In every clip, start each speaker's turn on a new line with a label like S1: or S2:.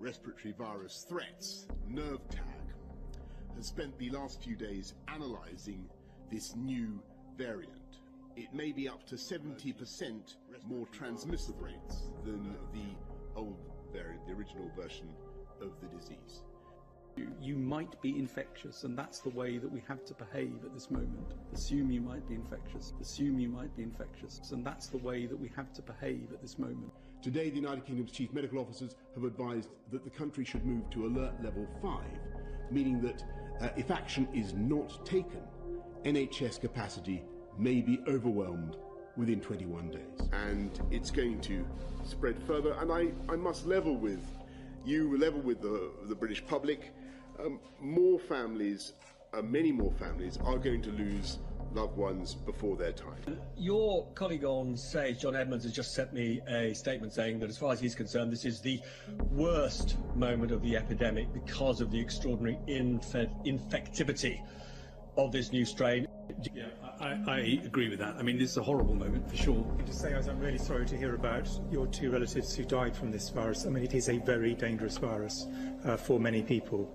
S1: respiratory virus threats, NERVTAG, has spent the last few days analysing this new variant. It may be up to 70% more transmissible rates than the old variant, the original version of the disease.
S2: You, you might be infectious, and that's the way that we have to behave at this moment. Assume you might be infectious. Assume you might be infectious, and that's the way that we have to behave at this moment.
S1: Today, the United Kingdom's chief medical officers have advised that the country should move to alert level 5, meaning that uh, if action is not taken, NHS capacity may be overwhelmed within 21 days. And it's going to spread further, and I, I must level with you, level with the, the British public. Um, more families, uh, many more families, are going to lose loved ones before their time.
S3: Your colleague on Sage, John Edmunds, has just sent me a statement saying that, as far as he's concerned, this is the worst moment of the epidemic because of the extraordinary infe- infectivity of this new strain.
S2: Yeah, I, I agree with that. I mean, this is a horrible moment for sure.
S4: I just say as I'm really sorry to hear about your two relatives who died from this virus. I mean, it is a very dangerous virus uh, for many people.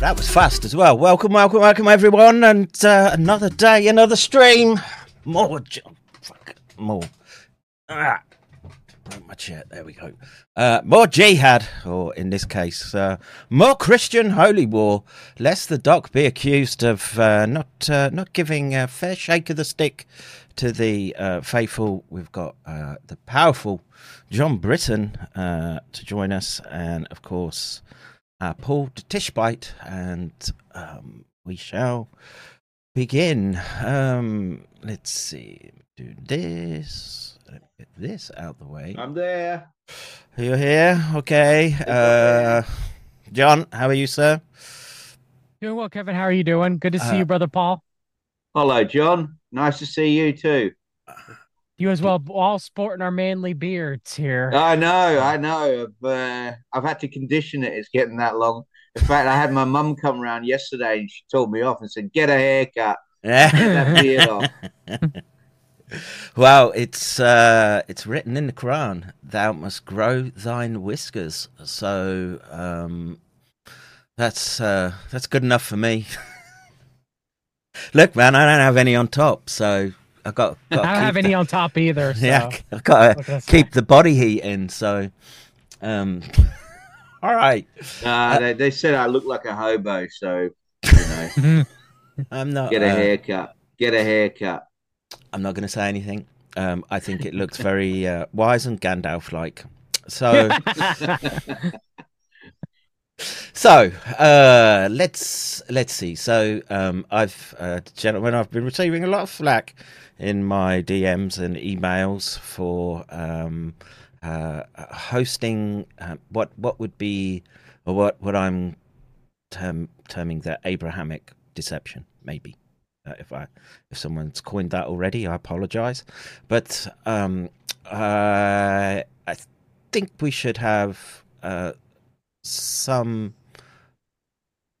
S5: That was fast as well. Welcome, welcome, welcome, everyone, and uh, another day, another stream. More, j- fuck, more. Ah, my chair. There we go. Uh, more jihad, or in this case, uh, more Christian holy war. Lest the doc be accused of uh, not uh, not giving a fair shake of the stick to the uh, faithful. We've got the powerful John Brisson to join us, and of course uh, Paul the Tishbite, and um, we shall begin. Um, let's see, do this. Let me Get this out the way.
S6: I'm there.
S5: You're here, okay. Uh, John, how are you, sir?
S7: Doing well, Kevin. How are you doing? Good to see
S5: Uh,
S7: you, brother Paul.
S6: Hello, John. Nice to see you too.
S7: You as well, all sporting our manly beards here.
S6: I know, I know. I've, uh, I've had to condition it. It's getting that long. In fact, I had my mum come round yesterday and she told me off and said, "Get a haircut." that beard off.
S5: well, it's uh, it's written in the Quran, "Thou must grow thine whiskers." So um, that's uh, that's good enough for me. Look, man, I don't have any on top, so I got.
S7: I don't have any on top either. So.
S5: Yeah, I've gotta
S7: What can I say?
S5: keep the body heat in. So, um, all right,
S6: Uh, they, they said I look like a hobo, so you know,
S5: I'm not.
S6: get a
S5: uh,
S6: haircut. Get a haircut.
S5: I'm not going to say anything. Um, I think it looks very uh, wise and Gandalf-like. So, so uh, let's let's see. So, um, I've uh, gentlemen, I've been receiving a lot of flack in my DMs and emails for um, uh, hosting uh, what what would be or what what I'm term, terming the Abrahamic deception, maybe. Uh, if I if someone's coined that already, I apologize. But um, uh, I think we should have uh, some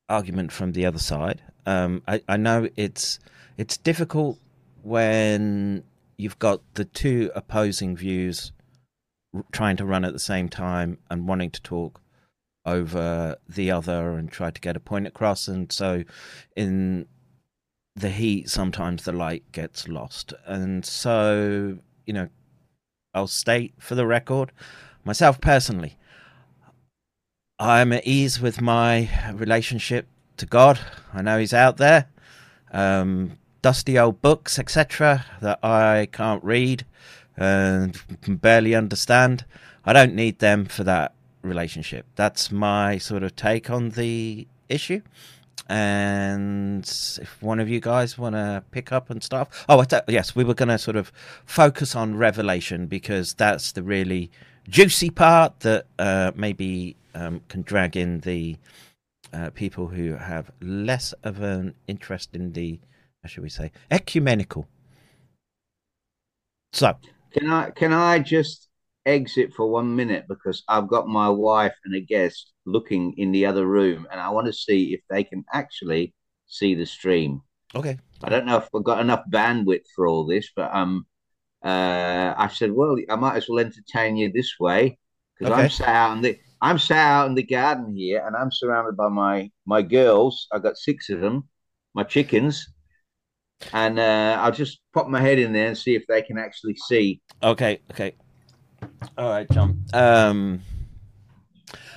S5: argument from the other side. Um, I, I know it's it's difficult when you've got the two opposing views trying to run at the same time and wanting to talk over the other and try to get a point across. And so, in the heat, sometimes the light gets lost. And so, you know, I'll state for the record, myself personally, I'm at ease with my relationship to God. I know He's out there. Um, dusty old books, etc., that I can't read and can barely understand. I don't need them for that relationship. That's my sort of take on the issue. And if one of you guys want to pick up and stuff, oh, yes, we were going to sort of focus on Revelation because that's the really juicy part that uh, maybe um, can drag in the uh, people who have less of an interest in the, how should we say, ecumenical. So,
S6: can I can I just exit for one minute because I've got my wife and a guest looking in the other room, and I want to see if they can actually see the stream.
S5: Okay.
S6: I don't know if we've got enough bandwidth for all this, but um, uh, I said, well, I might as well entertain you this way because okay. I'm sat out in the I'm sat out in the garden here, and I'm surrounded by my my girls. I've got six of them, my chickens, and uh, I'll just pop my head in there and see if they can actually see.
S5: Okay, okay. All right, John. Um,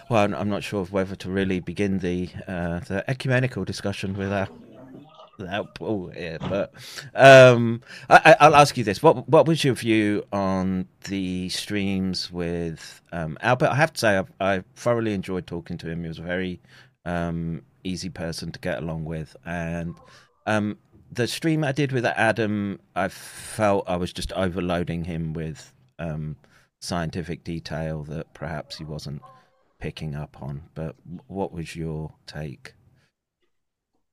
S5: well, I'm not sure of whether to really begin the uh, the ecumenical discussion without without Paul here, but um, I, will ask you this: what what was your view on the streams with um, Albert? I have to say, I've, I thoroughly enjoyed talking to him. He was a very um, easy person to get along with, and um, the stream I did with Adam, I felt I was just overloading him with um, scientific detail that perhaps he wasn't picking up on. But what was your take?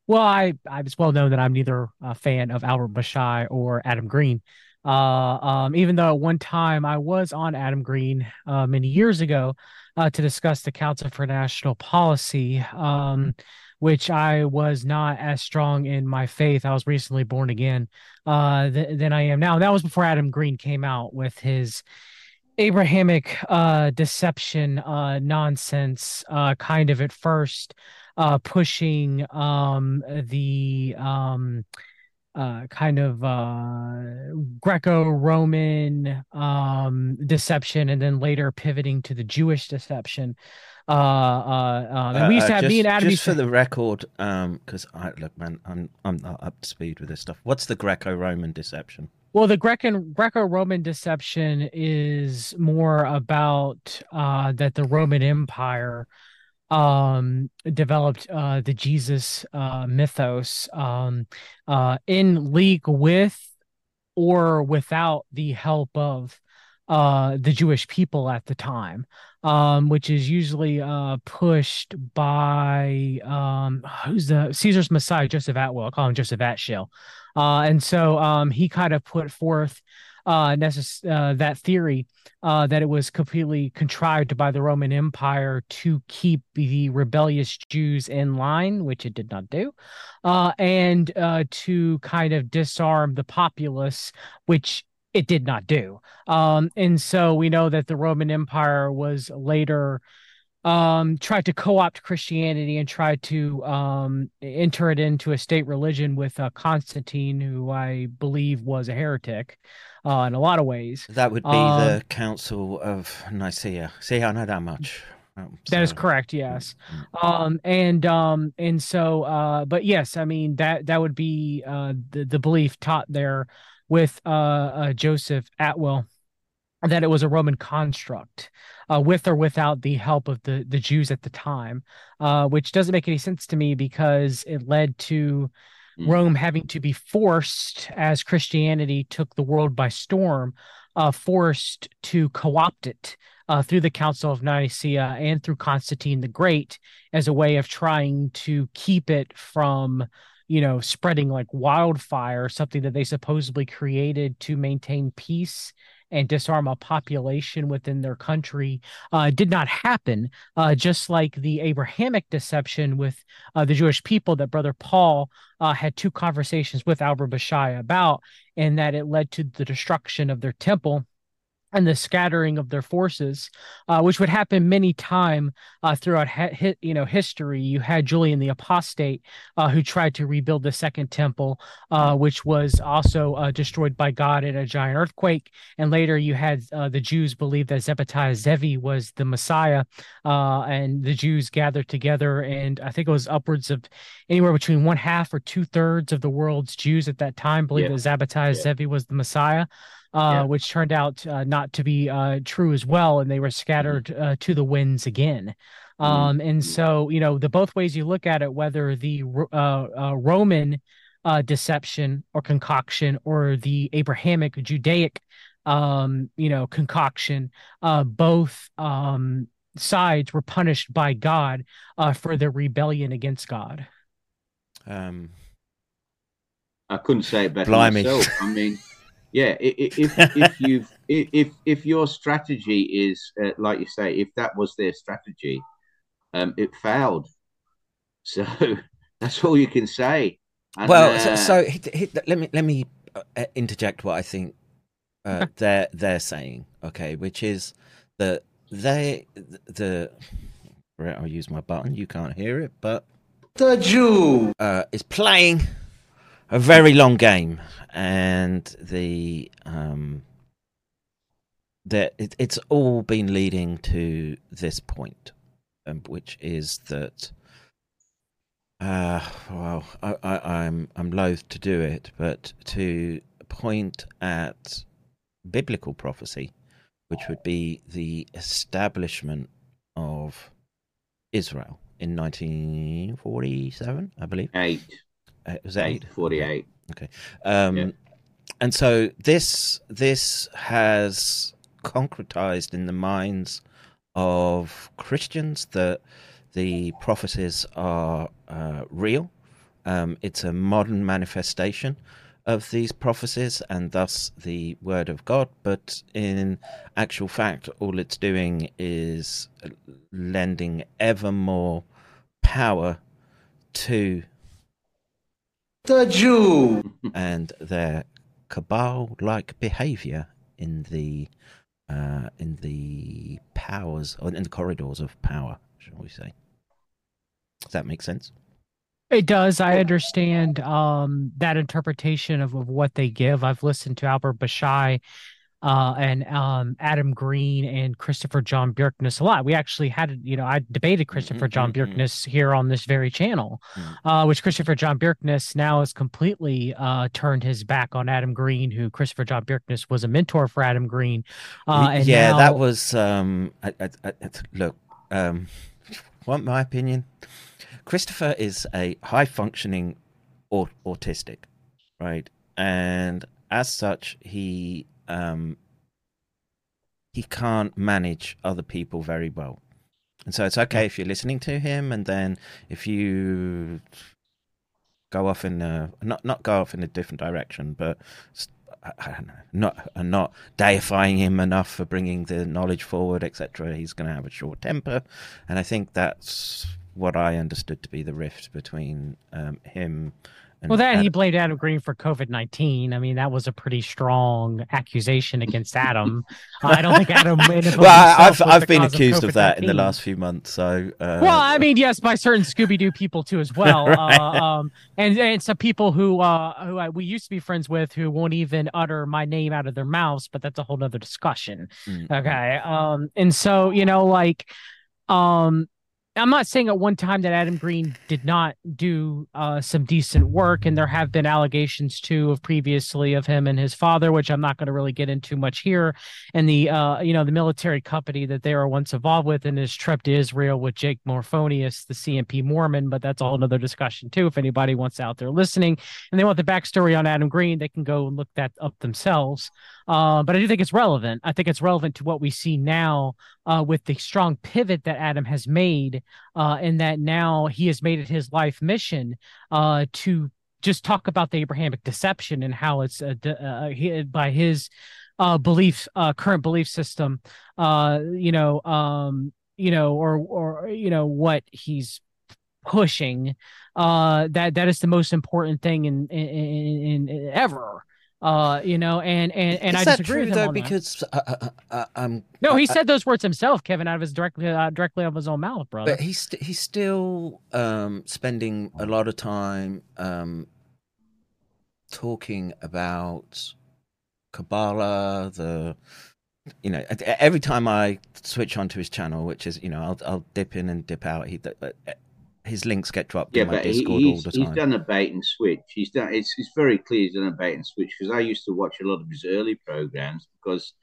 S7: Well, I I was well known that I'm neither a fan of Albert Bashai or Adam Green. Uh, um, even though at one time I was on Adam Green uh, many years ago uh, to discuss the Council for National Policy, um, which I was not as strong in my faith. I was recently born again uh, th- than I am now. That was before Adam Green came out with his Abrahamic uh, deception uh, nonsense, uh, kind of at first uh, pushing um, the um, uh, kind of uh, Greco-Roman um, deception, and then later pivoting to the Jewish deception. Uh, uh, and we used to have
S5: just,
S7: me and Adam.
S5: Just for the record, um, because um, I look, man, I'm I'm not up to speed with this stuff. What's the Greco-Roman deception?
S7: Well, the Greco Greco-Roman deception is more about uh, that the Roman Empire um, developed uh, the Jesus uh, mythos um, uh, in league with or without the help of uh, the Jewish people at the time, um, which is usually uh, pushed by um, who's the Caesar's Messiah, Joseph Atwill. I call him Joseph Atshell. Uh, and so um, he kind of put forth uh, necess- uh, that theory uh, that it was completely contrived by the Roman Empire to keep the rebellious Jews in line, which it did not do, uh, and uh, to kind of disarm the populace, which it did not do. Um, and so we know that the Roman Empire was later um tried to co-opt christianity and tried to um enter it into a state religion with uh, constantine who i believe was a heretic uh in a lot of ways
S5: that would be um, the council of nicaea see i know that much
S7: so. That is correct. Yes. Um, and um, and so, uh, but yes, I mean that that would be uh the the belief taught there with uh, uh Joseph Atwill that it was a Roman construct, uh, with or without the help of the the Jews at the time, uh, which doesn't make any sense to me because it led to mm. Rome having to be forced, as Christianity took the world by storm, uh, forced to co-opt it uh, through the Council of Nicaea and through Constantine the Great as a way of trying to keep it from you know spreading like wildfire something that they supposedly created to maintain peace and disarm a population within their country uh, did not happen, uh, just like the Abrahamic deception with uh, the Jewish people that Brother Paul uh, had two conversations with Albert Bashai about, and that it led to the destruction of their temple and the scattering of their forces, uh, which would happen many time uh, throughout hi- you know history. You had Julian the Apostate, uh, who tried to rebuild the Second Temple, uh, which was also uh, destroyed by God in a giant earthquake. And later, you had uh, the Jews believe that Sabbatai Zevi was the Messiah, and the Jews gathered together, and I think it was upwards of anywhere between one half or two thirds of the world's Jews at that time believed yeah. that Sabbatai yeah. Zevi was the Messiah yeah. which turned out uh, not to be uh, true as well, and they were scattered mm-hmm. uh, to the winds again. Mm-hmm. Um, and so, you know, the both ways you look at it, whether the uh, uh, Roman deception or concoction or the Abrahamic Judaic, um, you know, concoction, both um, sides were punished by God for their rebellion against God.
S6: Um, I couldn't say it better Blimey. myself. I mean yeah if if you've if if your strategy is uh, like you say if that was their strategy um it failed. So that's all you can say.
S5: And, well uh, so, so let me let me uh, interject what i think uh, they're they're saying okay which is that they the i'll use my button you can't hear it but
S6: the jew.
S5: Uh, is playing a very long game, and the um, that it, it's all been leading to this point, um, which is that. Uh, well, I, I, I'm I'm loath to do it, but to point at biblical prophecy, which would be the establishment of Israel in 1947, I believe.
S6: Eight.
S5: Uh, it was eight.
S6: Forty-eight.
S5: Okay. Um, yeah. And so this this has concretized in the minds of Christians that the prophecies are uh, real. Um, it's a modern manifestation of these prophecies and thus the word of God. But in actual fact, all it's doing is lending ever more power to
S6: the Jew
S5: and their cabal-like behavior in the uh, in the powers or in the corridors of power, shall we say? Does that make sense?
S7: It does. I understand um, that interpretation of, of what they give. I've listened to Albert Bashai uh, and um, Adam Green and Christopher John Bjerknes a lot. We actually had, you know, I debated Christopher mm-hmm, John mm-hmm. Here on this very channel, mm-hmm. uh, which Christopher John Bjerknes now has completely uh, turned his back on Adam Green, who Christopher John Bjerknes was a mentor for Adam Green.
S5: Uh, yeah, now... that was, um, I, I, I, look, um, want my opinion? Christopher is a high functioning aut- autistic, right? And as such, he um, he can't manage other people very well. And so it's okay if you're listening to him, and then if you go off in a not not go off in a different direction, but I don't know, not not deifying him enough for bringing the knowledge forward, etc. He's going to have a short temper, and I think that's what I understood to be the rift between um, him
S7: well, then Adam, he blamed Adam Green for COVID nineteen. I mean, that was a pretty strong accusation against Adam. I don't think Adam.
S5: well, I've I've been accused of, of, that in the last few months. So, uh,
S7: well, I mean, yes, by certain Scooby Doo people too as well, right. uh, um, and and some people who uh, who I, we used to be friends with who won't even utter my name out of their mouths, but that's a whole other discussion. Mm-hmm. Okay, um, and so you know, like, um, I'm not saying at one time that Adam Green did not do uh, some decent work, and there have been allegations too of previously of him and his father, which I'm not going to really get into much here. And the uh, you know the military company that they were once involved with and his trip to Israel with Jake Morphonios, the CMP Mormon, but that's a whole another discussion too. If anybody wants out there listening and they want the backstory on Adam Green, they can go and look that up themselves. Uh, but I do think it's relevant. I think it's relevant to what we see now uh, with the strong pivot that Adam has made, uh, and that now he has made it his life mission uh, to just talk about the Abrahamic deception and how it's uh, uh, he, by his uh, belief, uh, current belief system, uh, you know, um, you know, or or you know what he's pushing. Uh, that that is the most important thing in in, in, in ever Uh, you know, and and and
S5: Is
S7: I disagree
S5: true though? Because uh, uh, um,
S7: No, he
S5: uh,
S7: said those words himself, Kevin, out of his directly uh, directly out of his own mouth, brother.
S5: But he's st- he's still um, spending a lot of time um, talking about Kabbalah. The you know every time I switch onto his channel, which is you know I'll I'll dip in and dip out. He uh, his links get dropped
S6: Yeah, but he,
S5: Discord all
S6: he's, he's done a bait and switch. He's done. It's, it's very clear he's done a bait and switch because I used to watch a lot of his early programs because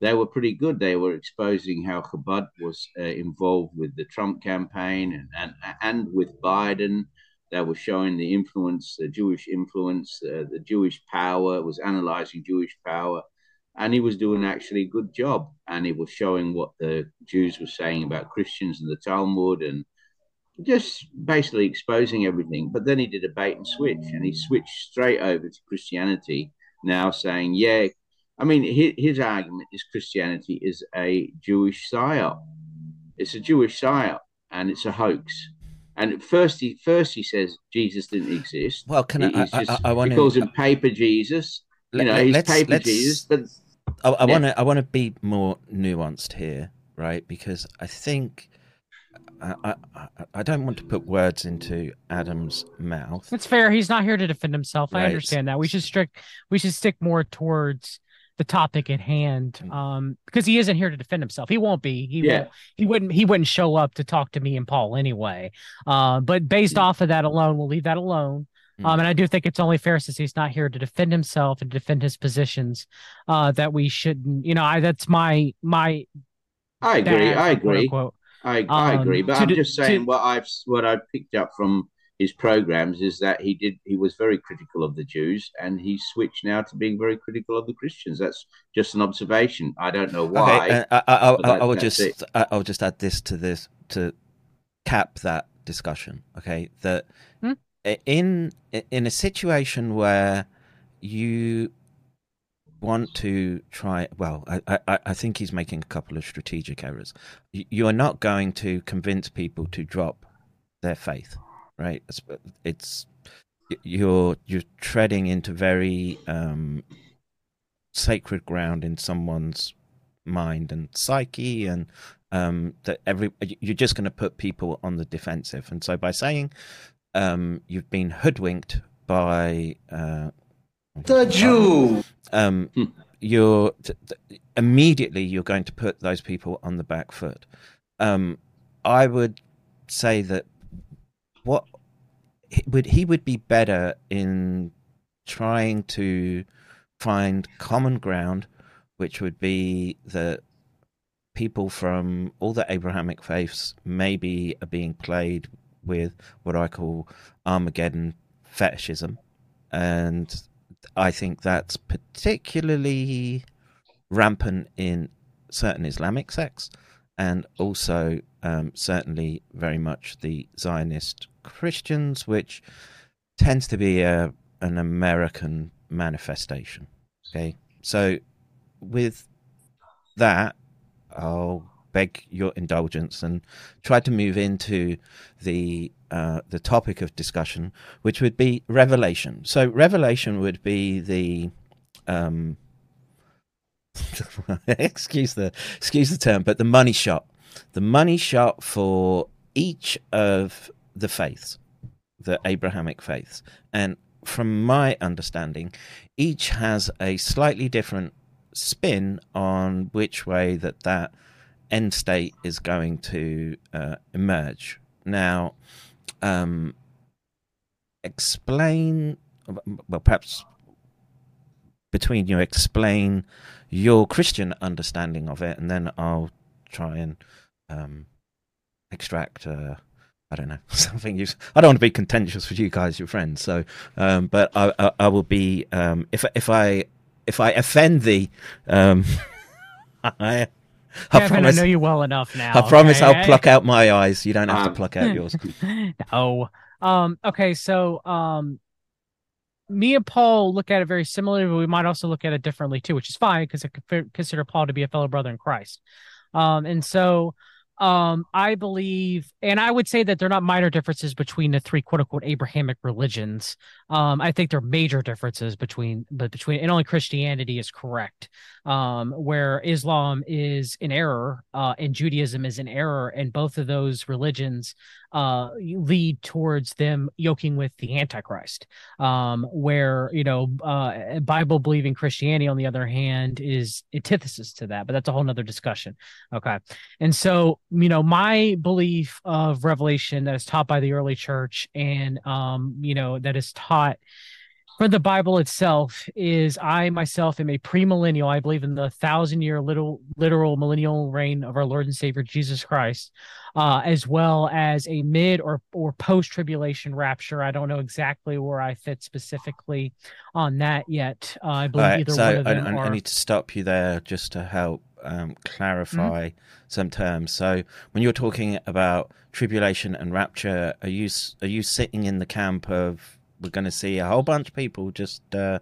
S6: they were pretty good. They were exposing how Chabad was uh, involved with the Trump campaign and, and and with Biden. They were showing the influence, the Jewish influence, uh, the Jewish power. It was analyzing Jewish power, and he was doing actually a good job. And he was showing what the Jews were saying about Christians and the Talmud and just basically exposing everything. But then he did a bait and switch, and he switched straight over to Christianity. Now saying, yeah, I mean, his, his argument is Christianity is a Jewish psyop. It's a Jewish psyop, and it's a hoax. And at first, he first he says Jesus didn't exist.
S5: Well, can I-
S6: He-
S5: I- I-
S6: just-
S5: I wanna-
S6: he calls him uh, paper Jesus.
S5: Let-
S6: you know, he's paper Jesus, but
S5: I, I want to I want to be more nuanced here, right? Because I think I, I I- I don't want to put words into Adam's mouth.
S7: That's fair. He's not here to defend himself. I understand that. We should strict we should stick more towards the topic at hand.
S5: Mm.
S7: Um, because he isn't here to defend himself. He won't be. He
S6: Yeah.
S7: won't he wouldn't he wouldn't show up to talk to me and Paul anyway. Uh, but based
S6: Mm.
S7: off of that alone, we'll leave that alone. Um, and I do think it's only fair since he's not here to defend himself and defend his positions, uh, that we shouldn't, you know, I that's my my
S6: I agree.
S7: bad,
S6: I
S7: quote
S6: agree.
S7: unquote.
S6: I, I
S7: Um,
S6: agree, but I'm
S7: the-
S6: just
S7: to-
S6: saying what I've what I've picked up from his programs is that he did he was very critical of the Jews and he switched now to being very critical of the Christians. That's just an observation. I don't know why.
S5: Okay, uh, I, I, I,
S6: but
S5: I,
S6: that-
S5: I will just
S6: it.
S5: I, I'll just add this to this to cap that discussion. Okay, that
S7: Hmm?
S5: in in a situation where you want to try well I, I i think he's making a couple of strategic errors. You- are not going to convince people to drop their faith right? It's, it's you're you're treading into very um sacred ground in someone's mind and psyche and um that every you're just going to put people on the defensive. And so by saying um you've been hoodwinked by uh
S8: The Jew.
S5: um
S6: Hmm.
S5: you're th- th- immediately you're going to put those people on the back foot um i would say that what he would he would be better in trying to find common ground which would be that people from all the abrahamic faiths maybe are being played with what i call armageddon fetishism and i think that's particularly rampant in certain islamic sects and also um, certainly very much the Zionist Christians, which tends to be a an American manifestation. Okay, so with that, I'll beg your indulgence and try to move into the uh, the topic of discussion, which would be revelation. So revelation would be the um, excuse the excuse the term, but the money shot, the money shot for each of the faiths, the Abrahamic faiths, and from my understanding, each has a slightly different spin on which way that that end state is going to uh, emerge. Now, um, explain, well, perhaps between you, explain your Christian understanding of it, and then I'll try and um, extract. Uh, I don't know something. You, I don't want to be contentious with you guys, your friends. So, um, but I, I, I will be um, if if I if I offend thee, um, I. I
S7: Kevin,
S5: promise,
S7: I know you well enough now.
S5: I promise
S7: okay?
S5: I'll pluck out my eyes. You don't have to
S6: Um,
S5: pluck out yours.
S7: no. Um, okay, so um me and Paul look at it very similarly, but we might also look at it differently too, which is fine because I consider- consider Paul to be a fellow brother in Christ. Um, and so um, I believe, and I would say that they're not minor differences between the three quote unquote Abrahamic religions. Um, I think they're major differences between, but between, and only Christianity is correct. Um, where Islam is in error, uh, and Judaism is in error, and both of those religions uh, lead towards them yoking with the Antichrist. Um, where you know, uh, Bible believing Christianity, on the other hand, is antithesis to that. But that's a whole nother discussion. Okay, and so you know, my belief of Revelation that is taught by the early church, and um, you know, that is taught for the Bible itself is I myself am a premillennial. I believe in the thousand year little literal millennial reign of our Lord and Savior Jesus Christ, uh, as well as a mid or or post tribulation rapture. I don't know exactly where I fit specifically on that yet. Uh, I believe
S5: right,
S7: either
S5: so
S7: one of them
S5: I,
S7: are.
S5: I need to stop you there just to help um, clarify
S7: Mm-hmm.
S5: some terms. So when you're talking about tribulation and rapture, are you are you sitting in the camp of we're going to see a whole bunch of people just uh,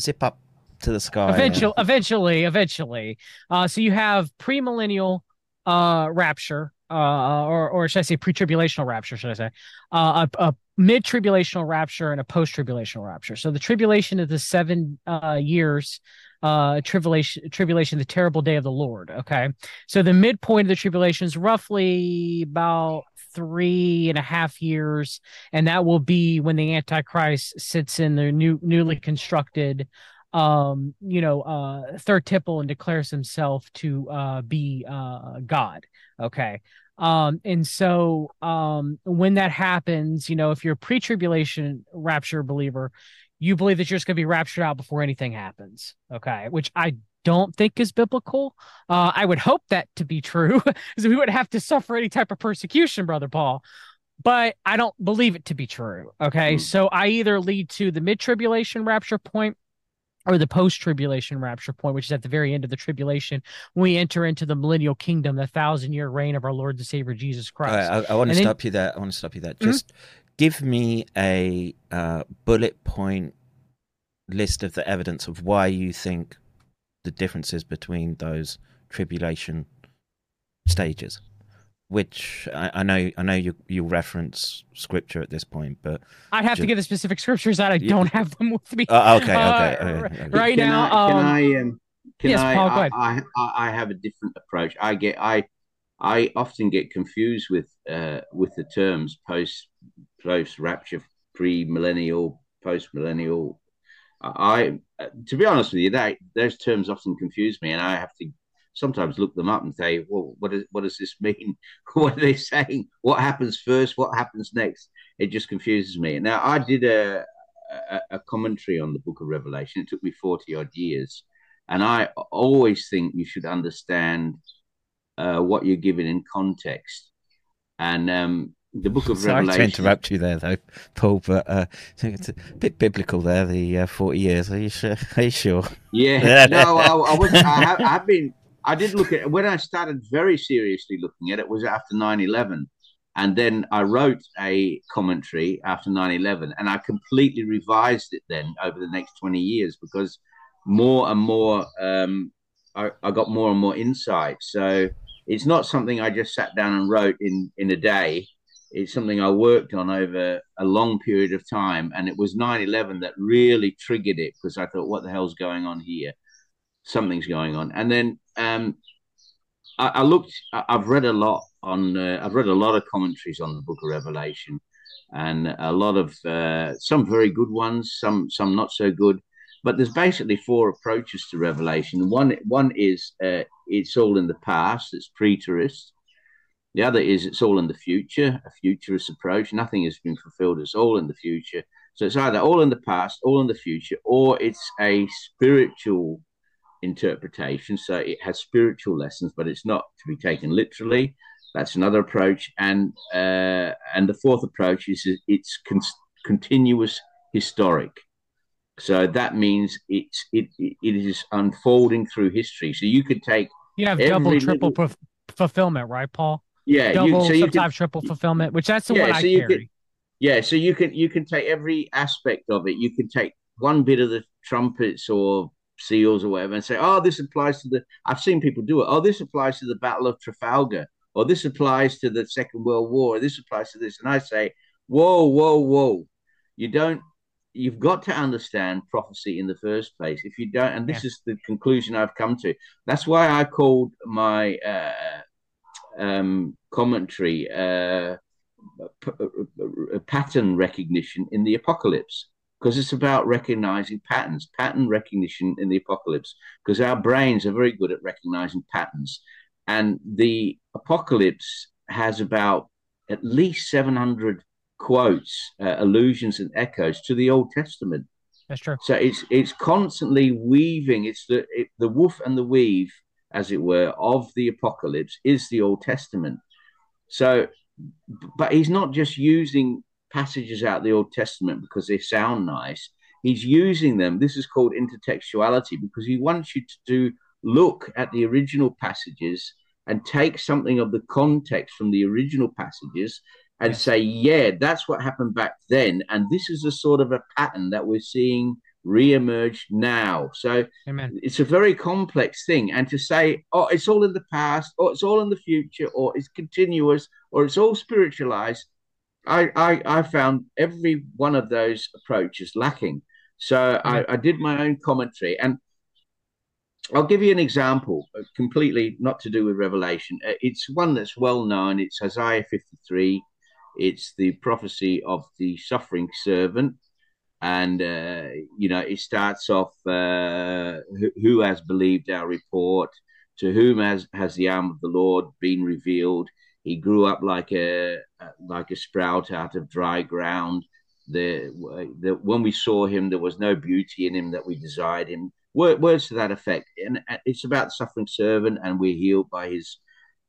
S5: zip up to the sky?
S7: eventually eventually eventually. Uh so you have premillennial uh rapture uh or or should i say pre-tribulational rapture should i say? Uh a, a mid-tribulational rapture and a post-tribulational rapture. So the tribulation of the seven uh years uh tribulation tribulation the terrible day of the lord okay? So the midpoint of the tribulation is roughly about three and a half years and that will be when the antichrist sits in the new newly constructed um you know uh third temple and declares himself to uh be uh god. Okay. Um and so um when that happens you know if you're a pre-tribulation rapture believer you believe that you're just going to be raptured out before anything happens. Okay. Which i don't think is biblical uh i would hope that to be true because we wouldn't have to suffer any type of persecution brother paul but I don't believe it to be true. Okay. So I either lead to the mid tribulation rapture point or the post tribulation rapture point, which is at the very end of the tribulation, when we enter into the millennial kingdom, the thousand year reign of our Lord and Savior Jesus Christ.
S5: right, I, I want to
S7: And then-
S5: stop you there. I want to stop you there.
S7: Mhm.
S5: Just give me a uh, bullet point list of the evidence of why you think the differences between those tribulation stages. Which I, I know, I know you you reference scripture at this point, but
S7: I'd have to
S5: ju-
S7: give the specific scriptures that I
S5: Yeah.
S7: don't have them with me.
S5: Oh, okay, okay,
S7: Uh,
S5: okay, okay.
S7: Right
S6: can
S7: now,
S6: I, can
S7: um,
S6: I um can
S7: yes,
S6: I,
S7: Paul, go ahead.
S6: I I I have a different approach. I get I I often get confused with uh with the terms post post rapture, pre millennial, post millennial. I to be honest with you, that those terms often confuse me, and I have to sometimes look them up and say, well, what is what does this mean? what are they saying? What happens first? What happens next? It just confuses me. Now, I did a a, a commentary on the Book of Revelation. It took me forty odd years, and I always think you should understand uh, what you're given in context. And um, the Book of
S5: sorry to interrupt you there, though, Paul. But uh, I think it's a bit biblical there. The uh, forty years. Are you sure? Are you sure?
S6: Yeah, no, I, I wasn't. I have, I've been. I did look at when I started very seriously looking at it was after 9-11. and then I wrote a commentary after 9-11 and I completely revised it then over the next twenty years because more and more um, I, I got more and more insight. So it's not something I just sat down and wrote in in a day. It's something I worked on over a long period of time, and it was 9-11 that really triggered it because I thought, "What the hell's going on here? Something's going on." And then um, I, I looked. I- I've read a lot on. Uh, I've read a lot of commentaries on the Book of Revelation, and a lot of uh, some very good ones, some some not so good. But there's basically four approaches to Revelation. One one is uh, it's all in the past. It's preterist. The other is it's all in the future, a futurist approach. Nothing has been fulfilled. It's all in the future. So it's either all in the past, all in the future, or it's a spiritual interpretation. So it has spiritual lessons, but it's not to be taken literally. That's another approach. And uh, and the fourth approach is it's con- continuous historic. So that means it's it it is unfolding through history. So you could take
S7: You have double, triple
S6: little-
S7: fu- fulfillment, right, Paul?
S6: Yeah,
S7: Double,
S6: you, so you
S7: sometimes
S6: could,
S7: triple fulfillment, which that's the
S6: yeah,
S7: one I
S6: so you
S7: carry.
S6: could yeah, so you can you can take every aspect of it. You can take one bit of the trumpets or seals or whatever and say, oh, this applies to the. I've seen people do it. Oh, this applies to the Battle of Trafalgar or this applies to the Second World War, or this applies to this. And I say, whoa, whoa, whoa. You don't, you've got to understand prophecy in the first place. If you don't, and this yeah. is the conclusion I've come to. That's why I called my uh, um, commentary uh, p- pattern recognition in the apocalypse because it's about recognizing patterns, pattern recognition in the apocalypse, because our brains are very good at recognizing patterns. And the apocalypse has about at least 700 quotes, uh, allusions, and echoes to the Old Testament.
S7: That's true.
S6: So it's it's constantly weaving. It's the it, the woof and the weave, as it were, of the apocalypse is the Old Testament. So, but he's not just using passages out of the Old Testament because they sound nice. He's using them. This is called intertextuality because he wants you to do, look at the original passages and take something of the context from the original passages and yes. say, yeah, that's what happened back then. And this is a sort of a pattern that we're seeing re-emerge now. So Amen. it's a very complex thing. And to say, oh, it's all in the past, or it's all in the future, or it's continuous, or it's all spiritualized, I, I, I found every one of those approaches lacking. So I, I did my own commentary, and I'll give you an example, uh, completely not to do with Revelation. Uh, it's one that's well known. It's Isaiah 53. It's the prophecy of the suffering servant. And, uh, you know, it starts off uh, who, has believed our report? To whom has, has the arm of the Lord been revealed? He grew up like a like a sprout out of dry ground. The, the when we saw him, there was no beauty in him that we desired him. Words to that effect, and it's about the suffering servant, and we're healed by his,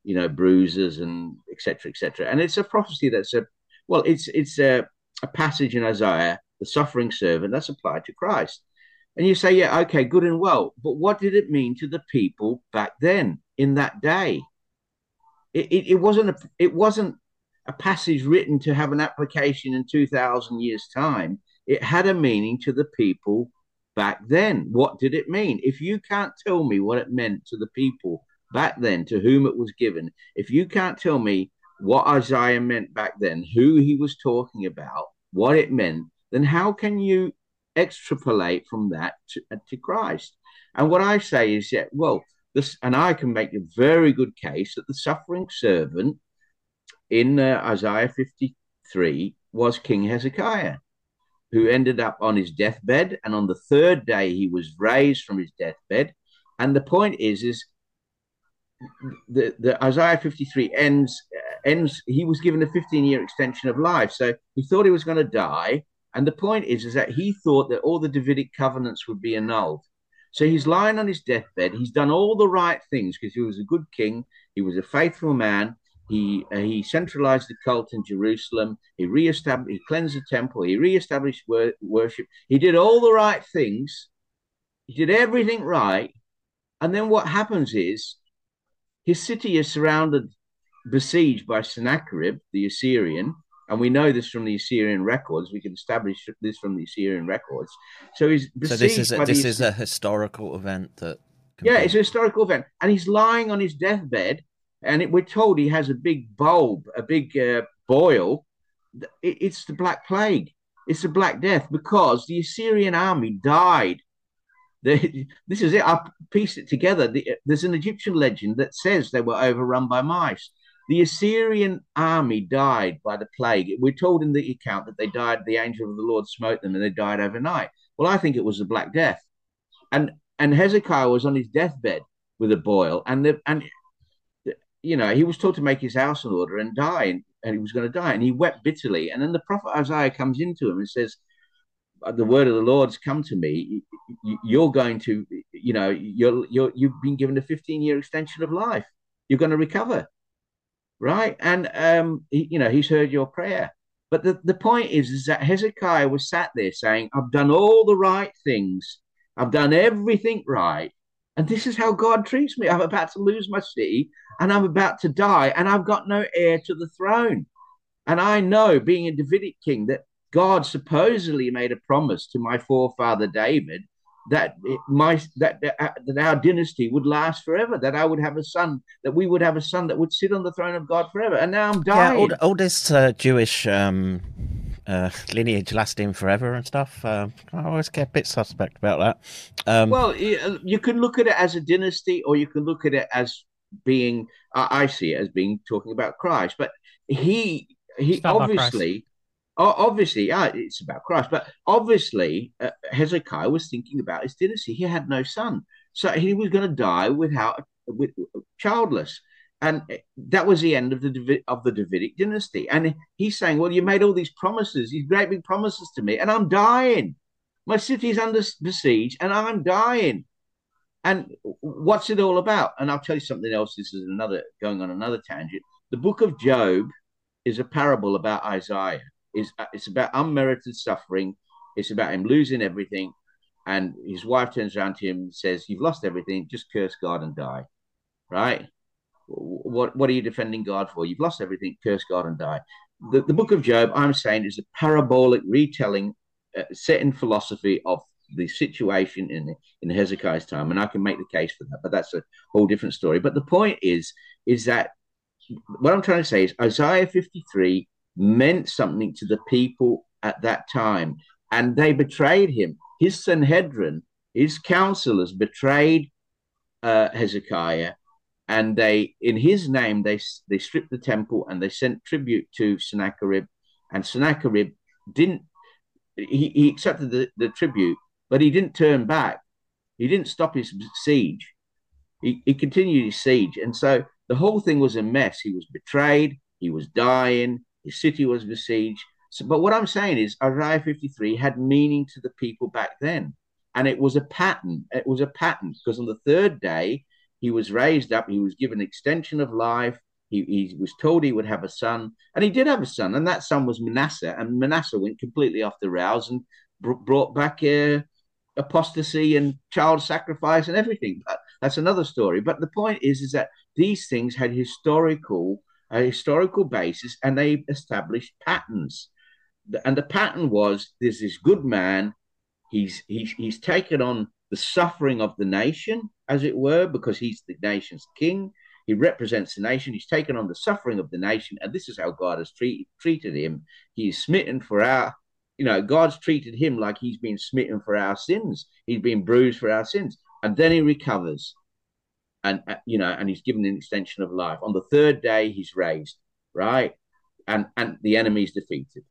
S6: you know, bruises and etc. etc. And it's a prophecy that's a well, it's it's a, a passage in Isaiah, the suffering servant, that's applied to Christ. And you say, yeah, okay, good and well, but what did it mean to the people back then in that day? It, it, it wasn't a it wasn't a passage written to have an application in 2000 years time it had a meaning to the people back then what did it mean if you can't tell me what it meant to the people back then to whom it was given if you can't tell me what isaiah meant back then who he was talking about what it meant then how can you extrapolate from that to, to christ and what i say is that well this, and I can make a very good case that the suffering servant in uh, Isaiah 53 was King Hezekiah, who ended up on his deathbed, and on the third day he was raised from his deathbed. And the point is, is the, the Isaiah 53 ends uh, ends. He was given a 15 year extension of life, so he thought he was going to die. And the point is, is that he thought that all the Davidic covenants would be annulled. So he's lying on his deathbed. He's done all the right things because he was a good king. He was a faithful man. He uh, he centralized the cult in Jerusalem. He reestablished, he cleansed the temple. He reestablished wor- worship. He did all the right things. He did everything right. And then what happens is his city is surrounded, besieged by Sennacherib, the Assyrian, and we know this from the Assyrian records. We can establish this from the Assyrian records. So he's
S5: so this is a, this is a historical event that.
S6: Yeah, it's a historical event, and he's lying on his deathbed, and it, we're told he has a big bulb, a big uh, boil. It, it's the Black Plague. It's the Black Death because the Assyrian army died. The, this is it. I pieced it together. The, there's an Egyptian legend that says they were overrun by mice. The Assyrian army died by the plague. We're told in the account that they died, the angel of the Lord smote them and they died overnight. Well, I think it was the Black Death. And and Hezekiah was on his deathbed with a boil, and the, and you know he was told to make his house in order and die, and, and he was going to die, and he wept bitterly. And then the prophet Isaiah comes into him and says, uh, "The word of the Lord's come to me. You're going to, you know, you're you're you've been given a 15 year extension of life. You're going to recover." Right? And um, he, you know, he's heard your prayer. But the, the point is, is that Hezekiah was sat there saying, I've done all the right things. I've done everything right. And this is how God treats me. I'm about to lose my city and I'm about to die and I've got no heir to the throne. And I know, being a Davidic king, that God supposedly made a promise to my forefather David that my that, that that our dynasty would last forever, that I would have a son, that we would have a son that would sit on the throne of God forever. And now I'm dying.
S5: Yeah, all, all this uh, Jewish um, uh, lineage lasting forever and stuff. Uh, I always get a bit suspect about that. Um,
S6: well, you can look at it as a dynasty, or you can look at it as being. I see it as being talking about Christ, but he he obviously obviously, yeah, it's about Christ, but obviously uh, Hezekiah was thinking about his dynasty. He had no son, so he was going to die without with childless, and that was the end of the of the Davidic dynasty. And he's saying, "Well, you made all these promises, these great big promises to me, and I'm dying. My city's under siege, and I'm dying." And what's it all about? And I'll tell you something else. This is another going on another tangent. The book of Job is a parable about Isaiah is uh, it's about unmerited suffering. It's about him losing everything, and his wife turns around to him and says, "You've lost everything. Just curse God and die." Right? What What are you defending God for? You've lost everything. Curse God and die. The, the book of Job, I'm saying, is a parabolic retelling uh, set in philosophy of the situation in in Hezekiah's time, and I can make the case for that, but that's a whole different story. But the point is, is that what I'm trying to say is Isaiah 53 meant something to the people at that time. And they betrayed him. His Sanhedrin, his counselors betrayed uh, Hezekiah. And they, in his name, they they stripped the temple and they sent tribute to Sennacherib. And Sennacherib didn't, he, he accepted the, the tribute, but he didn't turn back. He didn't stop his siege. He, he continued his siege. And so the whole thing was a mess. He was betrayed. He was dying. City was besieged. So, but what I'm saying is Isaiah 53 had meaning to the people back then. And it was a pattern. It was a pattern because on the third day, he was raised up. He was given extension of life. He, he was told he would have a son. And he did have a son. And that son was Manasseh. And Manasseh went completely off the rails and br- brought back uh, apostasy and child sacrifice and everything. But that's another story. But the point is, is that these things had historical a historical basis and they established patterns. And the pattern was there's this good man, he's, he's, he's taken on the suffering of the nation, as it were, because he's the nation's king. He represents the nation. He's taken on the suffering of the nation, and this is how God has treat, treated him. He is smitten for our, you know, God's treated him like he's been smitten for our sins. He's been bruised for our sins, and then he recovers and uh, you know, and he's given an extension of life. On the third day, he's raised, right, and and the enemy is defeated,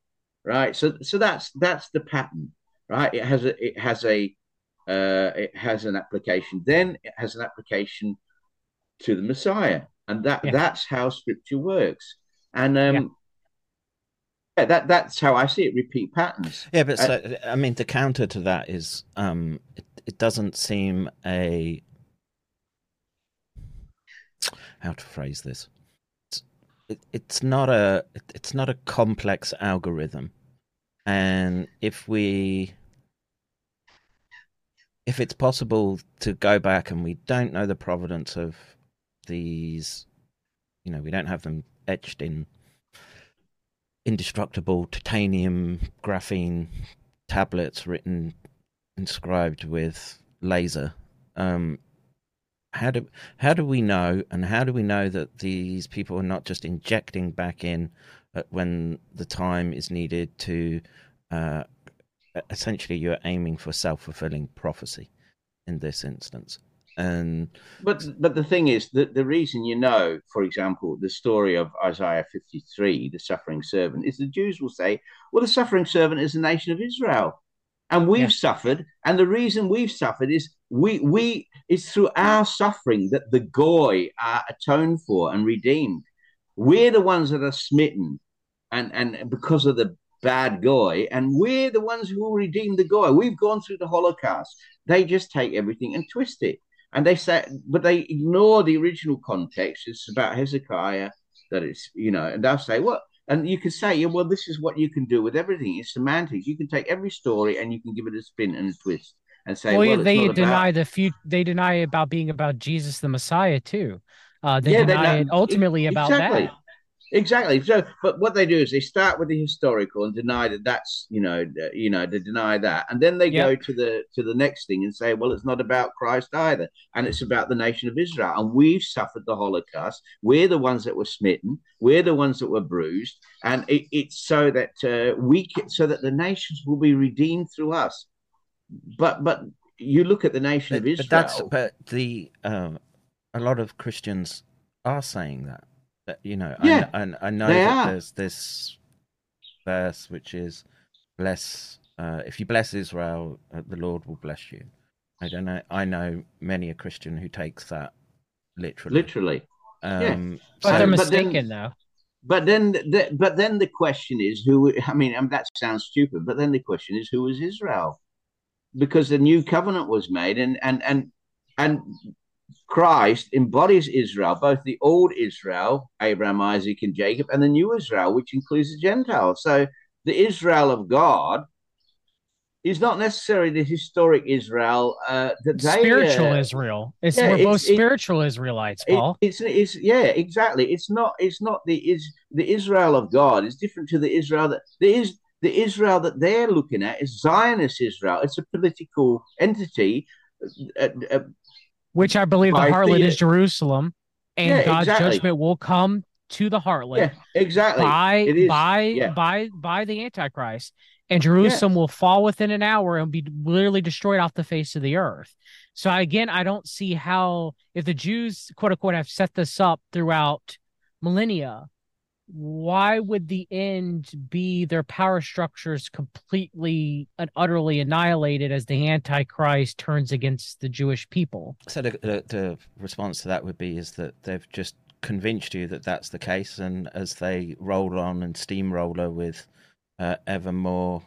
S6: right. So so that's that's the pattern, right. It has a it has a uh, it has an application. Then it has an application to the Messiah, and that yeah. that's how Scripture works. And um, yeah. yeah. that that's how I see it. Repeat patterns.
S5: Yeah, but so, uh, I mean, the counter to that is um, it, it doesn't seem a how to phrase this. It's, it, it's not a it's not a complex algorithm, and if we if it's possible to go back and we don't know the provenance of these, you know, we don't have them etched in indestructible titanium graphene tablets written inscribed with laser. Um, how do how do we know and how do we know that these people are not just injecting back in when the time is needed to uh, essentially you're aiming for self-fulfilling prophecy in this instance and
S6: but but the thing is that the reason you know for example the story of isaiah 53 the suffering servant is the jews will say well the suffering servant is the nation of israel and we've yeah. suffered and the reason we've suffered is we we it's through our suffering that the goy are atoned for and redeemed. We're the ones that are smitten and and because of the bad goy and we're the ones who will redeem the goy. We've gone through the holocaust. They just take everything and twist it. And they say but they ignore the original context. It's about hezekiah that it's you know and they'll say well and you can say, yeah, well, this is what you can do with everything. It's semantics. You can take every story and you can give it a spin and a twist and say, well, well
S7: they deny
S6: about...
S7: the few. They deny about being about Jesus the Messiah too. Uh, they yeah, deny they, it ultimately about exactly. that.
S6: Exactly. So, but what they do is they start with the historical and deny that that's you know uh, you know they deny that, and then they
S7: Yep.
S6: go to the to the next thing and say, well, it's not about Christ either, and it's about the nation of Israel, and we've suffered the Holocaust. We're the ones that were smitten. We're the ones that were bruised, and it, it's so that uh, we can, so that the nations will be redeemed through us. But but you look at the nation of Israel.
S5: but that's but the um, a lot of Christians are saying that. That you know,
S6: Yeah,
S5: I, I, I know that
S6: are.
S5: there's this verse which is bless uh, if you bless Israel, uh, the Lord will bless you. I don't know. I know many a Christian who takes that literally.
S6: literally. yeah.
S5: Um,
S7: But
S6: So-
S7: they're
S6: but
S7: mistaken,
S6: then-
S7: though.
S6: But then, the, but then the question is who? I mean, um, that sounds stupid. But then the question is who is Israel? Because the new covenant was made, and and and and Christ embodies Israel, both the old Israel, Abraham, Isaac, and Jacob, and the new Israel, which includes the Gentiles. So the Israel of God is not necessarily the historic Israel uh, that they
S7: spiritual
S6: uh,
S7: Israel. It's
S6: yeah,
S7: we're
S6: it's-
S7: both
S6: it-
S7: spiritual Israelites,
S6: it-
S7: Paul.
S6: it's it's yeah, exactly. It's not it's not the is the Israel of God is different to the Israel that there is the Israel that they're looking at is Zionist Israel. It's a political entity. Uh, uh,
S7: which I believe the harlot
S6: the-
S7: is Jerusalem, and
S6: Yeah,
S7: God's
S6: exactly.
S7: judgment will come to the harlot
S6: yeah, exactly.
S7: by by
S6: yeah.
S7: by by the Antichrist, and Jerusalem will fall within an hour and be literally destroyed off the face of the earth. So again, I don't see how if the Jews quote unquote have set this up throughout millennia, why would the end be their power structures completely and utterly annihilated as the Antichrist turns against the Jewish people?
S5: So the, the the response to that would be is that they've just convinced you that that's the case, and as they roll on and steamroller with uh, ever more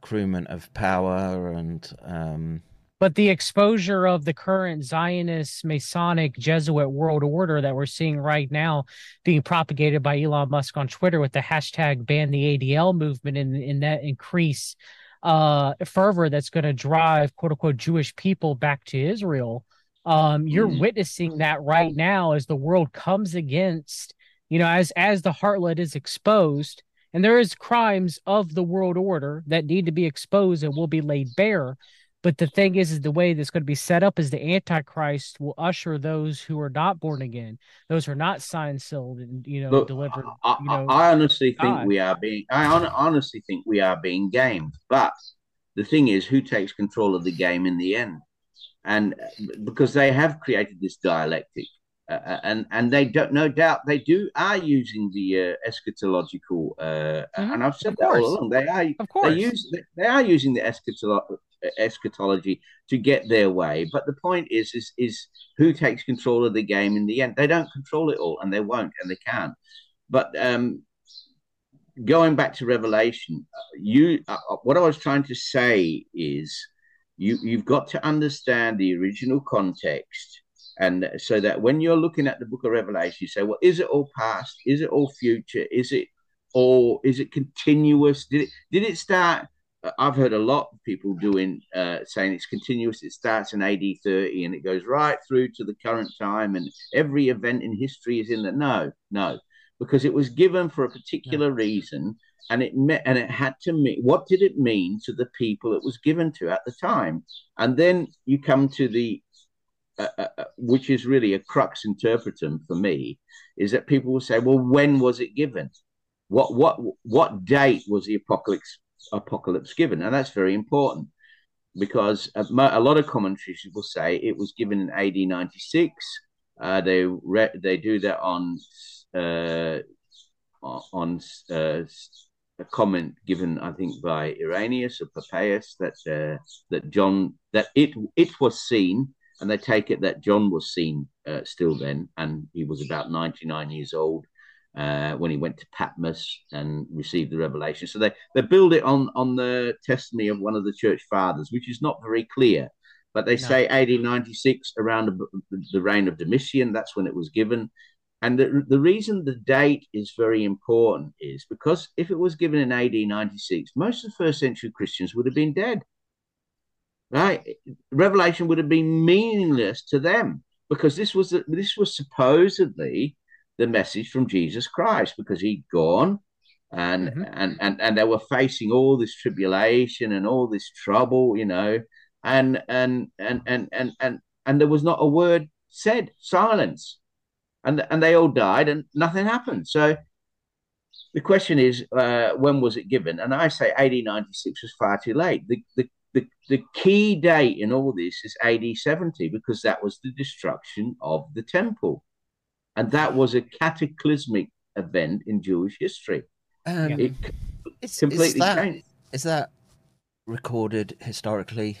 S5: accruement of power and um,
S7: But the exposure of the current Zionist, Masonic, Jesuit world order that we're seeing right now being propagated by Elon Musk on Twitter with the hashtag ban the ADL movement and, and that increase uh, fervor that's going to drive quote unquote Jewish people back to Israel. Um, you're
S6: Mm.
S7: witnessing that right now as the world comes against, you know, as as the harlot is exposed, and there is crimes of the world order that need to be exposed and will be laid bare. But the thing is, is the way that's going to be set up is the Antichrist will usher those who are not born again, those who are not signed, sealed, and you know
S6: Look,
S7: delivered.
S6: I,
S7: you know,
S6: I honestly think
S7: God.
S6: we are being. I hon- honestly think we are being gamed. But the thing is, who takes control of the game in the end? And uh, because they have created this dialectic, uh, and and they don't, no doubt, they do are using the uh, eschatological. Uh,
S7: Mhm,
S6: And I've said
S7: of
S6: that all along. They are.
S7: of course,
S6: They use. They are using the eschatolo- eschatology to get their way. But the point is, is, is who takes control of the game in the end? They don't control it all, and they won't, and they can't. But um, going back to Revelation, uh, you uh, what I was trying to say is you you've got to understand the original context. And so that when you're looking at the book of Revelation, you say, well, is it all past? Is it all future? Is it all, is it continuous? Did it, did it start? I've heard a lot of people doing, uh, saying it's continuous. It starts in AD 30 and it goes right through to the current time. And every event in history is in the, no, no, because it was given for a particular reason and it met and it had to mean what did it mean to the people it was given to at the time and then you come to the uh, uh, uh, which is really a crux interpretum for me is that people will say well when was it given what what what date was the apocalypse apocalypse given. And that's very important because a, lot of commentaries will say it was given in AD 96 uh, they re- they do that on uh, on uh, a comment given, I think, by Irenaeus or Papias that uh, that John that it it was seen, and they take it that John was seen uh, still then, and he was about ninety nine years old uh, when he went to Patmos and received the revelation. So they they build it on on the testimony of one of the church fathers, which is not very clear. But they
S7: No.
S6: say AD 96 around the, the reign of Domitian. That's when it was given. And the, the reason the date is very important is because if it was given in AD 96, most of the first century Christians would have been dead. Right? Revelation would have been meaningless to them because this was this was supposedly the message from Jesus Christ because he'd gone and mm-hmm. and and and they were facing all this tribulation and all this trouble, you know, and and and and and and and there was not a word said, silence, and and they all died and nothing happened. So the question is, uh, when was it given? And I say AD 96 was far too late. The, the, the, the key date in all this is AD 70 because that was the destruction of the temple. And that was a cataclysmic event in Jewish history. Um, it
S5: it's, completely is that, changed. Is that recorded historically?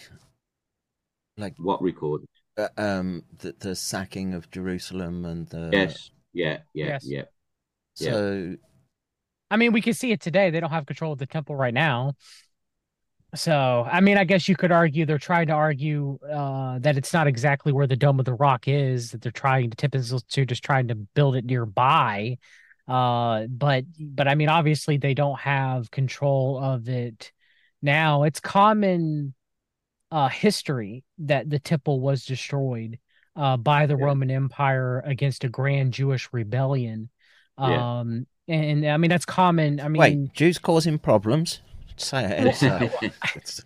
S6: Like what recorded?
S5: Uh, um, the the sacking of Jerusalem and the
S6: yes, yeah, yeah, yes. yeah.
S5: So,
S7: I mean, we can see it today. They don't have control of the temple right now. So, I mean, I guess you could argue they're trying to argue uh, that it's not exactly where the Dome of the Rock is, that they're trying to tip us to just trying to build it nearby. Uh, but, but I mean, obviously, they don't have control of it now. It's common uh, history that the temple was destroyed uh, by the yeah. Roman Empire against a grand Jewish rebellion. Um, yeah. and, and I mean, that's common. I mean,
S5: wait, Jews causing problems? Say
S6: it.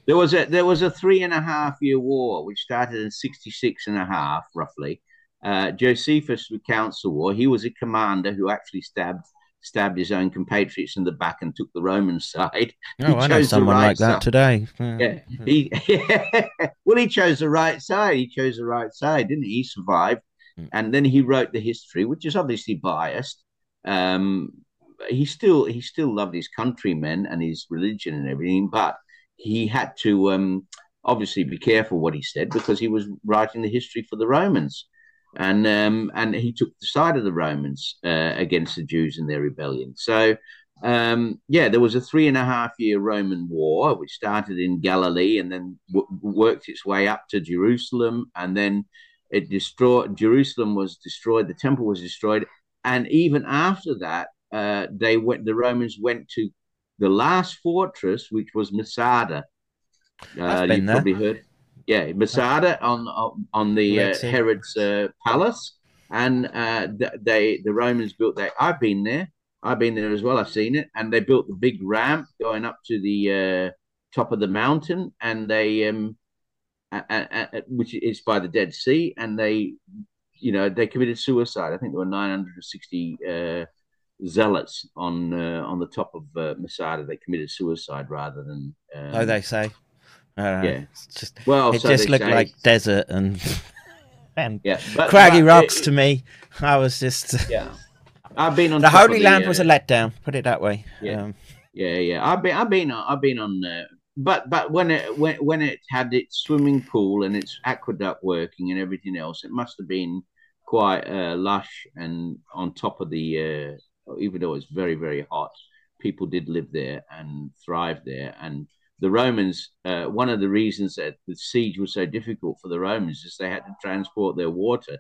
S6: there was a there was a three and a half year war which started in 66 and a half roughly. Uh, Josephus recounts the war. He was a commander who actually stabbed stabbed his own compatriots in the back and took the Roman side.
S5: Oh, I know someone right like that side. today.
S6: Yeah, he, yeah. well, he chose the right side. He chose the right side, didn't he? He survived, mm. and then he wrote the history, which is obviously biased. Um, he still he still loved his countrymen and his religion and everything, but he had to um, obviously be careful what he said because he was writing the history for the Romans, and um, and he took the side of the Romans uh, against the Jews in their rebellion. So. Um, yeah, there was a three and a half year Roman war, which started in Galilee and then w- worked its way up to Jerusalem, and then it destroyed Jerusalem was destroyed, the temple was destroyed, and even after that, uh, they went. The Romans went to the last fortress, which was Masada.
S5: Uh, you probably
S6: heard, yeah, Masada on on, the uh, Herod's uh, palace, and uh, they the Romans built that. I've been there. I've been there as well. I've seen it, and they built the big ramp going up to the uh, top of the mountain, and they um, a, a, a, which is by the Dead Sea, and they, you know, they committed suicide. I think there were 960 zealots on uh, on the top of uh, Masada. They committed suicide rather than. Um,
S5: oh, they say. Uh, yeah, it's just well, it so just looked say. like desert and and yeah, but, craggy but rocks it, to me. I was just
S6: yeah. I've been on
S5: the Holy Land the, was a uh, letdown. Put it that way.
S6: Yeah, um, yeah, yeah. I've been, I've been, I've been on. Uh, but but when it when when it had its swimming pool and its aqueduct working and everything else, it must have been quite uh, lush and on top of the uh, even though it's very, very hot, people did live there and thrive there. And the Romans, uh, one of the reasons that the siege was so difficult for the Romans is they had to transport their water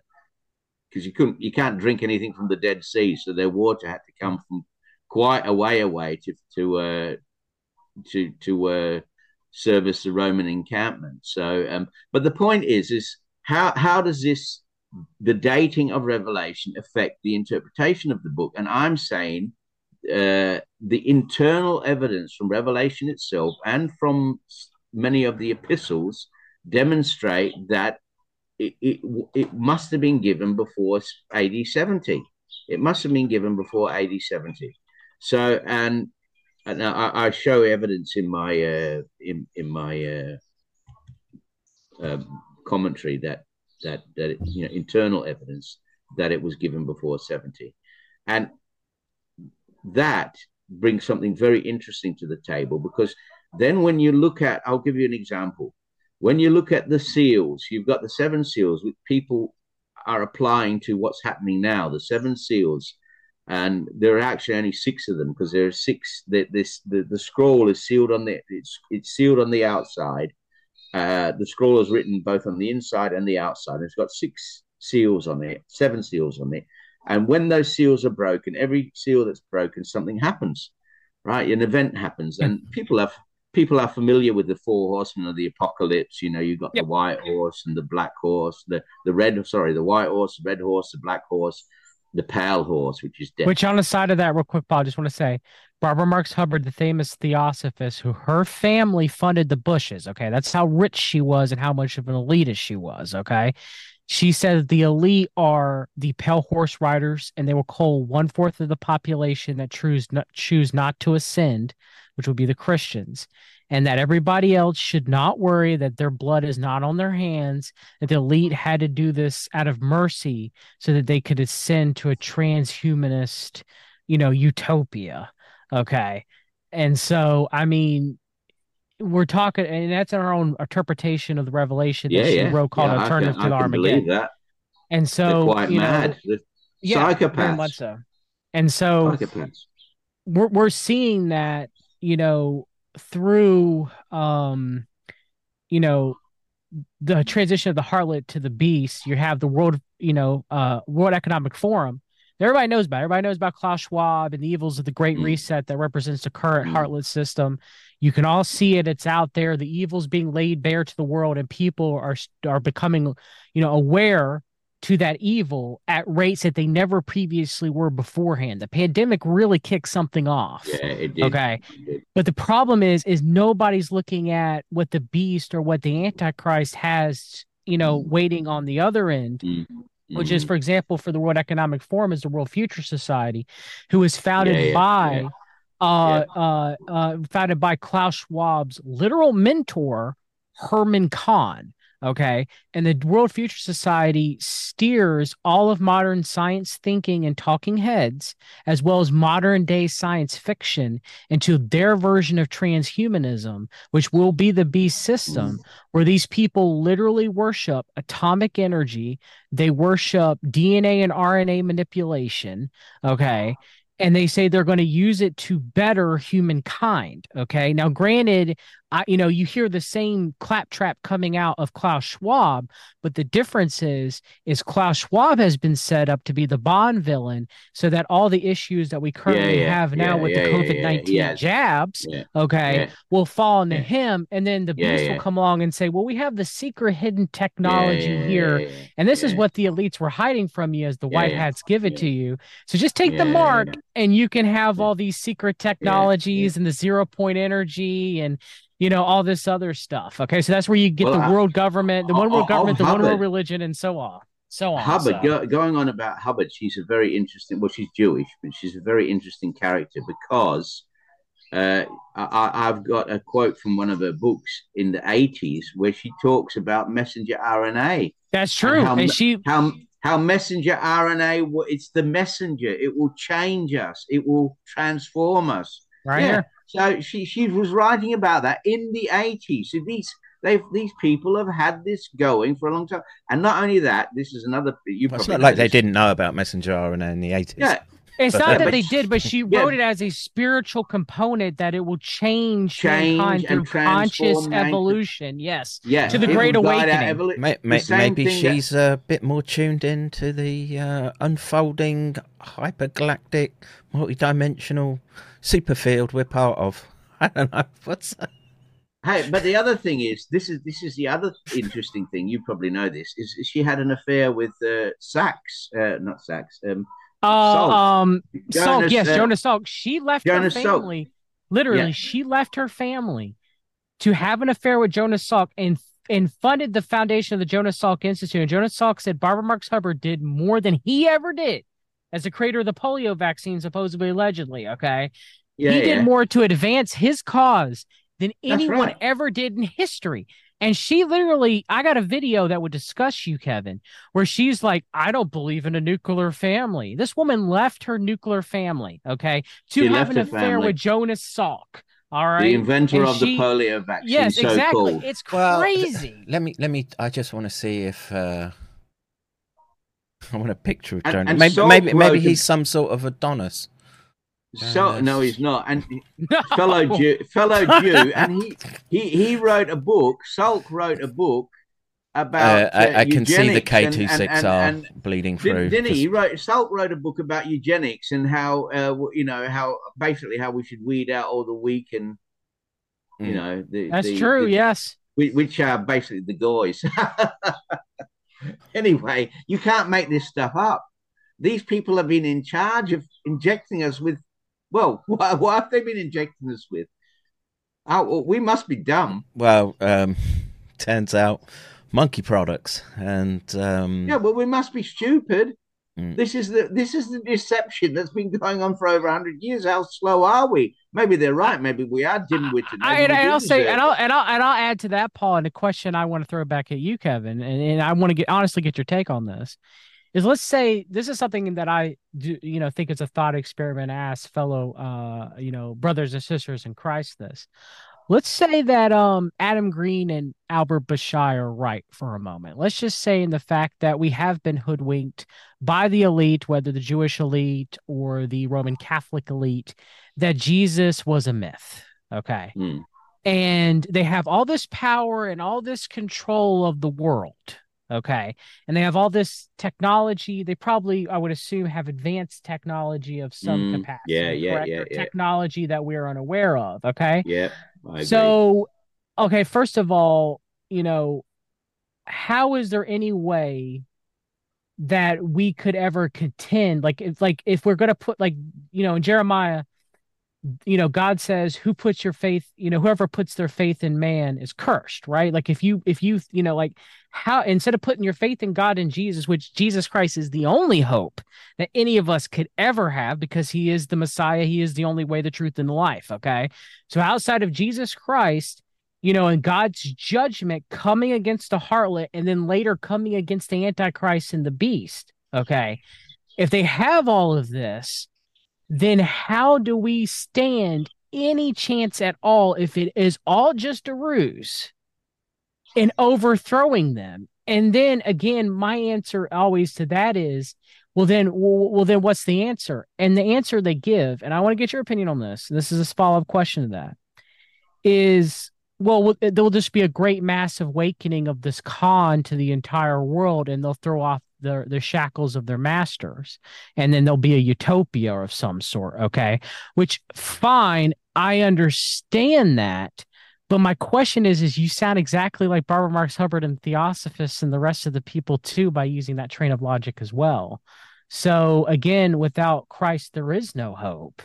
S6: because you couldn't, you can't drink anything from the Dead Sea, so their water had to come from quite a way away to to uh, to to uh, service the Roman encampment. So, um, but the point is, is how how does this the dating of Revelation affect the interpretation of the book. And I'm saying uh, the internal evidence from Revelation itself and from many of the epistles demonstrate that it, it, it must have been given before AD 70. It must have been given before AD 70. So, and, and I, I show evidence in my uh, in in my uh, uh, commentary that that that you know internal evidence that it was given before 70 and that brings something very interesting to the table because then when you look at i'll give you an example. When you look at the seals you've got the seven seals which people are applying to what's happening now the seven seals. And there are actually only six of them because there are six that this the, the scroll is sealed on the it's it's sealed on the outside uh, the scroll is written both on the inside and the outside. It's got six seals on it, seven seals on it. And when those seals are broken, every seal that's broken, something happens, right? An event happens, and people have people are familiar with the four horsemen of the apocalypse. You know, you've got yep. the white horse and the black horse, the the red, sorry, the white horse, the red horse, the black horse, the pale horse, which is death.
S7: Which on the side of that, real quick, Paul, I just want to say, Barbara Marx Hubbard, the famous theosophist, who her family funded the Bushes. Okay, that's how rich she was and how much of an elitist she was. Okay, she says the elite are the pale horse riders, and they will call one fourth of the population that choose not, choose not to ascend, which would be the Christians and that everybody else should not worry that their blood is not on their hands, that the elite had to do this out of mercy so that they could ascend to a transhumanist, you know, utopia. Okay. And so, I mean, we're talking, and that's our own interpretation of the revelation
S6: yeah,
S7: that she
S6: yeah.
S7: wrote called
S6: yeah,
S7: Alternative
S6: can,
S7: to the Armageddon.
S6: believe that.
S7: And so,
S6: They're quite
S7: you
S6: mad.
S7: know, yeah,
S6: psychopaths.
S7: so. And so,
S6: Psychopaths.
S7: we're we're seeing that you know through um you know the transition of the harlot to the beast you have the world you know uh world economic forum everybody knows about everybody knows about klaus schwab and the evils of the great
S6: Mm.
S7: reset that represents the current
S6: Mm.
S7: harlot system you can all see it it's out there the evils being laid bare to the world and people are are becoming you know aware to that evil at rates that they never previously were beforehand the pandemic really kicked something off
S6: Yeah, it did.
S7: Okay.
S6: It did.
S7: but the problem is, is nobody's looking at what the beast or what the Antichrist has, you know, waiting on the other end,
S6: Mm.
S7: Which is,
S6: Mm.
S7: for example, for the World Economic Forum, is the World Future Society, who was founded
S6: Yeah, yeah,
S7: by,
S6: yeah.
S7: uh, uh, uh, founded by Klaus Schwab's literal mentor, Herman Kahn. Okay. And the World Future Society steers all of modern science thinking and talking heads, as well as modern day science fiction, into their version of transhumanism, which will be the beast system, where these people literally worship atomic energy, they worship DNA and RNA manipulation. Okay. And they say they're going to use it to better humankind. Okay. Now, granted, I, you know, you hear the same claptrap coming out of Klaus Schwab, but the difference is, is Klaus Schwab has been set up to be the Bond villain, so that all the issues that we currently
S6: yeah,
S7: have now
S6: yeah,
S7: with
S6: yeah,
S7: the
S6: yeah,
S7: COVID
S6: yeah,
S7: nineteen
S6: yeah.
S7: jabs,
S6: Yeah.
S7: okay,
S6: Yeah.
S7: will fall into
S6: Yeah.
S7: him, and then the
S6: Yeah,
S7: beast
S6: yeah.
S7: will come along and say, "Well, we have the secret hidden technology
S6: yeah,
S7: here."
S6: yeah, yeah,
S7: And this is what the elites were hiding from you as the
S6: Yeah,
S7: white
S6: yeah,
S7: hats give it
S6: yeah.
S7: to you. So just take the mark
S6: yeah.
S7: and you can have
S6: Yeah.
S7: all these secret technologies and the zero point energy and you know all this other stuff. Okay, so that's where you get
S6: Well,
S7: the
S6: I-
S7: world government, the one world
S6: I-
S7: government, the one world religion, and so on. So on.
S6: Hubbard,
S7: so.
S6: go, going on about Hubbard, she's a very interesting. Well, she's Jewish, but she's a very interesting character because uh, I, I've got a quote from one of her books in the eighties where she talks about messenger RNA.
S7: That's true.
S6: how,
S7: And she
S6: how how messenger RNA it's the messenger. It will change us. It will transform us.
S7: right
S6: yeah.
S7: here.
S6: So she she was writing about that in the eighties. So these they've these people have had this going for a long time, and not only that, this is another. You
S5: Well, it's not
S6: know
S5: like they didn't know about messenger RNA in the 80s.
S6: Yeah,
S7: It's
S5: But-
S7: not
S5: Yeah,
S7: that they did, but she
S6: yeah.
S7: wrote it as a spiritual component that it will change,
S6: Change
S7: mankind
S6: and
S7: through conscious
S6: transform mankind.
S7: evolution. Yes.
S6: yeah.
S7: To the
S6: it
S7: Great
S6: will guide our
S7: Awakening.
S6: evolu-
S5: May, may,
S6: same
S5: maybe
S6: thing that-
S5: she's a bit more tuned in to the uh, unfolding hypergalactic multidimensional superfield we're part of. I don't know what's that?
S6: Hey, but the other thing is, this is this is the other interesting thing. You probably know this. Is she had an affair with uh, Sachs? Uh, not Sachs. Um,
S7: Uh,
S6: Salk.
S7: um, Salk, yes,
S6: uh,
S7: Jonas Salk. She left
S6: Jonas
S7: her
S6: Salk.
S7: family. Literally,
S6: Yeah.
S7: she left her family to have an affair with Jonas Salk and and funded the foundation of the Jonas Salk Institute. And Jonas Salk said Barbara Marx Hubbard did more than he ever did as a creator of the polio vaccine, supposedly allegedly. Okay,
S6: yeah,
S7: he
S6: yeah.
S7: did more to advance his cause than
S6: That's
S7: anyone
S6: right.
S7: ever did in history. And she literally, I got a video that would discuss you, Kevin, where she's like, I don't believe in a nuclear family. This woman left her nuclear family, okay, to
S6: She
S7: have an affair
S6: family.
S7: with Jonas Salk. All right.
S6: the inventor
S7: And
S6: of
S7: she-
S6: the polio vaccine.
S7: Yes,
S6: so
S7: exactly.
S6: called.
S7: It's
S5: Well,
S7: crazy.
S5: Let me, let me. I just want to see if uh, I want a picture of Jonas.
S6: and
S5: maybe,
S6: Salk
S5: maybe, maybe he's some sort of Adonis.
S6: So no, he's not. And
S7: No.
S6: fellow Jew, fellow Jew, and he he he wrote a book. Salk wrote a book about.
S5: Uh, I,
S6: uh,
S5: I can see the
S6: eugenics
S5: K two six R bleeding through.
S6: Didn't, didn't he? He wrote Salk wrote a book about eugenics and how uh, you know how basically how we should weed out all the weak and you
S5: Mm.
S6: know the,
S7: That's
S6: the-
S7: true.
S6: the-
S7: yes.
S6: which are basically the guys. anyway, you can't make this stuff up. these people have been in charge of injecting us with. Well, what, what have they been injecting us with? Oh, we must be dumb.
S5: Well, um, turns out monkey products, and um,
S6: yeah, well, we must be stupid. Mm. This is the this is the deception that's been going on for over hundred years. How slow are we? Maybe they're right. Maybe we are dim-witted.
S7: I, and, and I'll say, and I'll and I'll and I'll add to that, Paul. And the question I want to throw back at you, Kevin, and, and I want to get honestly get your take on this. Is let's say this is something that I do, you know, think it's a thought experiment. Ask fellow, uh, you know, brothers and sisters in Christ. This, let's say that um Adam Green and Albert Bashai are right for a moment. Let's just say in the fact that we have been hoodwinked by the elite, whether the Jewish elite or the Roman Catholic elite, that Jesus was a myth. Okay. Mm. And they have all this power and all this control of the world. Okay. And they have all this technology. They probably, I would assume, have advanced technology of some mm, capacity.
S6: Yeah, yeah, yeah,
S7: yeah. Technology that we're unaware of. Okay.
S6: Yeah.
S7: So, okay, first of all, you know, how is there any way that we could ever contend like if like if we're going to put like you know in Jeremiah you know god says who puts your faith you know whoever puts their faith in man is cursed right? Like if you if you you know like how instead of putting your faith in god and jesus which jesus christ is the only hope that any of us could ever have because he is the messiah he is the only way the truth and the life okay? So outside of jesus christ you know and god's judgment coming against the harlot and then later coming against the antichrist and the beast okay? If they have all of this then how do we stand any chance at all if it is all just a ruse in overthrowing them? And then again, my answer always to that is, well, then, well, then what's the answer? And the answer they give, and I want to get your opinion on this. This is a follow up question to that is well, there'll just be a great mass awakening of this con to the entire world, and they'll throw off the the shackles of their masters, and then there'll be a utopia of some sort. Okay, which fine, I understand that, but my question is, is you sound exactly like Barbara Marx Hubbard and Theosophists and the rest of the people too by using that train of logic as well. So again, without Christ, there is no hope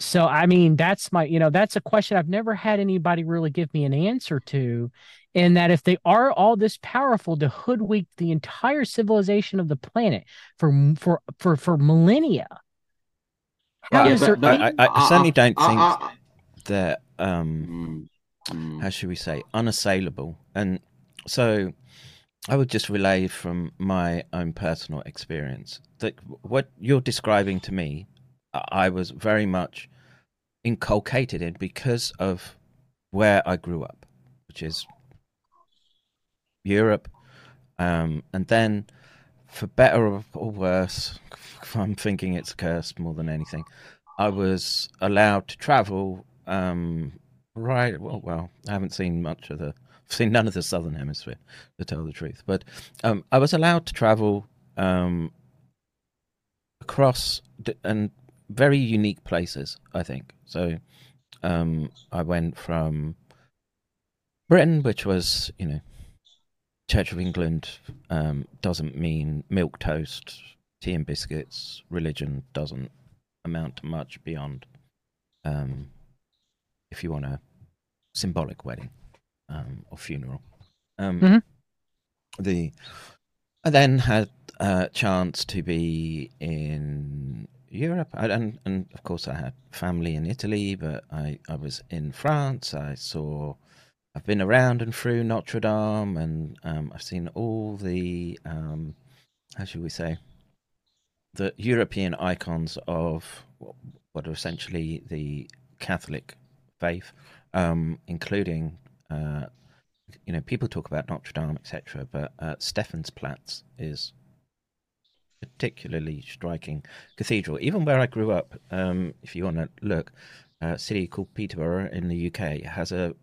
S7: so i mean that's my you know that's a question i've never had anybody really give me an answer to in that if they are all this powerful to hoodwink the entire civilization of the planet for for for for millennia
S5: how yeah, but, but any... I, I, certainly don't uh, think uh, they're um mm, how should we say unassailable. And so i would just relay from my own personal experience that what you're describing to me I was very much inculcated in because of where I grew up, which is Europe. Um, and then, for better or worse, I'm thinking it's a curse more than anything. I was allowed to travel. Um, right. Well, well, I haven't seen much of the. I've seen none of the southern hemisphere, to tell the truth. But um, I was allowed to travel um, across and very unique places, I think. So um, I went from Britain, which was, you know, Church of England um, doesn't mean milk toast, tea and biscuits. Religion doesn't amount to much beyond, um, if you want a symbolic wedding um, or funeral. Um, mm-hmm. The I then had a chance to be in Europe, and and of course I had family in Italy, but I I was in France. I saw, I've been around and through Notre Dame, and um, I've seen all the um, how should we say, the European icons of what are essentially the Catholic faith, um, including. Uh, you know, people talk about Notre Dame, etc., but uh, Stephansplatz is particularly striking cathedral. Even where I grew up, um, if you want to look, a city called Peterborough in the UK has a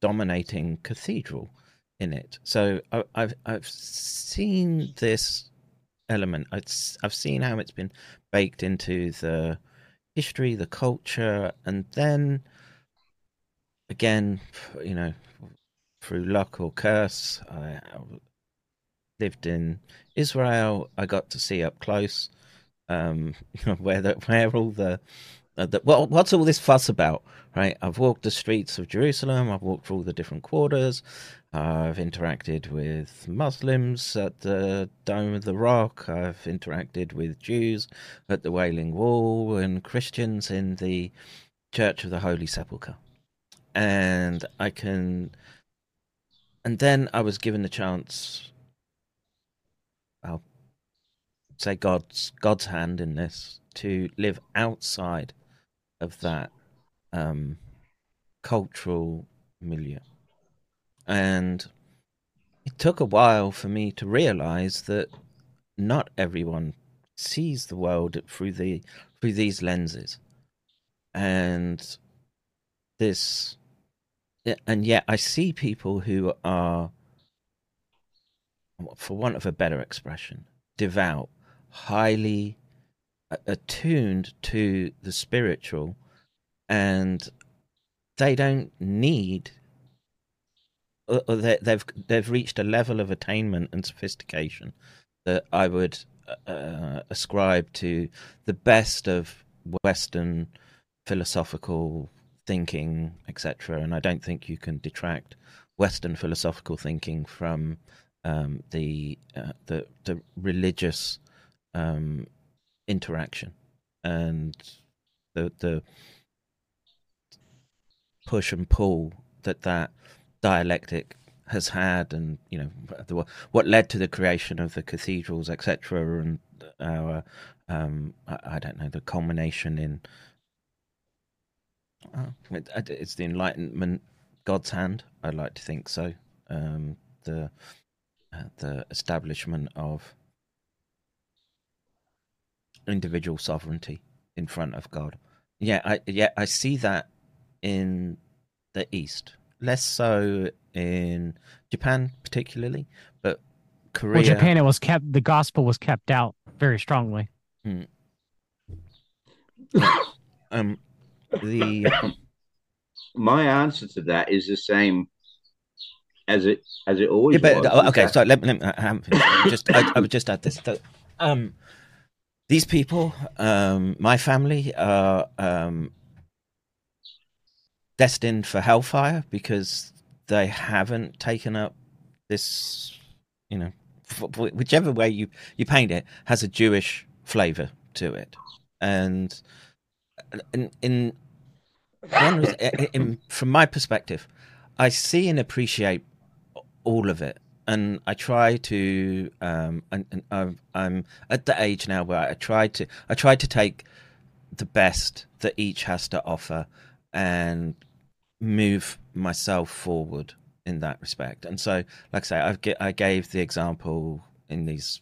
S5: dominating cathedral in it. So I, have I've seen this element. I've, I've seen how it's been baked into the history, the culture, and then again, you know, through luck or curse, I lived in Israel. I got to see up close um, where the, where all the, uh, the well, what's all this fuss about, right? I've walked the streets of Jerusalem. I've walked through all the different quarters. I've interacted with Muslims at the Dome of the Rock. I've interacted with Jews at the Wailing Wall and Christians in the Church of the Holy Sepulchre. And I can. And then I was given the chance. I'll say God's God's hand in this to live outside of that um, cultural milieu. And it took a while for me to realize that not everyone sees the world through the through these lenses. And this and yet I see people who are for want of a better expression, devout, highly uh, attuned to the spiritual, and they don't need or they, they've they've reached a level of attainment and sophistication that I would uh, ascribe to the best of Western philosophical thinking, etc. And I don't think you can detract Western philosophical thinking from um, the uh, the the religious um, interaction and the the push and pull that that dialectic has had, and you know the, what led to the creation of the cathedrals, etc., and our um, I, I, don't know the culmination in uh, it, it's the Enlightenment, God's hand. I'd like to think so. Um, the the establishment of individual sovereignty in front of God. Yeah, I yeah I see that in the East less so in Japan particularly, but Korea.
S7: Well, Japan, it was kept. The gospel was kept out very strongly.
S5: Hmm. um, the
S6: my answer to that is the same as it as it always yeah, but,
S5: was. Okay, so let, let me um, just I, I, would just add this. Um, these people, um, my family, are um, destined for hellfire because they haven't taken up this, you know, whichever way you, you paint it has a Jewish flavor to it. And in, in, in, from my perspective, I see and appreciate all of it. And I try to, um, and, and I'm, I'm at the age now where I try to, I try to take the best that each has to offer and move myself forward in that respect. And so, like I say, I've I gave the example in these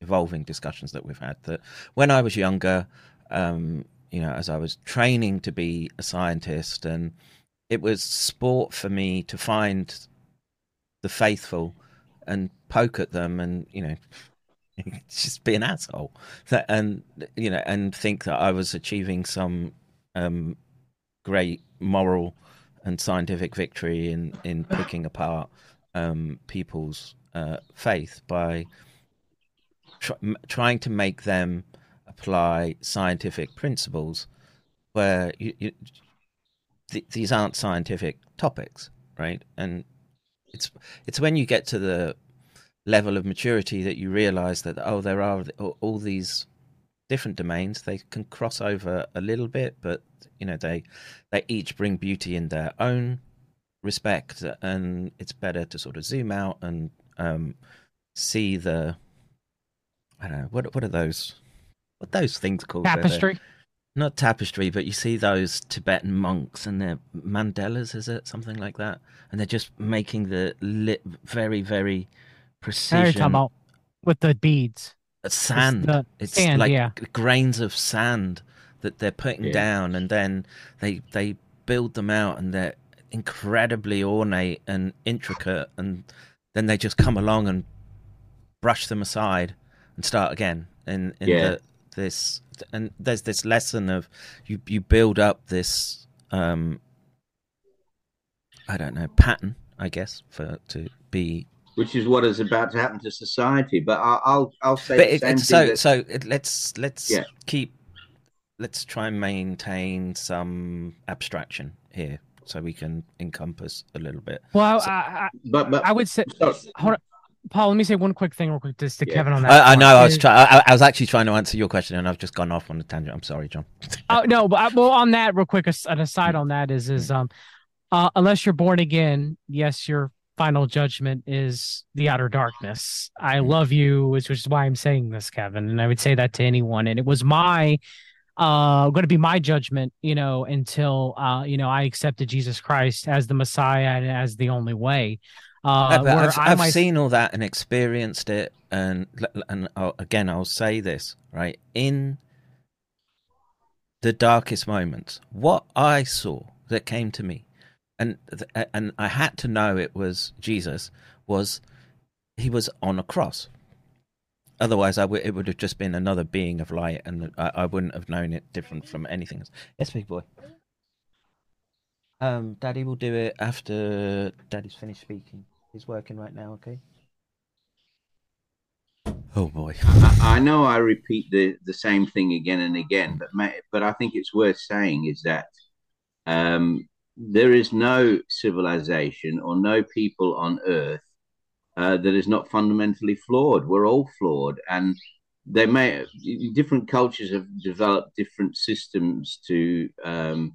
S5: evolving discussions that we've had that when I was younger, um, you know, as I was training to be a scientist, and it was sport for me to find the faithful and poke at them, and you know, just be an asshole, and you know, and think that I was achieving some um, great moral and scientific victory in in picking apart um, people's uh, faith by tr- trying to make them apply scientific principles where you, you, th- these aren't scientific topics, right? And it's it's when you get to the level of maturity that you realize that oh, there are all these different domains. They can cross over a little bit, but you know they they each bring beauty in their own respect, and it's better to sort of zoom out and um, see the I don't know what what are those what are those things called
S7: tapestry.
S5: Not tapestry, but you see those Tibetan monks and their mandalas, is it something like that? And they're just making the lit very, very precision.
S7: About with the beads uh,
S5: sand. It's, it's sand, like yeah. grains of sand that they're putting yeah. down, and then they they build them out, and they're incredibly ornate and intricate, and then they just come along and brush them aside and start again. In, in yeah. the, this and there's this lesson of you you build up this um I don't know pattern I guess for to be
S6: which is what is about to happen to society. But I'll I'll, I'll say
S5: But
S6: the
S5: it,
S6: same
S5: it's so
S6: that-
S5: so it, let's let's
S6: Yeah.
S5: keep let's try and maintain some abstraction here so we can encompass a little bit.
S7: Well,
S5: So-
S7: I, I,
S6: but but
S7: I would say,
S6: so-
S7: hold on, Paul. Let me say one quick thing, real quick, just to
S6: Yeah.
S7: Kevin on that.
S5: I, I know I was trying. I, I was actually trying to answer your question, and I've just gone off on a tangent. I'm sorry, John.
S7: Oh no, but I, well, on that, real quick, an aside on that is, is um, uh, unless you're born again, yes, your final judgment is the outer darkness. I love you, which, which is why I'm saying this, Kevin, and I would say that to anyone. And it was my, uh, going to be my judgment, you know, until uh, you know, I accepted Jesus Christ as the Messiah and as the only way. Uh,
S5: No, I've, I've seen all that and experienced it, and and I'll, again, I'll say this right in the darkest moments. What I saw that came to me, and and I had to know it was Jesus. Was he was on a cross? Otherwise, I would it would have just been another being of light, and I, I wouldn't have known it different from anything else. Yes, big boy. Um, Daddy will do it after Daddy's finished speaking. He's working right now. Okay. Oh boy.
S6: I, I know I repeat the, the same thing again and again, but ma- but I think it's worth saying is that um, there is no civilization or no people on Earth uh, that is not fundamentally flawed. We're all flawed, and they may different cultures have developed different systems to um,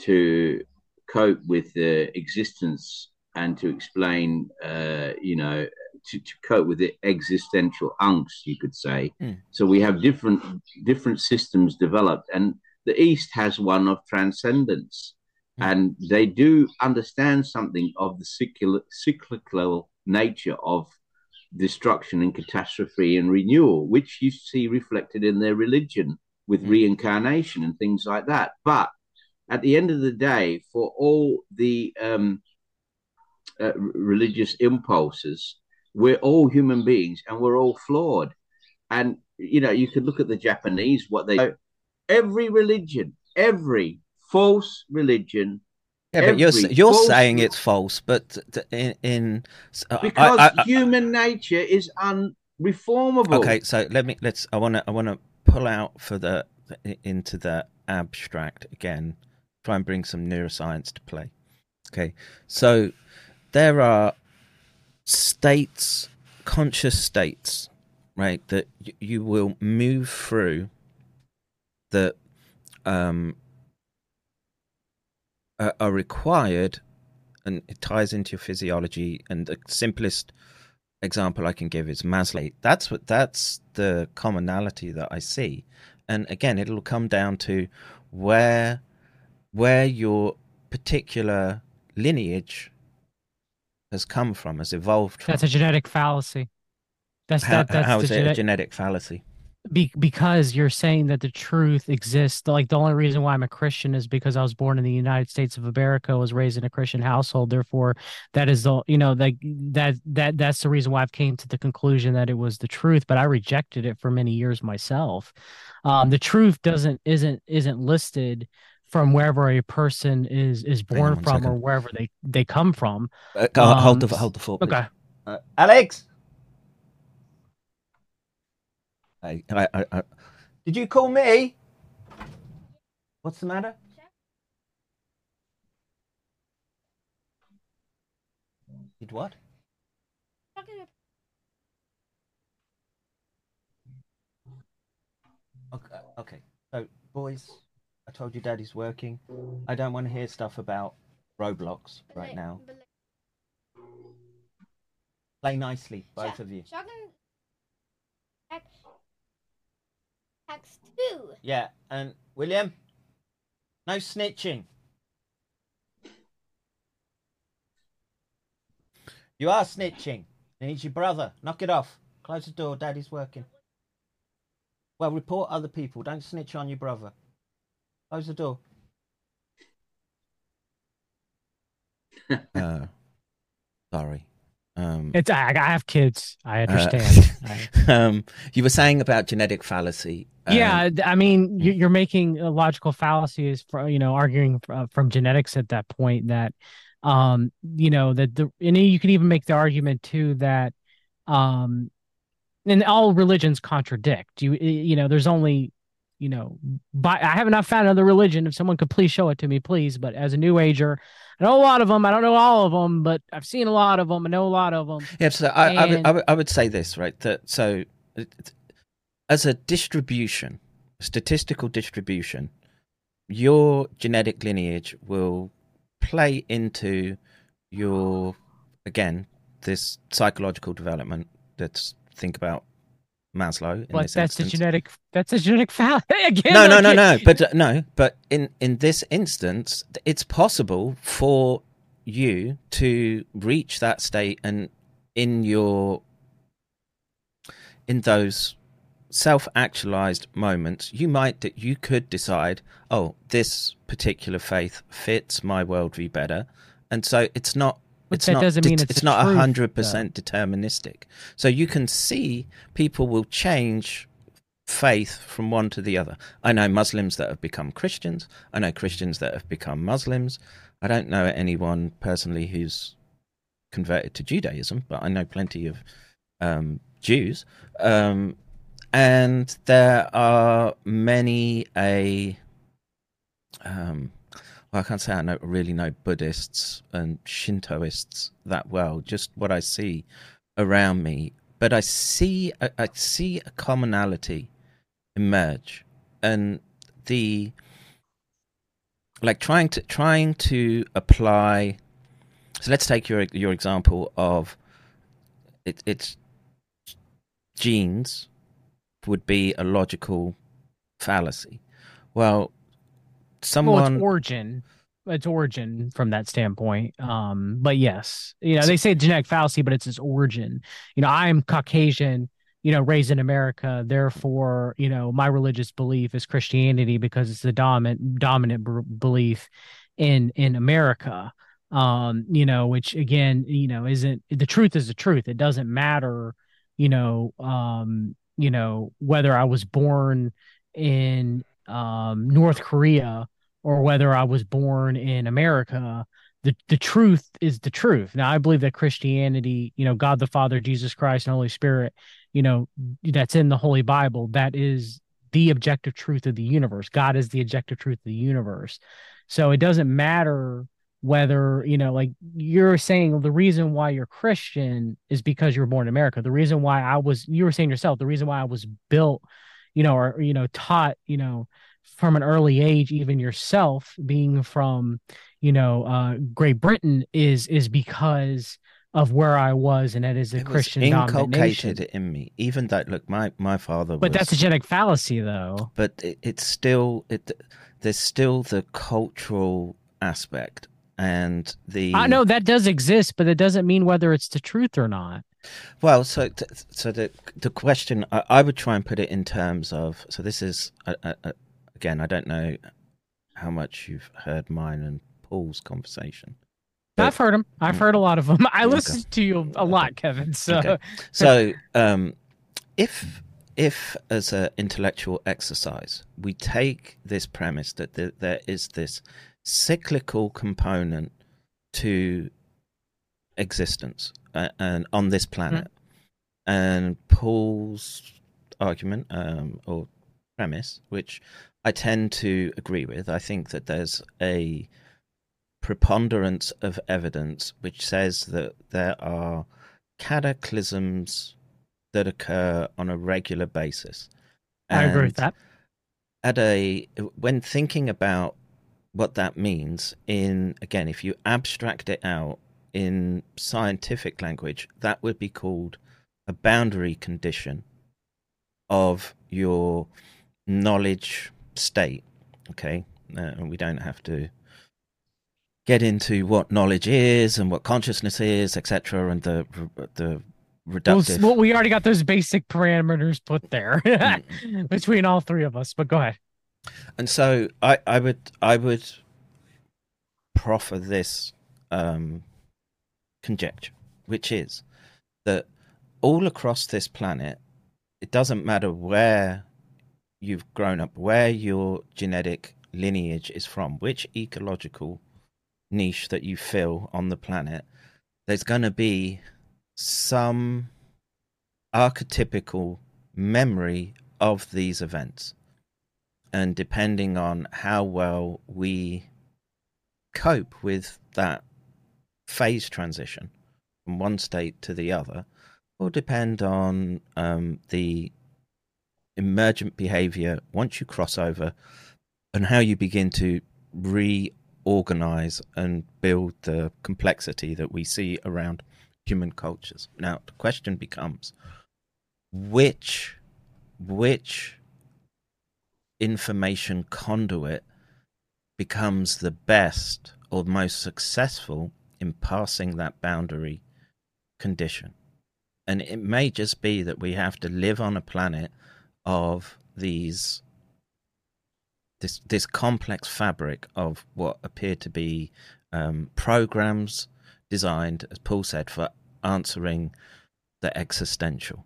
S6: to cope with the existence and to explain, uh, you know, to, to cope with the existential angst, you could say.
S5: Hmm.
S6: So we have different different systems developed, and the East has one of transcendence, and they do understand something of the cyclical, cyclical nature of destruction and catastrophe and renewal, which you see reflected in their religion with reincarnation and things like that. But at the end of the day, for all the um, uh, religious impulses, we're all human beings and we're all flawed. And you know, you could look at the Japanese, what they every religion, every false religion.
S5: Yeah, but you're you're saying it's false, but in, in
S6: because
S5: I- I-
S6: human nature is unreformable.
S5: okay, so let me let's. I want to I want to pull out for the into the abstract again. Try and bring some neuroscience to play. Okay, so there are states, conscious states, right? That y- you will move through that um, are, are required, and it ties into your physiology. And the simplest example I can give is Maslow. That's what that's the commonality that I see. And again, it'll come down to where where your particular lineage has come from, has evolved from.
S7: That's a genetic fallacy. That's
S5: how,
S7: that. That's
S5: how is it a
S7: genetic-
S5: genetic fallacy?
S7: Be- because you're saying that the truth exists. Like the only reason why I'm a Christian is because I was born in the United States of America, was raised in a Christian household. Therefore, that is the you know like that that that's the reason why I've came to the conclusion that it was the truth. But I rejected it for many years myself. Um, the truth doesn't isn't isn't listed from wherever a person is is born
S5: one
S7: from or wherever they they come from.
S5: Uh, go- hold the
S7: Um,
S5: hold the thought.
S7: Okay.
S5: Uh, Alex. I, I, I, I, did you call me? What's the matter? Did what? Okay, okay. So, boys, I told you Daddy's working. I don't want to hear stuff about Roblox right now. Play nicely, both of you.
S9: Shotgun X X two.
S5: Yeah, and William, no snitching. You are snitching. And he's your brother. Knock it off. Close the door. Daddy's working. Well, report other people. Don't snitch on your brother. Close the door. uh, sorry. Um,
S7: It's I, I have kids. I
S5: uh,
S7: understand. I-
S5: um, you were saying about genetic fallacy. um,
S7: yeah, I mean, you- you're making a logical fallacies for you know arguing uh, from genetics at that point that um you know that the and you can even make the argument too that um and all religions contradict you you know there's only you know by i have not found another religion if someone could please show it to me please but as a new ager i know a lot of them i don't know all of them but i've seen a lot of them i know a lot of them
S5: Yeah, so I, I, would,
S7: And-
S5: I, would, I would say this, right? That so, as a distribution, statistical distribution, your genetic lineage will play into your again this psychological development. Let's think about Maslow in this
S7: that's
S5: instance.
S7: genetic that's a genetic fallacy again
S5: no, no, no, no. But uh, no, but in in this instance, it's possible for you to reach that state, and in your in those self-actualized moments, you might that you could decide, oh, this particular faith fits my worldview better, and so it's not.
S7: But
S5: it's
S7: that
S5: not.
S7: doesn't mean it's
S5: it's not
S7: truth,
S5: hundred percent deterministic. So you can see people will change faith from one to the other. I know Muslims that have become Christians. I know Christians that have become Muslims. I don't know anyone personally who's converted to Judaism, but I know plenty of um, Jews. Um, and there are many a um, well, I can't say I know really know Buddhists and Shintoists that well. Just what I see around me, but I see I, see a commonality emerge, and the like trying to trying to apply. So let's take your your example of it, it's genes would be a logical fallacy. Well, someone
S7: well, it's origin. It's origin from that standpoint. Um but yes you know they say genetic fallacy but it's its origin. You know i'm caucasian you know raised in america. Therefore you know my religious belief is christianity because it's the dominant dominant b- belief in in america. Um you know which again you know isn't the truth is the truth. It doesn't matter you know um you know whether i was born in um north korea or whether I was born in America, the the truth is the truth. Now I believe that Christianity, you know, God the Father, Jesus Christ, and Holy Spirit, you know, that's in the Holy Bible, that is the objective truth of the universe. God is the objective truth of the universe. So it doesn't matter whether, you know, like you're saying the reason why you're Christian is because you were born in America. The reason why I was you were saying yourself, the reason why I was built, you know, or you know, taught, you know, from an early age even yourself being from you know uh great britain is is because of where i was and that is a
S5: it
S7: christian nation.
S5: inculcated in me. Even though, look, my my father.
S7: but
S5: was,
S7: that's a genetic fallacy though
S5: but it, it's still it. There's still the cultural aspect and the.
S7: i know that does exist but it doesn't mean whether it's the truth or not
S5: Well, so t- so the the question I, I would try and put it in terms of so this is again I don't know how much you've heard mine and Paul's conversation.
S7: i've heard them i've heard a lot of them i
S5: Okay.
S7: listen to you a lot kevin so
S5: Okay. So um, if if as an intellectual exercise we take this premise that there, there is this cyclical component to existence uh, and on this planet. And paul's argument um, or premise which i tend to agree with i think that there's a preponderance of evidence which says that there are cataclysms that occur on a regular basis.
S7: I agree with that.
S5: at a when thinking about what that means in again if you abstract it out in scientific language that would be called a boundary condition of your knowledge state okay uh, and we don't have to get into what knowledge is and what consciousness is etc and the the reductive
S7: well, we already got those basic parameters put there
S5: Mm.
S7: between all three of us but go ahead
S5: And so I, I would I would proffer this um, conjecture, which is that all across this planet, it doesn't matter where you've grown up, where your genetic lineage is from, which ecological niche that you fill on the planet, there's going to be some archetypical memory of these events. And depending on how well we cope with that phase transition from one state to the other, will depend on um, the emergent behavior once you cross over and how you begin to reorganize and build the complexity that we see around human cultures. Now, the question becomes which which information conduit becomes the best or most successful in passing that boundary condition. And it may just be that we have to live on a planet of these this this complex fabric of what appear to be um, programs designed, as Paul said, for answering the existential.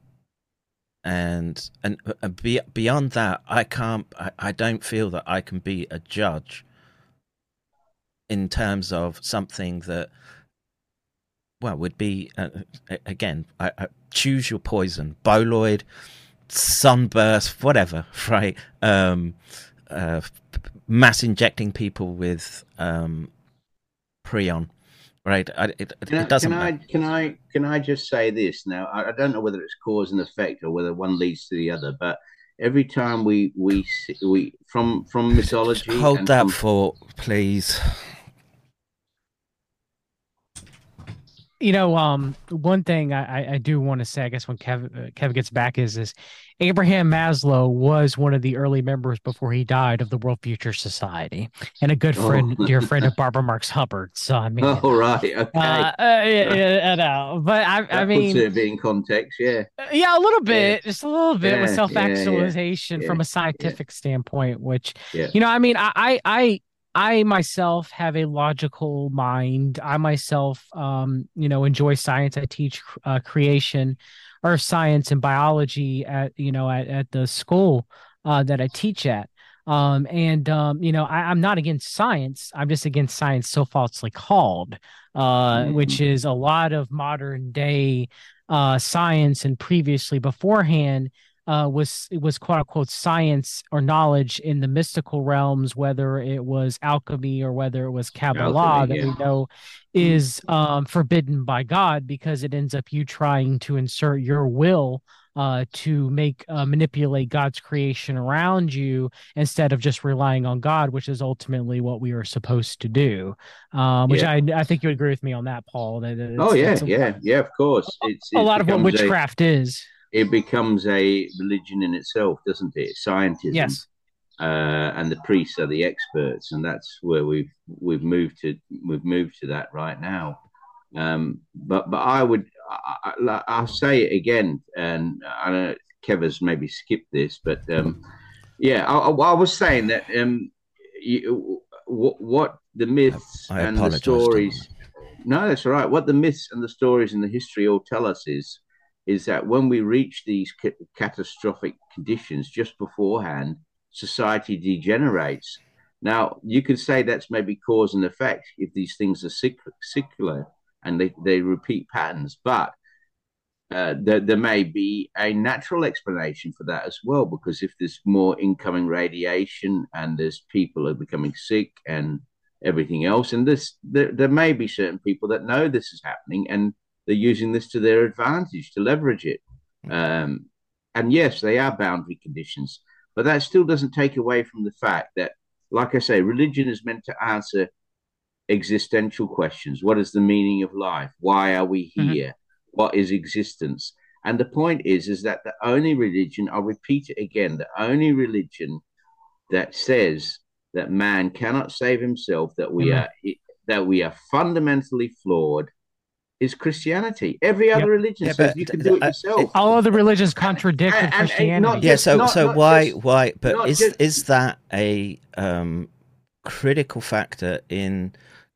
S5: And and uh, be, beyond that, I can't. I, I don't feel that I can be a judge in terms of something that well would be uh, again I, I choose your poison. Bolide sunburst whatever right? Um uh mass injecting people with um prion right? I, it,
S6: can
S5: it doesn't
S6: can I, can I can I just say this? Now I, I don't know whether it's cause and effect or whether one leads to the other but every time we we we from from mythology
S5: hold that from, thought please
S7: you know, um, one thing I, I do want to say, I guess, when Kev uh, Kev gets back is is Abraham Maslow was one of the early members before he died of the World Future Society, and a good oh. friend, oh. dear friend of Barbara Marx Hubbard. So I mean,
S6: oh right, okay, uh,
S7: uh, yeah, yeah, no, but I,
S6: that
S7: I mean,
S6: puts it in context, yeah,
S7: uh, yeah, a little bit, yeah. just a little bit yeah, with self actualization from a scientific standpoint, which you know, I mean, I, I, I myself have a logical mind. I myself, um, you know, enjoy science. I teach uh, creation, or science and biology at you know at, at the school uh, that I teach at. Um, and um, you know, I, am not against science. I'm just against science so falsely called, uh, mm-hmm. which is a lot of modern day uh, science and previously beforehand uh, was it was quote unquote science or knowledge in the mystical realms, whether it was alchemy or whether it was Kabbalah alchemy, that yeah. we know is um, forbidden by God because it ends up you trying to insert your will uh, to make uh, manipulate God's creation around you instead of just relying on God, which is ultimately what we are supposed to do. Um, which yeah. I I think you agree with me on that, Paul. That
S6: oh yeah, yeah, yeah. Of course,
S7: it's, a lot of what witchcraft a, is
S6: it becomes a religion in itself, doesn't it? Scientism.
S7: Yes.
S6: Uh, and the priests are the experts, and that's where we've we've moved to. We've moved to that right now. Um, but but I would I, will say it again, and I know Kevin's maybe skipped this, but um, yeah, I, I, was saying that um, you, what, what the myths I, and the stories. No, that's all right. What the myths and the stories and the history all tell us is is that when we reach these ca- catastrophic conditions just beforehand, society degenerates. Now, you could say that's maybe cause and effect if these things are cyclical and they, they repeat patterns, but uh, there, there may be a natural explanation for that as well, because if there's more incoming radiation and there's people are becoming sick and everything else, and this there, there may be certain people that know this is happening and they're using this to their advantage to leverage it. Um, and yes, they are boundary conditions, but that still doesn't take away from the fact that, like I say, religion is meant to answer existential questions. What is the meaning of life? Why are we mm-hmm. here? Mm-hmm. What is existence? And the point is, is that the only religion, I'll repeat it again, the only religion that says that man cannot save himself, that we mm-hmm. are that we are fundamentally flawed, is Christianity. Every other yep. religion yeah, says you can do it yourself.
S7: All other religions contradict and, and, Christianity.
S5: yeah, so not, so not why just, why? But is just, is that a um, critical factor in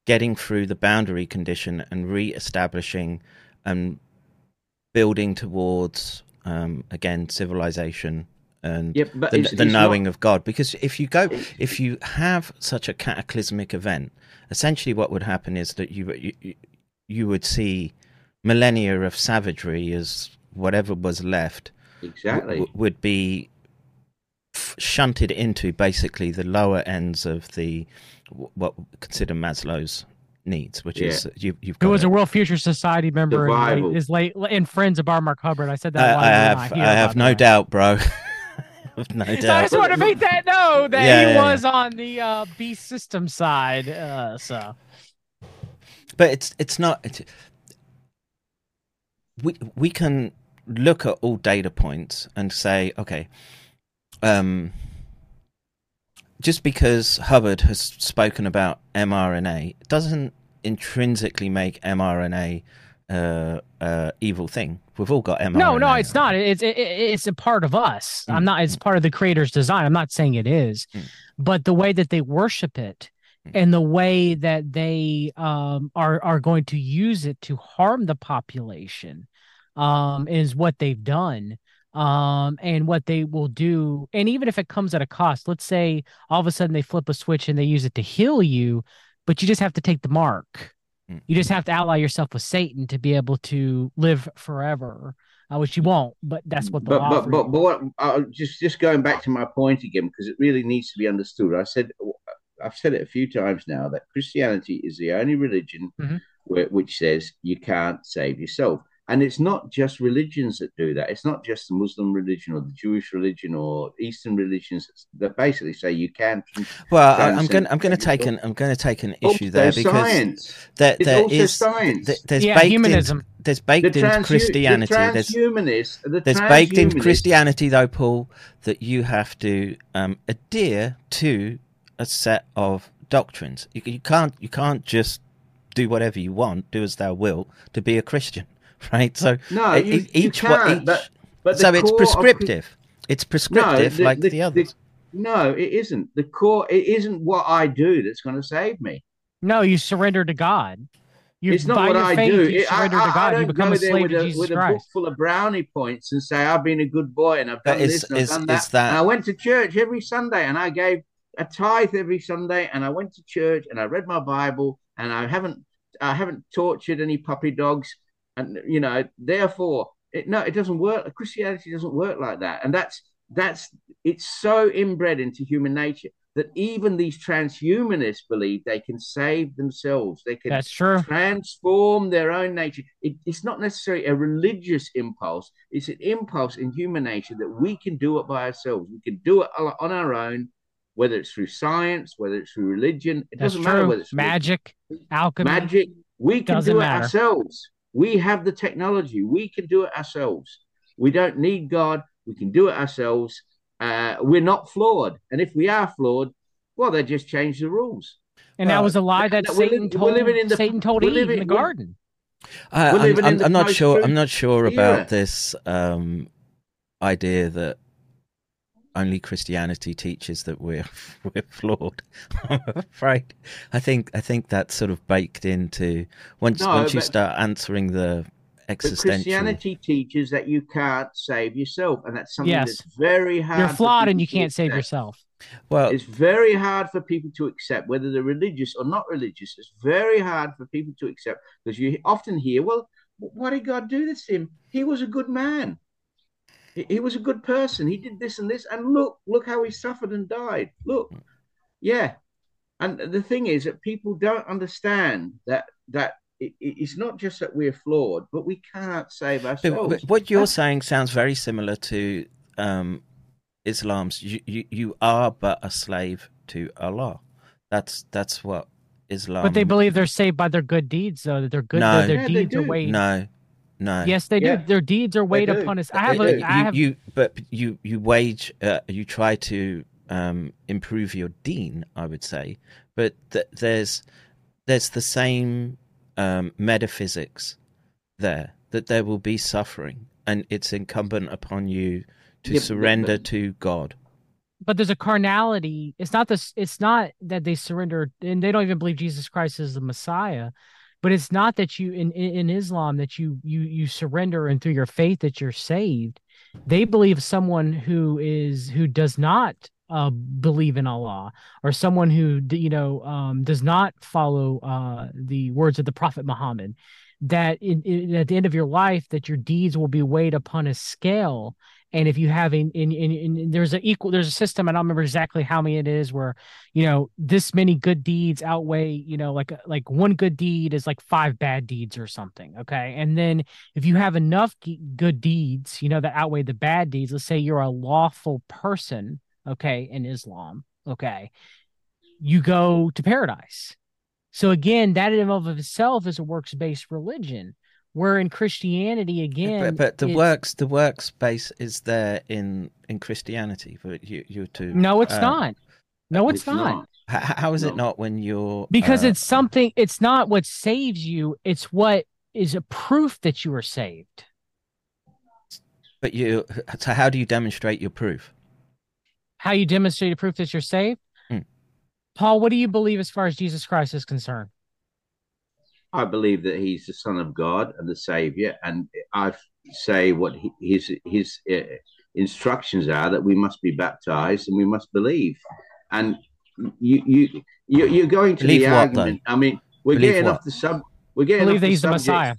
S5: getting through the boundary condition and re-establishing and building towards um, again civilization and
S6: Yeah, but
S5: the,
S6: it's-
S5: the
S6: it's
S5: knowing
S6: not-
S5: of God. Because if you go, if you have such a cataclysmic event, essentially what would happen is that you you, you would see millennia of savagery as whatever was left
S6: Exactly.
S5: w- would be f- shunted into basically the lower ends of the what we consider Maslow's needs, which is
S6: Yeah.
S5: you, you've
S7: Who
S5: got
S7: was
S5: a-
S7: a World Future Society member and is late and friends of Bar Mark Hubbard. I said
S5: I,
S7: that.
S5: I
S7: while
S5: have
S7: not
S5: I have no
S7: way.
S5: doubt, bro. no
S7: So I just want to make that know that
S5: Yeah,
S7: he
S5: yeah, yeah.
S7: was on the uh, B system side. Uh, so
S5: but it's it's not it's, we we can look at all data points and say okay um just because hubbard has spoken about mrna doesn't intrinsically make mrna uh uh evil thing we've all got mrna
S7: no, no, it's not. It's it, it- it's a part of us. I'm not. It's part of the creator's design. I'm not saying it is,
S5: Mm.
S7: but the way that they worship it and the way that they um, are are going to use it to harm the population um, is what they've done. Um, and what they will do, and even if it comes at a cost, let's say all of a sudden they flip a switch and they use it to heal you, but you just have to take the mark.
S5: Mm.
S7: You just have to ally yourself with Satan to be able to live forever, uh, which you won't. But that's what they'll
S6: but but but, but what, uh, just just going back to my point again because it really needs to be understood. I said I've said it a few times now that Christianity is the only religion
S7: Mhm.
S6: where, which says you can't save yourself, and it's not just religions that do that. It's not just the Muslim religion or the Jewish religion or Eastern religions that basically say you can't.
S5: well I,
S6: can
S5: i'm going i'm going to take an i'm going to take an
S6: Also
S5: issue there because
S6: science.
S5: there,
S6: It's
S5: there
S6: also science.
S5: th- there's
S7: Yeah,
S5: baked
S7: humanism.
S5: in there's baked in
S6: transhu-
S5: christianity
S6: the
S5: there's
S6: transhumanists, the
S5: There's baked in Christianity, though, Paul, that you have to um, adhere to a set of doctrines. You, you can't you can't just do whatever you want, do as thou wilt, to be a Christian, right? So
S6: No, you,
S5: e-
S6: you
S5: each what
S6: can't,
S5: each
S6: but, but
S5: so it's
S6: core of
S5: prescriptive. It's prescriptive
S6: the-
S5: like the,
S6: the-
S5: others.
S6: no, it isn't. The core, it isn't what I do that's going to save me.
S7: No, you surrender to God. You
S6: it's not what I
S7: faith,
S6: do.
S7: You
S6: It- I,
S7: surrender
S6: I-
S7: to
S6: I
S7: God. You
S6: don't
S7: become
S6: go
S7: a
S6: there
S7: slave
S6: with
S7: to
S6: a,
S7: Jesus
S6: with a book
S7: Christ.
S6: full of brownie points and say I've been a good boy and I've
S5: But
S6: done
S5: is-
S6: this and I've done that.
S5: that-
S6: And I went to church every Sunday and I gave a tithe every Sunday and I went to church and I read my Bible and I haven't I haven't tortured any puppy dogs and you know therefore it, no it doesn't work. Christianity doesn't work like that and that's that's it's so inbred into human nature that even these transhumanists believe they can save themselves. They can
S7: That's true.
S6: transform their own nature. It, it's not necessarily a religious impulse. It's an impulse in human nature that we can do it by ourselves. We can do it on on our own, whether it's through science, whether it's through religion. It
S7: That's
S6: doesn't matter whether it's
S7: Magic, alchemy.
S6: magic. We can
S7: Doesn't
S6: do it
S7: matter.
S6: ourselves. We have the technology. We can do it ourselves. We don't need God. We can do it ourselves. Uh, we're not flawed. And if we are flawed, well, they just change the rules.
S7: And that was a lie that
S6: that we're
S7: Satan
S6: li- we're
S7: told.
S6: living in the-
S7: Satan told Eve
S6: living-
S7: in the garden.
S5: I, I'm, I'm, I'm not sure. I'm not sure
S6: era.
S5: about this um, idea that only Christianity teaches that we're we're flawed. I'm afraid. I think I think that's sort of baked into once
S6: No,
S5: once you start answering the
S6: But
S5: existential.
S6: Christianity teaches that you can't save yourself, and that's something
S7: Yes.
S6: that's very hard.
S7: You're flawed and you can't save yourself.
S5: Well,
S6: It's very hard for people to accept, whether they're religious or not religious. It's very hard for people to accept because you often hear, "Well, why did God do this to him? He was a good man. He, he was a good person. He did this and this, and look, look how he suffered and died. Look, yeah." And the thing is that people don't understand that that it, it- it's not just that we're flawed, but we can't save ourselves.
S5: but what you're
S6: That's-
S5: saying sounds very similar to um, Islam's. You, you you are but a slave to Allah. That's that's what Islam.
S7: But they believe they're saved by their good deeds, though. That their good,
S5: No.
S7: that their
S6: Yeah, they
S7: deeds are
S6: do.
S7: weighed.
S5: no, no.
S7: Yes, they
S6: Yeah.
S7: do. Their deeds are weighed upon us. I have a.
S5: you,
S7: I have.
S5: you but you you wage uh, you try to um, improve your deen i would say but th- there's there's the same um, metaphysics there that there will be suffering and it's incumbent upon you to
S6: Yeah, but-
S5: surrender
S6: but-
S5: to god
S7: but there's a carnality. It's not this. It's not that they surrender, and they don't even believe Jesus Christ is the Messiah. But it's not that you in in, Islam that you you you surrender and through your faith that you're saved. They believe someone who is who does not uh, believe in Allah or someone who you know um, does not follow uh, the words of the Prophet Muhammad that in, in, at the end of your life that your deeds will be weighed upon a scale and if you have in, in, in, there's a equal there's a system i don't remember exactly how many it is where you know this many good deeds outweigh you know like like one good deed is like five bad deeds or something okay and then if you have enough good deeds you know that outweigh the bad deeds let's say you're a lawful person okay in islam okay you go to paradise so again, that in of itself is a works based religion. Where in Christianity, again,
S5: but, but the works the works base is there in in Christianity. But you you to
S7: no, it's uh, not. No, it's, it's not.
S5: not. How, how is no. it not when you're
S7: because uh, it's something. It's not what saves you. It's what is a proof that you are saved.
S5: But you, so how do you demonstrate your proof?
S7: How you demonstrate a proof that you're saved? Paul, what do you believe as far as Jesus Christ is concerned?
S6: I believe that he's the Son of God and the Savior, and I say what his his uh, instructions are that we must be baptized and we must believe. And you you, you are going to believe the what, argument. Though? I mean, we're believe getting what? off the sub. We're getting
S7: believe
S6: off
S7: the he's
S6: subject.
S7: the Messiah.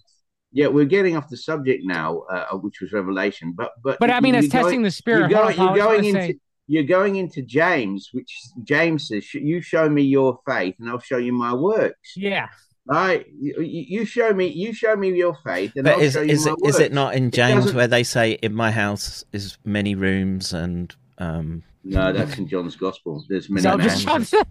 S6: Yeah, we're getting off the subject now, uh, which was Revelation. But but
S7: but I mean, it's testing
S6: going,
S7: the spirit.
S6: You're going, you're going into. Say you're going into James, which James says, "You show me your faith, and I'll show you my works."
S7: Yeah.
S6: Right, you, you show me, you show me your faith, and
S5: but
S6: I'll
S5: is,
S6: show you
S5: is
S6: my
S5: it,
S6: works.
S5: Is it not in James where they say, "In my house is many rooms," and um...
S6: No, that's in John's Gospel. There's many.
S7: So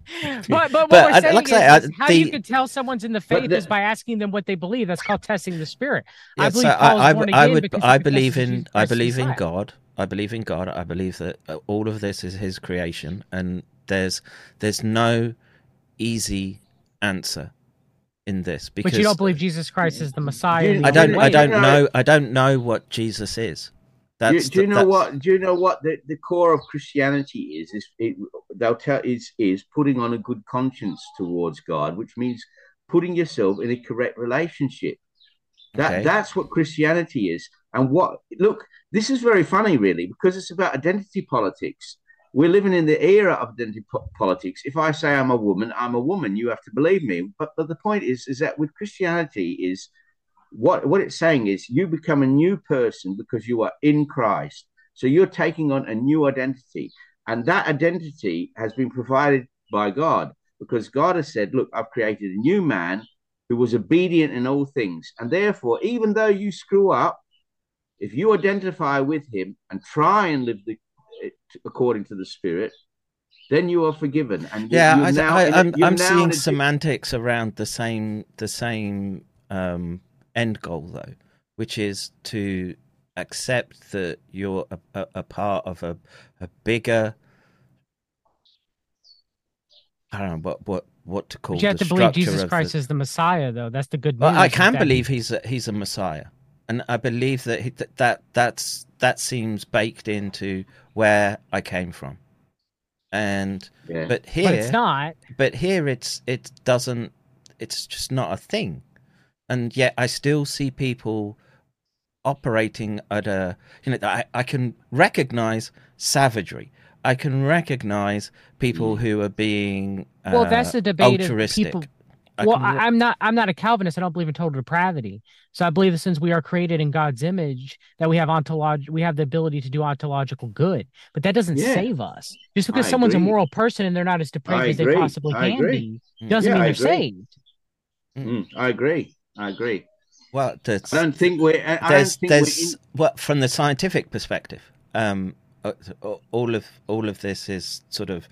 S7: but but what but, we're saying like is, say, is how the, you can tell someone's in the faith the, is by asking them what they believe. That's called testing the spirit.
S5: Yeah, I believe so Paul's I, I, born I would. I believe in. I believe in God. I believe in God. I believe that uh, all of this is His creation, and there's there's no easy answer in this because
S7: but you don't believe Jesus Christ is the Messiah.
S5: I don't. I don't know. I don't know what Jesus is.
S6: That's do, do you the, know what? Do you know what the, the core of Christianity is? Is it, they'll tell is is putting on a good conscience towards God, which means putting yourself in a correct relationship. That okay. that's what Christianity is. And what look, this is very funny, really, because it's about identity politics. We're living in the era of identity po- politics. If I say I'm a woman, I'm a woman. You have to believe me. But but the point is, is that with Christianity is what what it's saying is you become a new person because you are in Christ. So you're taking on a new identity, and that identity has been provided by God because God has said, "Look, I've created a new man who was obedient in all things, and therefore, even though you screw up, if you identify with him and try and live the, according to the Spirit, then you are forgiven. And
S5: yeah, I, now, I, am I'm, I'm seeing semantics around the same the same um, end goal though, which is to accept that you're a, a, a part of a, a bigger. I don't know what what what to call.
S7: But you have to believe Jesus Christ the... is the Messiah, though. That's the good news.
S5: Well, I can believe he's a, he's a Messiah and I believe that he, that, that that's that seems baked into where I came from. And yeah. but here
S7: but it's not.
S5: But here it's it doesn't it's just not a thing. And yet I still see people operating at a you know I, I can recognize savagery. I can recognize people mm. who are being uh, well. That's the debate altruistic. of people
S7: I well, I, am not. I'm not a Calvinist. I don't believe in total depravity. So I believe that since we are created in God's image, that we have ontolog, we have the ability to do ontological good. But that doesn't yeah. save us. Just because I someone's agree. a moral person and they're not as depraved as they possibly can be, doesn't yeah, mean they're saved.
S6: Mm, I agree. I agree.
S5: Well, I
S6: don't think we're. I
S5: there's,
S6: think
S5: there's, we're in... from the scientific perspective, um, uh, all of all of this is sort of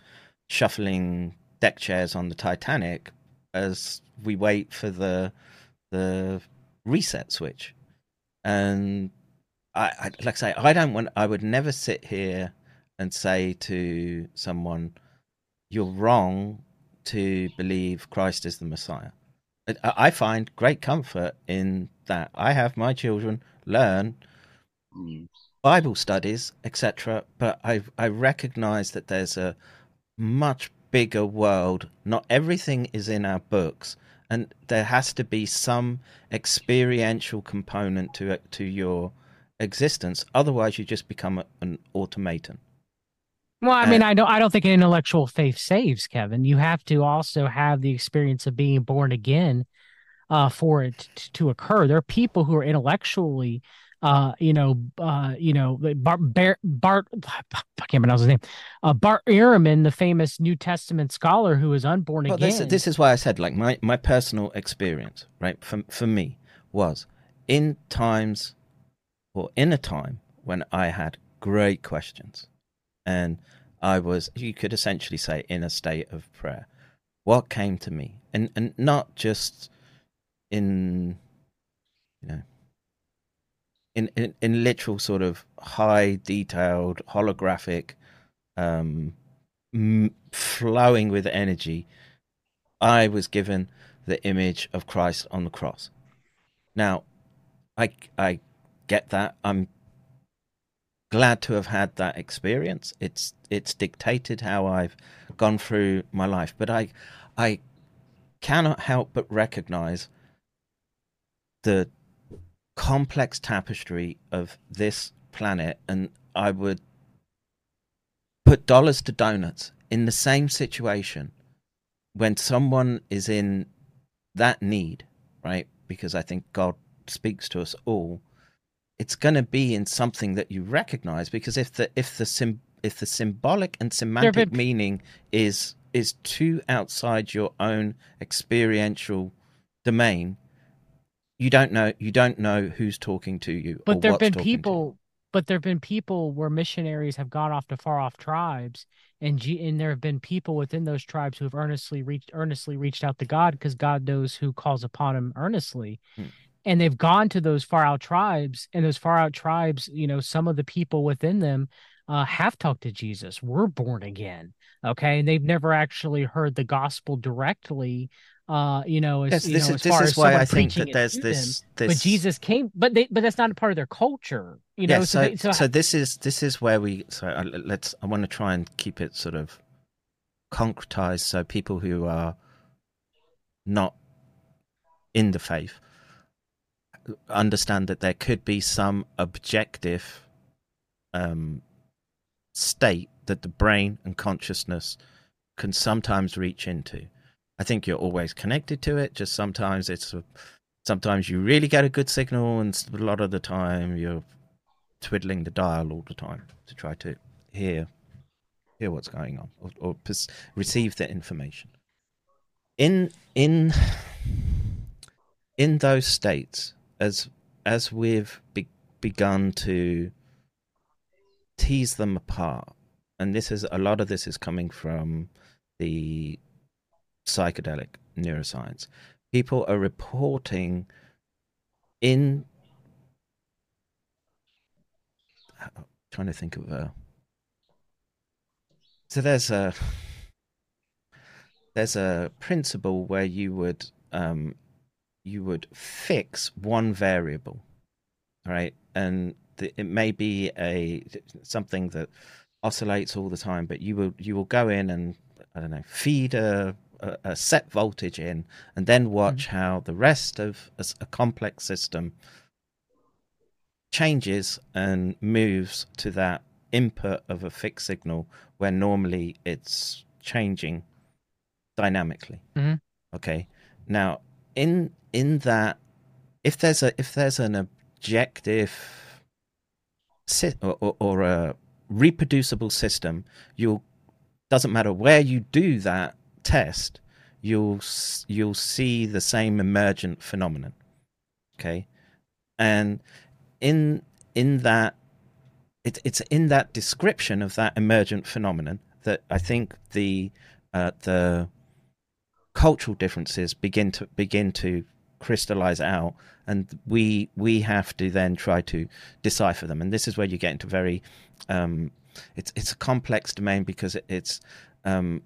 S5: shuffling deck chairs on the Titanic, as we wait for the the reset switch. And I, I like I say, I don't want. I would never sit here and say to someone, "You're wrong to believe Christ is the Messiah." I find great comfort in that. I have my children learn mm. Bible studies, etc. But I I recognize that there's a much bigger world. Not everything is in our books, and there has to be some experiential component to it, to your existence. Otherwise, you just become a, an automaton.
S7: Well, I mean, I don't. I don't think intellectual faith saves Kevin. You have to also have the experience of being born again, uh, for it to occur. There are people who are intellectually, uh, you know, uh, you know, Bart, Bart, Bart I can't pronounce his name, uh, Bart Ehrman, the famous New Testament scholar who was unborn
S5: Well,
S7: again.
S5: this, this is why I said, like, my, my personal experience, right, for, for me was in times or in a time when I had great questions and I was, you could essentially say, in a state of prayer. What came to me, and and not just in, you know, in in, in literal sort of high detailed holographic, um, m- flowing with energy. I was given the image of Christ on the cross. Now, I I get that. I'm glad to have had that experience. It's it's dictated how I've gone through my life, but I I cannot help but recognize the complex tapestry of this planet and I would put dollars to donuts in the same situation when someone is in that need, right? Because I think God speaks to us all it's going to be in something that you recognize because if the if the sim, if the symbolic and semantic meaning is is too outside your own experiential domain you don't know you don't know who's talking to you
S7: but there have been
S5: talking to you.
S7: people but there have been people where missionaries have gone off to far off tribes and G- and there have been people within those tribes who have earnestly reached earnestly reached out to God because God knows who calls upon him earnestly
S5: Hmm.
S7: and they've gone to those far out tribes and those far out tribes you know some of the people within them uh, have talked to Jesus were born again okay and they've never actually heard the gospel directly uh you know as,
S5: Yes,
S7: you
S5: this
S7: know,
S5: is-
S7: as
S5: this
S7: far
S5: is
S7: as
S5: why I think that there's this-
S7: them. but Jesus came but they but that's not a part of their culture you know
S5: yeah, so
S7: they-
S5: so, this is this is where we so uh, let's I want to try and keep it sort of concretized so people who are not in the faith understand that there could be some objective um, state that the brain and consciousness can sometimes reach into. I think you're always connected to it. Just sometimes it's sometimes you really get a good signal, and a lot of the time you're twiddling the dial all the time to try to hear hear what's going on or, or pers- receive the information. In in in those states, as as we've be, begun to tease them apart, and this is a lot of this is coming from the psychedelic neuroscience. People are reporting in trying to think of a so there's a there's a principle where you would um you would fix one variable right and it may be a something that oscillates all the time but you will you will go in and i don't know feed a a, a set voltage in and then watch how the rest of a complex system changes and moves to that input of a fixed signal where normally it's changing dynamically.
S7: Mhm.
S5: Okay. Now, in in that, if there's a if there's an objective or, or, or a reproducible system, you'll doesn't matter where you do that test, you'll you'll see the same emergent phenomenon. Okay, and in in that it, it's in that description of that emergent phenomenon that I think the uh, the cultural differences begin to begin to crystallize out and we we have to then try to decipher them and this is where you get into very um it's it's a complex domain because it, it's um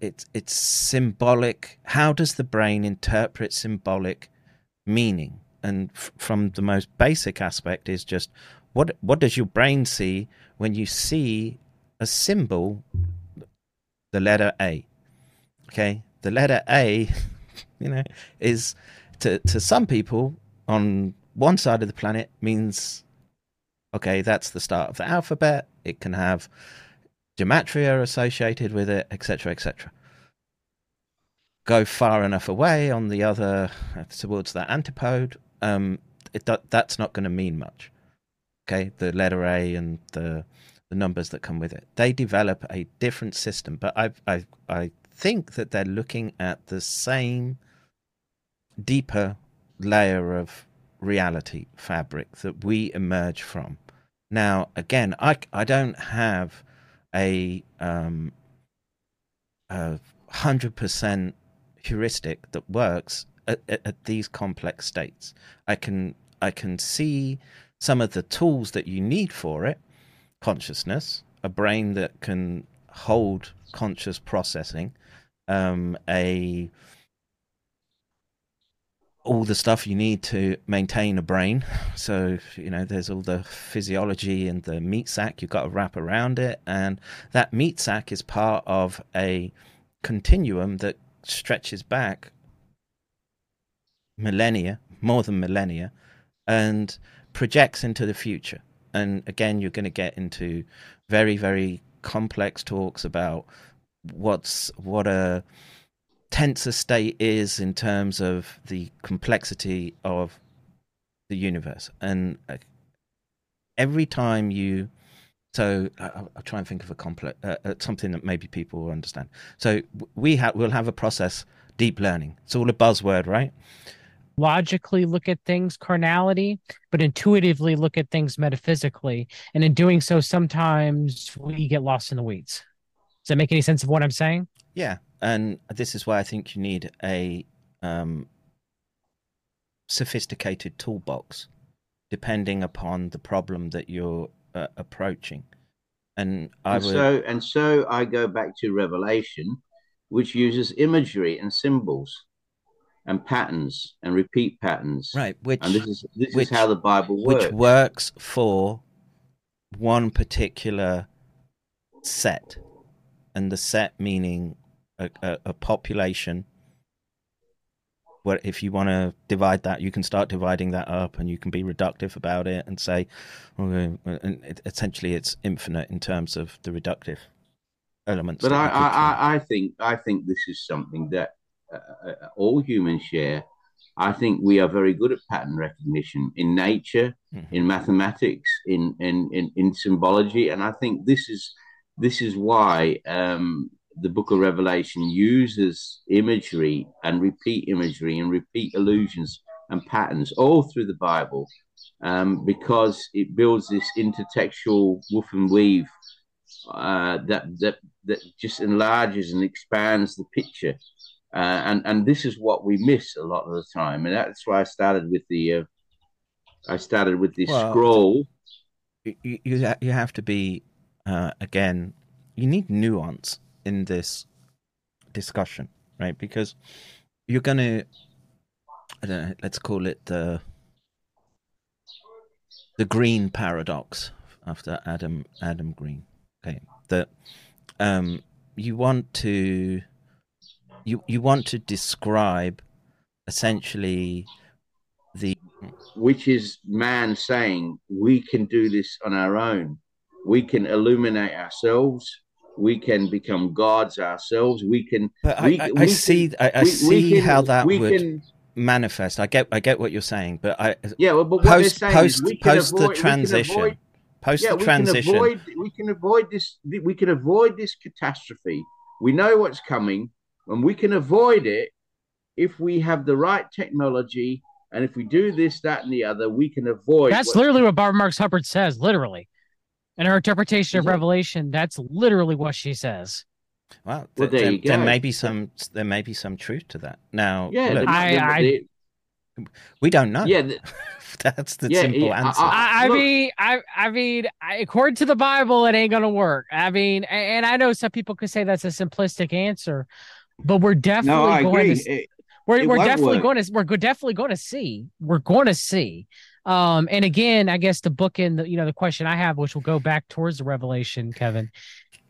S5: it's it's symbolic. How does the brain interpret symbolic meaning? And f- from the most basic aspect is just what what does your brain see when you see a symbol the letter a? Okay? The letter a you know is to to some people on one side of the planet means okay, that's the start of the alphabet. It can have gematria associated with it, etc., etc. Go far enough away on the other towards that antipode, um, it, that's not going to mean much. Okay, the letter A and the the numbers that come with it. They develop a different system, but I I I think that they're looking at the same deeper layer of reality fabric that we emerge from. Now, again, I, I don't have a um, a hundred percent heuristic that works at, at, at, these complex states. I can I can see some of the tools that you need for it, consciousness, a brain that can hold conscious processing, um, a all the stuff you need to maintain a brain. So, you know, there's all the physiology and the meat sack you've got to wrap around it. And that meat sack is part of a continuum that stretches back millennia, more than millennia, and projects into the future. And again, you're going to get into very, very complex talks about what's what a tensor state is in terms of the complexity of the universe. And uh, every time you, so I'll, I'll try and think of a complex uh, uh, something that maybe people will understand. So we have we'll have a process deep learning. It's all a buzzword, right?
S7: Logically look at things carnality, but intuitively look at things metaphysically. And in doing so, sometimes we get lost in the weeds. Does that make any sense of what I'm saying?
S5: Yeah, and this is why I think you need a um, sophisticated toolbox, depending upon the problem that you're uh, approaching. And I
S6: and
S5: would...
S6: so and so I go back to Revelation, which uses imagery and symbols and patterns and repeat patterns.
S5: Right, which
S6: and this is this
S5: which,
S6: is how the Bible works.
S5: Which works for one particular set, and the set meaning a, a, a population where if you want to divide that, you can start dividing that up, and you can be reductive about it and say, okay, and it, essentially, it's infinite in terms of the reductive elements.
S6: But I, I, I, think I think this is something that uh, uh, all humans share. I think we are very good at pattern recognition in nature, mm-hmm. in mathematics, in, in in in symbology, and I think this is this is why um, the book of Revelation uses imagery and repeat imagery and repeat allusions and patterns all through the Bible um, because it builds this intertextual woof and weave uh, that, that, that just enlarges and expands the picture. Uh, and, and this is what we miss a lot of the time. And that's why I started with the, uh, I started with this well, scroll.
S5: You, you, you have to be, uh, again, you need nuance in this discussion, right? Because you're to, I don't know, let's call it the the green paradox after Adam Adam Green. Okay, that um, you want to you you want to describe essentially the
S6: which is man saying we can do this on our own we can illuminate ourselves we can become gods ourselves. We can.
S5: But we, I, I, I see. I, I we, see we can, how that would can, manifest. I get. I get what you're saying, but I.
S6: Yeah, well, but
S5: post post post avoid, the transition. Avoid, post yeah, the transition.
S6: We can, avoid, we can avoid this. We can avoid this catastrophe. We know what's coming, and we can avoid it if we have the right technology. And if we do this, that, and the other, we can avoid.
S7: That's what, literally what Barbara Marx Hubbard says. Literally. In her interpretation of Revelation, that's literally what she says.
S5: Well, th- well there, there, may be some there may be some truth to that. Now,
S6: yeah,
S5: look,
S7: I, I,
S5: we don't know.
S6: Yeah, the,
S5: that's the yeah, simple yeah, answer.
S7: I, I mean, I, I mean, according to the Bible, it ain't gonna work. I mean, and I know some people could say that's a simplistic answer, but we're definitely no, going agree. to. It, we're, we're definitely work. going to we're definitely going to see we're going to see um, and again, I guess the book in the you know the question I have, which will go back towards the revelation, Kevin,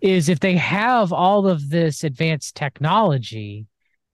S7: is if they have all of this advanced technology,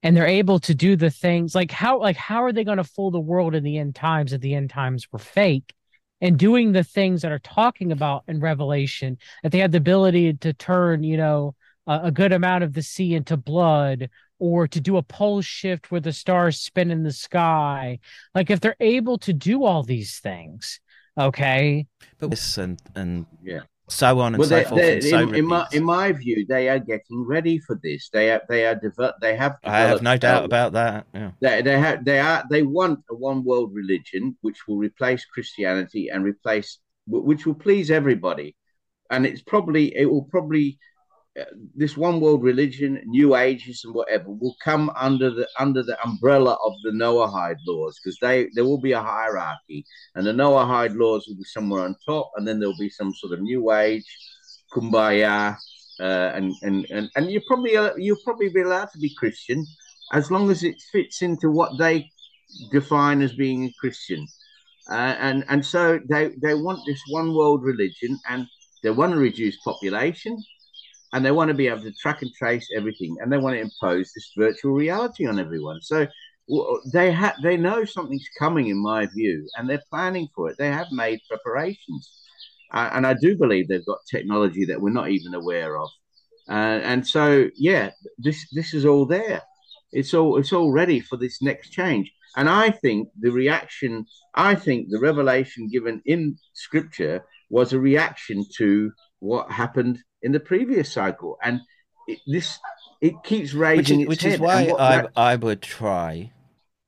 S7: and they're able to do the things like how like how are they going to fool the world in the end times if the end times were fake? And doing the things that are talking about in revelation that they have the ability to turn you know a, a good amount of the sea into blood or to do a pole shift where the stars spin in the sky like if they're able to do all these things okay
S5: but this and and
S6: yeah
S5: so on and
S6: well,
S5: so
S6: they,
S5: forth.
S6: they,
S5: and so
S6: in, in my in my view, they are getting ready for this. They are they are develop. They have.
S5: I have no doubt about that. Yeah.
S6: They they have they are they want a one world religion which will replace Christianity and replace which will please everybody, and it's probably it will probably this one world religion, New Ages and whatever will come under the under the umbrella of the Noahide laws because they there will be a hierarchy, and the Noahide laws will be somewhere on top, and then there'll be some sort of New Age, Kumbaya, uh, and and and and you probably uh, you'll probably be allowed to be Christian as long as it fits into what they define as being a Christian. Uh, and and so they they want this one world religion, and they want to reduce population, and they want to be able to track and trace everything, and they want to impose this virtual reality on everyone. So they ha- they know something's coming, in my view, and they're planning for it. They have made preparations, uh, and I do believe they've got technology that we're not even aware of. Uh, and so, yeah, this this is all there. It's all it's all ready for this next change. And I think the reaction, I think the revelation given in Scripture was a reaction to what happened in the previous cycle, and it, this it keeps raising
S5: which is,
S6: its
S5: which
S6: head.
S5: is why I,
S6: that-
S5: I would try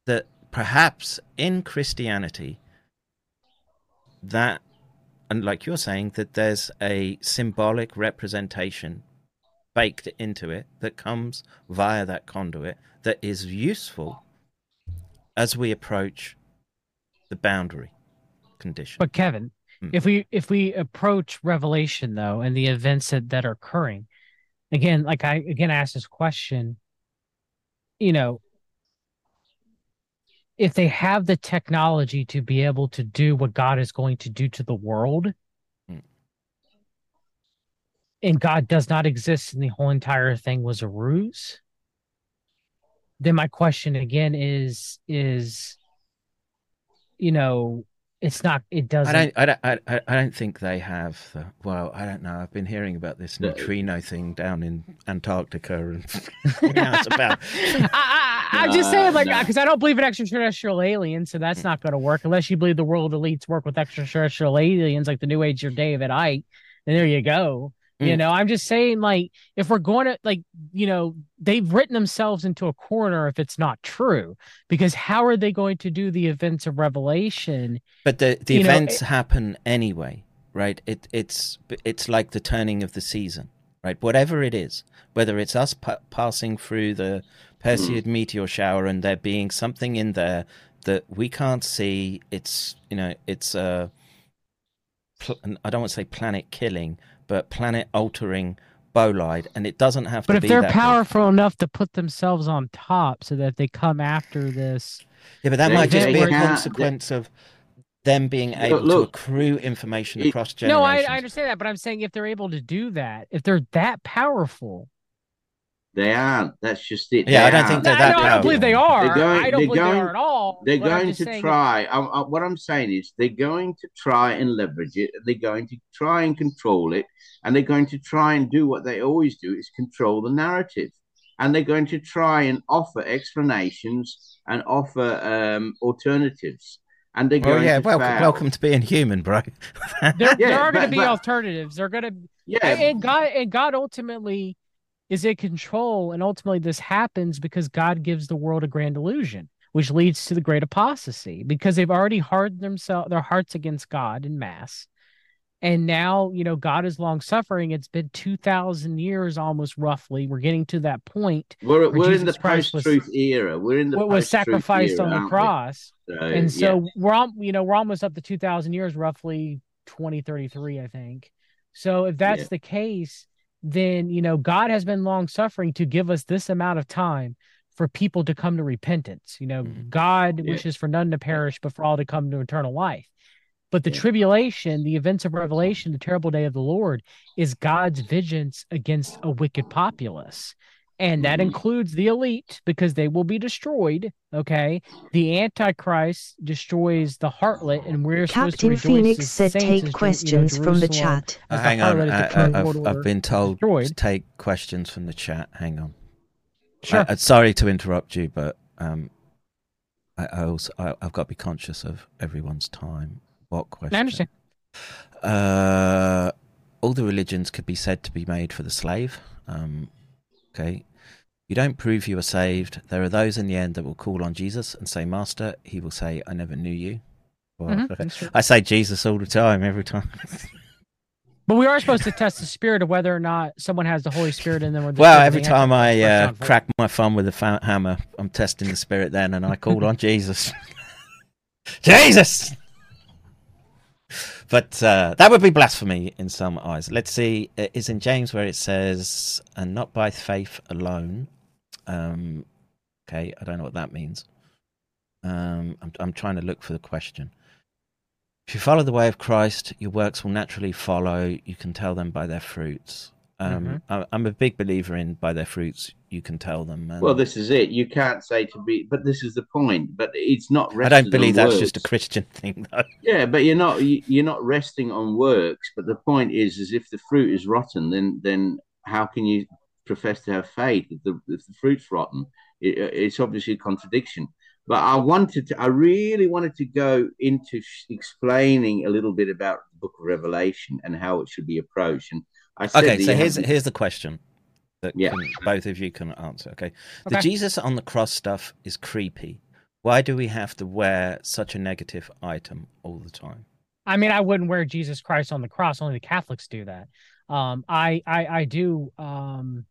S5: that perhaps in Christianity that and like you're saying that there's a symbolic representation baked into it that comes via that conduit that is useful as we approach the boundary condition.
S7: But Kevin. If we if we approach Revelation though and the events that, that are occurring, again, like I again asked this question, you know, if they have the technology to be able to do what God is going to do to the world,
S5: Hmm.
S7: and God does not exist and the whole entire thing was a ruse, then my question again is is you know it's not it doesn't
S5: I don't, I don't, I, I- I don't think they have. The, well, I don't know. I've been hearing about this neutrino thing down in Antarctica, and who knows about.
S7: I, I, I'm just saying, like,
S5: no.
S7: because I don't believe in extraterrestrial aliens, so that's not going to work unless you believe the world elites work with extraterrestrial aliens, like the New Age or David Icke. And there you go. You
S5: Mm.
S7: know, I'm just saying, like, if we're going to, like, you know, they've written themselves into a corner if it's not true, because how are they going to do the events of Revelation?
S5: But the the
S7: You know,
S5: events
S7: it-
S5: happen anyway, right? It it's it's like the turning of the season, right? Whatever it is, whether it's us pa- passing through the Perseid meteor shower and there being something in there that we can't see, it's you know, it's uh, I don't want to say planet killing, but planet altering bolide, and it doesn't have
S7: But
S5: to be But if
S7: they're
S5: that big.
S7: powerful enough to put themselves on top so that they come after this.
S5: Yeah, but that
S6: They-
S5: might just be a
S6: can't-
S5: consequence of them being able
S6: look,
S5: to accrue information
S6: it-
S5: generations.
S7: No, I. I understand that, but I'm saying if they're able to do that, if they're that powerful,
S6: They aren't. That's just it.
S5: Yeah,
S6: They
S5: I don't
S6: aren't.
S5: think they're
S7: I,
S5: that
S7: know, I don't believe they are.
S6: They're going-
S7: I don't
S6: they're
S7: believe they
S6: going-
S7: are at all.
S6: They're
S7: but I'm
S6: going to
S7: saying-
S6: try. I, I, what I'm saying is, they're going to try and leverage it. They're going to try and control it, and they're going to try and do what they always do: is control the narrative. And they're going to try and offer explanations and offer um, alternatives. And they're
S5: Well,
S6: going
S5: yeah,
S6: to
S5: welcome,
S6: fail.
S5: welcome to being human, bro.
S7: there, there are going to be
S6: but-
S7: alternatives. They're going to,
S6: Yeah,
S7: and God, and God ultimately is in control, and ultimately this happens because God gives the world a grand illusion, which leads to the great apostasy because they've already hardened themselves their hearts against God in mass. And now, you know, God is long suffering. It's been 2,000 years almost roughly. We're getting to that point
S6: we're, we're in the
S7: Christ
S6: post-truth era. We're in the
S7: what was sacrificed
S6: era,
S7: on the cross.
S6: So,
S7: and
S6: yeah.
S7: so we're all you know we're almost up to 2000 years roughly 2033 i think so if that's
S6: Yeah.
S7: the case then you know god has been long suffering to give us this amount of time for people to come to repentance you know
S5: Mhm.
S7: god
S6: Yeah.
S7: wishes for none to perish but for all to come to eternal life but the
S6: Yeah.
S7: tribulation the events of revelation the terrible day of the lord is god's vengeance against a wicked populace and that
S6: Mhm.
S7: includes the elite because they will be destroyed. Okay, the Antichrist destroys the harlot, and we're supposed to
S10: Captain Phoenix said take
S7: as Jer- you know,
S10: questions from the chat.
S5: Uh,
S7: as the
S5: hang on,
S7: harlot is the current world
S5: I've, I've been told to take questions from the chat. Hang on.
S7: Sure.
S5: Uh, sorry to interrupt you, but um, I, I also I, I've got to be conscious of everyone's time. What question?
S7: I understand.
S5: Uh, all the religions could be said to be made for the slave. Um, okay. You don't prove you are saved. There are those in the end that will call on Jesus and say, Master, he will say, I never knew you. Well,
S7: Mhm.
S5: I say Jesus all the time, every time.
S7: But we are supposed to test the spirit of whether or not someone has the Holy Spirit in them.
S5: Well, every time I uh, crack my thumb with a fa- hammer, I'm testing the spirit then, and I call on Jesus. Jesus! But uh, that would be blasphemy in some eyes. Let's see. It is in James where it says, and not by faith alone. Um, okay, I don't know what that means. Um, I'm, I'm trying to look for the question. If you follow the way of Christ, your works will naturally follow. You can tell them by their fruits. Um,
S6: Mhm.
S5: I, I'm a big believer in by their fruits you can tell them. And
S6: Well, this is it. You can't say to be, but this is the point. But it's not.
S5: I don't
S6: on
S5: believe that's just a. Christian thing, though.
S6: Yeah, but you're not. you- You're not resting on works. But the point is, is if the fruit is rotten, then then how can you profess to have faith if the if the fruit's rotten? It, it's obviously a contradiction. But I wanted to. I really wanted to go into sh- explaining a little bit about the Book of Revelation and how it should be approached. And I said
S5: Okay, so here's here's the question that
S6: Yeah.
S5: can, both of you can answer. Okay, the Jesus on the cross stuff is creepy. Why do we have to wear such a negative item all the time?
S7: I mean, I wouldn't wear Jesus Christ on the cross. Only the Catholics do that. Um, I, I, I do, um,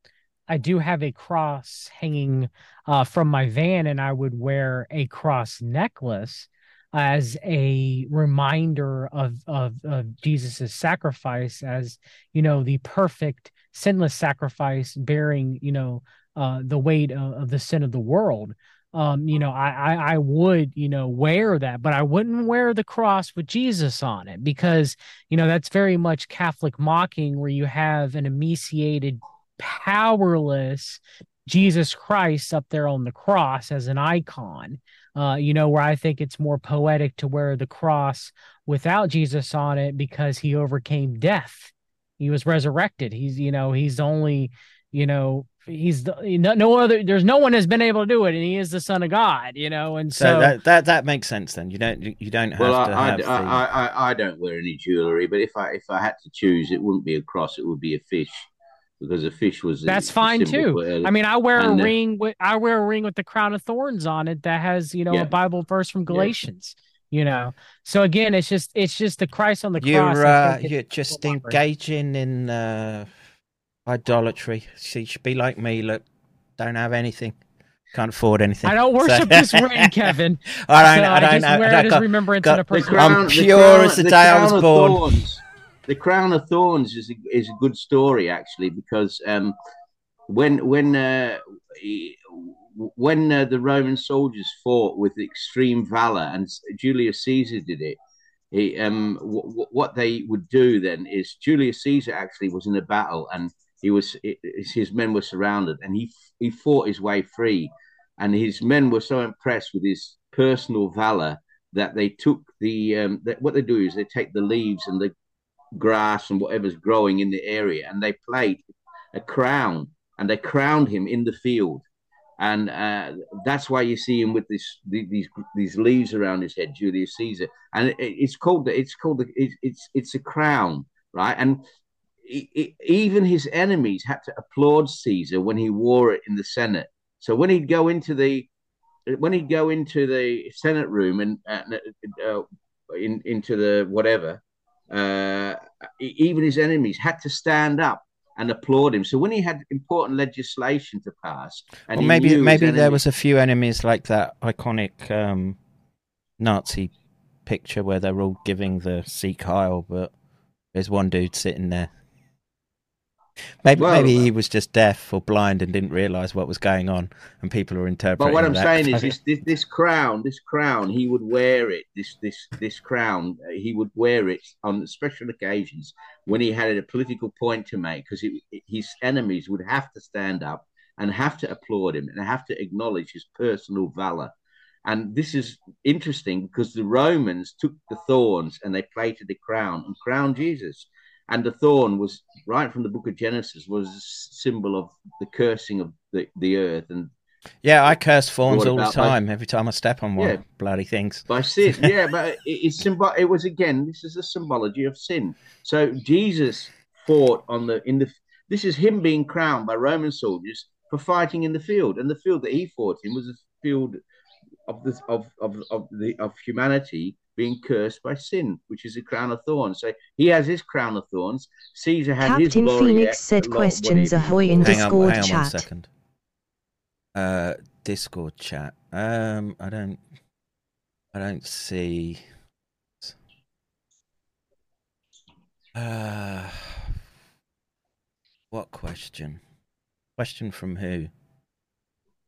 S7: I do have a cross hanging uh, from my van, and I would wear a cross necklace as a reminder of of, of Jesus's sacrifice, as you know, the perfect, sinless sacrifice, bearing you know uh, the weight of, of the sin of the world. Um you know I, I i would you know wear that but i wouldn't wear the cross with jesus on it because you know that's very much catholic mocking where you have an emaciated powerless jesus christ up there on the cross as an icon uh you know where i think it's more poetic to wear the cross without jesus on it because he overcame death. He was resurrected. He's you know he's only you know he's the no, no other there's no one has been able to do it and he is the son of god you know and
S5: So,
S7: so,
S5: that, that that makes sense then. You don't you, you don't have
S6: Well,
S5: to
S6: I,
S5: have
S6: I,
S5: the...
S6: I, I, I don't wear any jewelry, but if I if I had to choose, it wouldn't be a cross; it would be a fish, because a fish was.
S7: that's
S6: the
S7: fine
S6: symbol
S7: too
S6: for-
S7: i mean i wear
S6: and,
S7: a
S6: uh,
S7: ring with i wear a ring with the crown of thorns on it that has you know
S6: Yeah.
S7: a bible verse from galatians you know so again it's just it's just the christ on the cross
S5: You're
S7: I
S5: uh, you're just engaging in uh, idolatry. So you should be like me. Look, don't have anything, can't afford anything.
S7: I don't
S5: So-
S7: worship this ring, Kevin.
S5: I don't.
S7: So
S5: I
S7: I
S5: don't
S7: just
S5: know.
S7: wear
S5: I
S7: it as
S5: got-
S7: remembrance
S5: got-
S7: and a personal-
S5: I'm
S6: the
S5: pure
S6: crown-
S5: as the,
S6: the
S5: day I was
S6: of
S5: born.
S6: The crown of thorns is a, is a good story actually because um, when when uh, when uh, the Roman soldiers fought with extreme valor and Julius Caesar did it. He, um, w- w- what they would do then is Julius Caesar actually was in a battle and he was his men were surrounded and he he fought his way free and his men were so impressed with his personal valor that they took the um, that what they do is they take the leaves and the grass and whatever's growing in the area and they played a crown and they crowned him in the field. And uh, that's why you see him with this these these leaves around his head Julius Caesar. And it, it's called it's called the it, it's it's a crown right? And e- e- even his enemies had to applaud Caesar when he wore it in the Senate. So when he'd go into the when he'd go into the Senate room and uh, uh, in, into the whatever, uh, even his enemies had to stand up and applaud him. So when he had important legislation to pass, and
S5: Well, maybe maybe there was a few enemies like that iconic um, Nazi picture where they're all giving the Sieg Heil, but there's one dude sitting there. Maybe
S6: Well,
S5: maybe he was just deaf or blind and didn't realize what was going on, and people are interpreting.
S6: But what I'm
S5: that
S6: saying is, this, this this crown, this crown, he would wear it. This this this crown, uh, he would wear it on special occasions when he had a political point to make, because his enemies would have to stand up and have to applaud him and have to acknowledge his personal valor. And this is interesting because the Romans took the thorns and they plaited the crown and crowned Jesus. And the thorn was right from the book of Genesis was a symbol of the cursing of the, the earth and
S5: yeah, I curse thorns all the
S6: about by-
S5: time. Every time I step on one,
S6: Yeah.
S5: bloody things.
S6: by sin. yeah, but it, it's symbol. It was again. This is a symbology of sin. So Jesus fought on the in the. This is him being crowned by Roman soldiers for fighting in the field, and the field that he fought in was a field of the of of of the of humanity being cursed by sin, which is a crown of thorns. So he has his crown of thorns. Caesar had his
S10: Captain Phoenix said questions
S6: whatever.
S10: ahoy in
S5: hang on,
S10: Discord
S5: hang on one
S10: chat.
S5: second. Uh, Discord chat. Um, I don't, I don't see. Uh, what question? Question from who?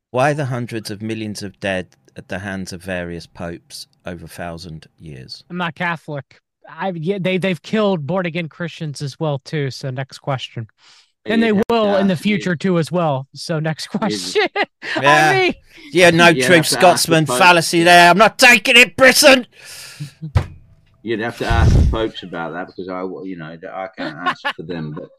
S5: Why the hundreds of millions of dead at the hands of various popes over a thousand years?
S7: I'm not Catholic. I yeah, they they've killed born again Christians as well too. So next question, and they
S6: Yeah,
S7: will in the future too as well. So next question.
S5: Yeah.
S7: I mean,
S5: Yeah, no
S6: You'd
S5: true
S6: have
S5: Scotsman
S6: the
S5: fallacy there. I'm not taking it, Brisson.
S6: You'd have to ask the popes about that because I, you know, I can't answer for them. But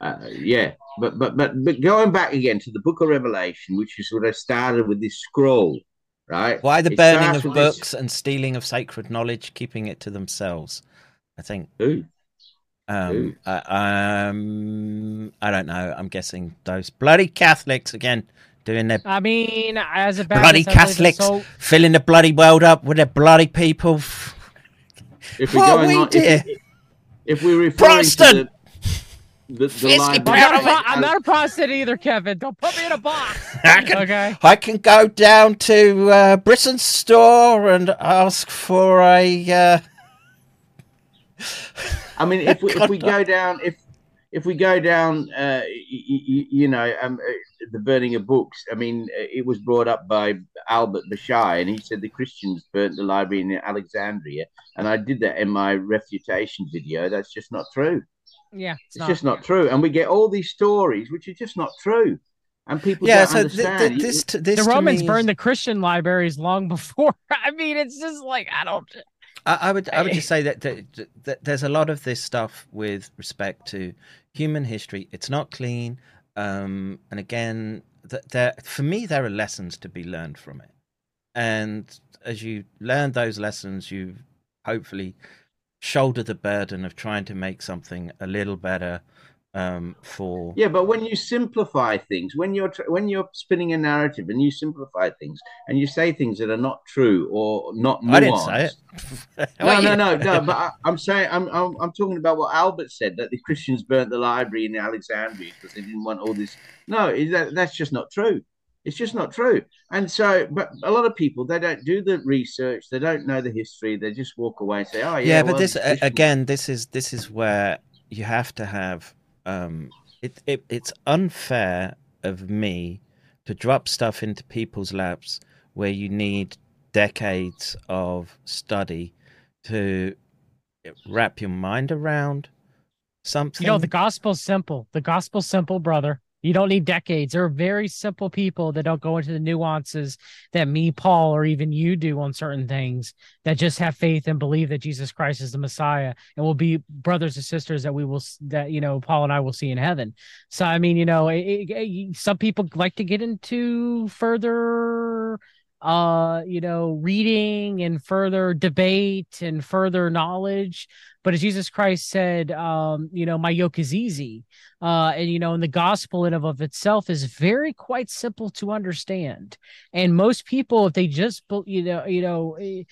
S6: uh, yeah, but but but but going back again to the Book of Revelation, which is what I started with this scroll, right?
S5: Why the
S6: It
S5: burning of
S6: with this-
S5: books and stealing of sacred knowledge, keeping it to themselves? I think.
S6: Who?
S5: Um,
S6: Who?
S5: uh, um, I don't know. I'm guessing those bloody Catholics again doing their
S7: I mean, as a
S5: bloody
S7: Baptist, I believe
S5: Catholics
S7: it's so-
S5: filling the bloody world up with their bloody people.
S6: If we're
S5: What
S6: going
S5: we
S6: on, if, if we're referring
S5: Protestant!
S6: To the, the, the line
S5: in
S7: I'm not, a
S5: Proud of
S7: pro-
S5: it.
S7: I'm not a Protestant either, Kevin. Don't put me in a box.
S5: I can,
S7: Okay.
S5: I can go down to uh, Britain's store and ask for a. Uh,
S6: I mean, if we, if we go down, if if we go down, uh, y- y- you know, um, uh, the burning of books. I mean, uh, it was brought up by Albert Bashai, and he said the Christians burnt the library in Alexandria, and I did that in my refutation video. That's just not true.
S7: Yeah,
S6: It's just not true, and we get all these stories which are just not true, and people
S5: yeah,
S6: don't
S5: so th-
S6: understand.
S5: th- this, t- this
S7: the Romans
S5: me is-
S7: burned the Christian libraries long before. I mean, it's just like I don't.
S5: I, I would I would just say that, that, that there's a lot of this stuff with respect to human history. It's not clean, um, and again, th- there for me there are lessons to be learned from it. And as you learn those lessons, you hopefully shoulder the burden of trying to make something a little better um, for
S6: Yeah, but when you simplify things, when you're when you're spinning a narrative and you simplify things and you say things that are not true or not nuanced.
S5: I didn't say it.
S6: No, no, no, no. But I, I'm saying I'm, I'm I'm talking about what Albert said that the Christians burnt the library in Alexandria because they didn't want all this. No, is that that's just not true. It's just not true. And so, but a lot of people they don't do the research, they don't know the history, they just walk away and say, "Oh yeah."
S5: yeah, but
S6: well,
S5: this a- again this is this is where you have to have um it, it it's unfair of me to drop stuff into people's laps where you need decades of study to wrap your mind around something
S7: You know, the gospel's simple. The gospel's simple, brother. You don't need decades. There are very simple people that don't go into the nuances that me, Paul, or even you do on certain things that just have faith and believe that Jesus Christ is the Messiah and will be brothers and sisters that we will, that, you know, Paul and I will see in heaven. So, I mean, you know, it- it- some people like to get into further uh you know reading and further debate and further knowledge but as jesus christ said um you know my yoke is easy uh and you know and the gospel in of, of itself is very quite simple to understand. And most people if they just you know you know eh,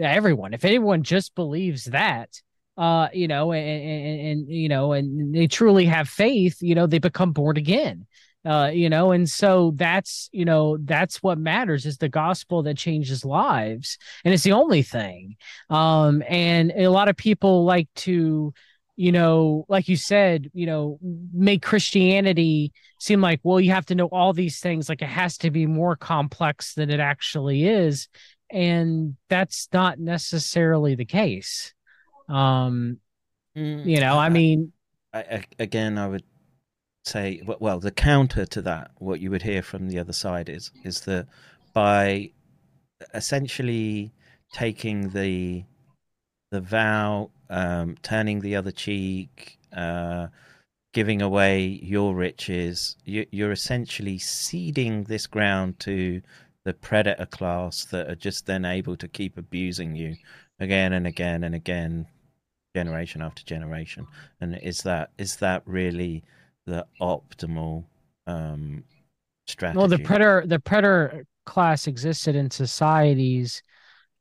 S7: everyone if anyone just believes that uh you know and, and, and you know and they truly have faith you know they become born again uh you know and so that's you know that's what matters is the gospel that changes lives and it's the only thing. Um and a lot of people like to you know like you said you know make christianity seem like well you have to know all these things like it has to be more complex than it actually is and that's not necessarily the case. Um
S5: Mm,
S7: you know i mean
S5: I, I, again i would say well the counter to that what you would hear from the other side is is that by essentially taking the the vow um, turning the other cheek uh, giving away your riches you, you're essentially ceding this ground to the predator class that are just then able to keep abusing you again and again and again generation after generation. And is that is that really the optimal um strategy.
S7: Well, the predator the predator class existed in societies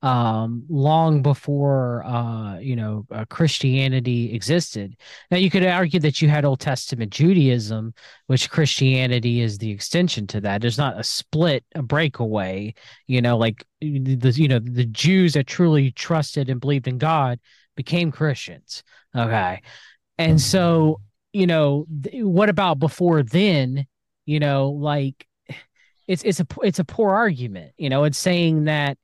S7: um long before uh you know uh, christianity existed. Now you could argue that you had old testament judaism which christianity is the extension to that. There's not a split a breakaway you know like the you know the jews that truly trusted and believed in god became christians okay? And so you know th- what about before then? You know like it's it's a it's a poor argument you know it's saying that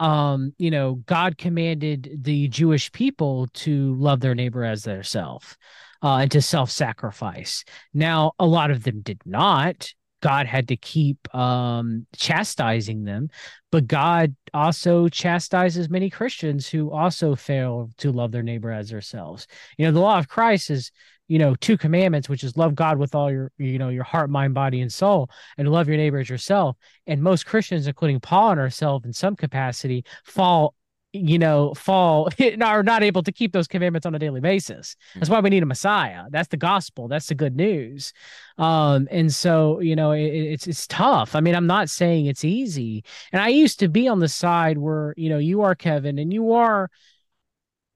S7: um you know god commanded the jewish people to love their neighbor as their self uh, and to self-sacrifice. Now a lot of them did not. God had to keep um chastising them but god also chastises many christians who also fail to love their neighbor as themselves. You know the law of christ is you know two commandments which is love god with all your you know your heart mind body and soul and love your neighbor as yourself. And most christians including paul and ourselves in some capacity fall you know fall are not able to keep those commandments on a daily basis. That's why we need a messiah. That's the gospel. That's the good news. Um and so you know it, it's it's tough. I mean i'm not saying it's easy. And i used to be on the side where you know you are kevin and you are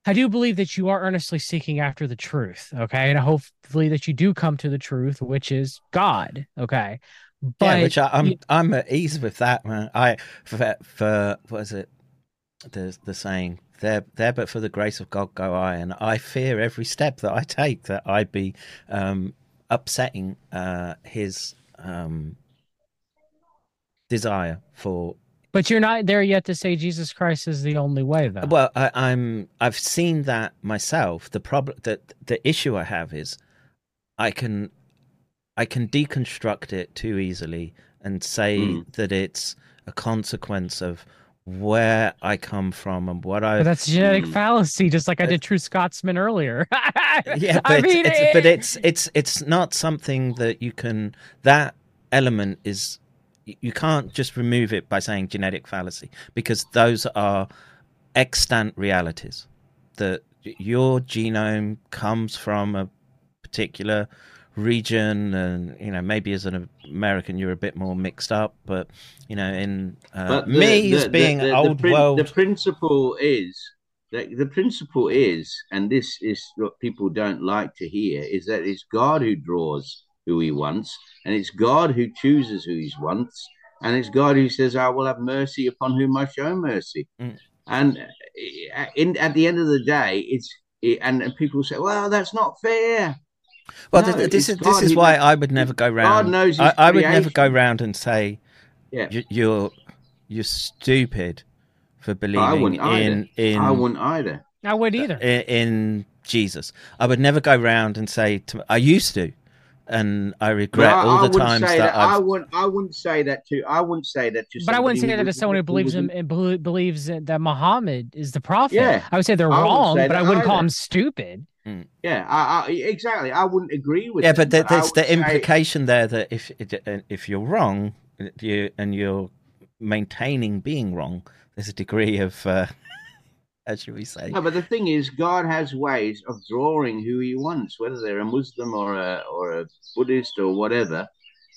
S7: I do believe that you are earnestly seeking after the truth, okay, and hopefully that you do come to the truth, which is God, okay. But
S5: yeah, which I, I'm
S7: you-
S5: I'm at ease with that, man. I for, for what is it? The the saying there there, but for the grace of God go I, and I fear every step that I take that I'd be um, upsetting uh, His um, desire for
S7: but you're not there yet to say Jesus Christ is the only way, though.
S5: Well, I, I'm I've seen that myself. The problem that the issue I have is I can I can deconstruct it too easily and say
S6: Mm.
S5: that it's a consequence of where I come from and what I
S7: But that's genetic fallacy, just like I did True Scotsman earlier.
S5: yeah, but,
S7: I
S5: it's,
S7: mean,
S5: it's, but it's it's it's not something that you can. That element is you- can't just remove it by saying genetic fallacy because those are extant realities. That your genome comes from a particular region, and you know maybe as an American you're a bit more mixed up, but you know in uh,
S6: But the-
S5: me
S6: the-
S5: being
S6: the
S5: old
S6: prin-
S5: world.
S6: The principle is that the principle is, and this is what people don't like to hear, is that it's God who draws who He wants, and it's God who chooses who He wants, and it's God who says, "I will have mercy upon whom I show mercy."
S5: Mm.
S6: And uh, in at the end of the day, it's and, and people say, "Well, that's not fair."
S5: Well,
S6: No,
S5: this
S6: it's
S5: is this is why
S6: knows-
S5: I would never go
S6: God
S5: round.
S6: knows His
S5: I, I would never go
S6: creation.
S5: round and say,
S6: Yeah.
S5: "You- "You're you're stupid for
S6: I
S5: believing
S6: wouldn't either.
S5: in in
S6: I wouldn't either.
S7: I would either.
S5: in, in Jesus." I would never go round and say, to, "I used to," and I regret
S6: But I-
S5: all the
S6: wouldn't
S5: times
S6: say
S5: that,
S6: I
S5: I've.
S6: wouldn't. I wouldn't say that to. I wouldn't say that to.
S7: But I wouldn't say that to someone who believes in,
S6: wouldn't-
S7: in believes that that Muhammad is the prophet.
S6: Yeah,
S7: I would say they're
S6: I
S7: wrong,
S6: say
S7: but I wouldn't call them stupid.
S6: Yeah, I, I, exactly. I wouldn't agree with.
S5: Yeah,
S6: them,
S5: but there-
S6: I
S5: there's
S6: would
S5: the
S6: say-
S5: implication there that if if you're wrong, you and you're maintaining being wrong, there's a degree of, uh, how should we say?
S6: No, but the thing is, God has ways of drawing who He wants, whether they're a Muslim or a or a Buddhist or whatever.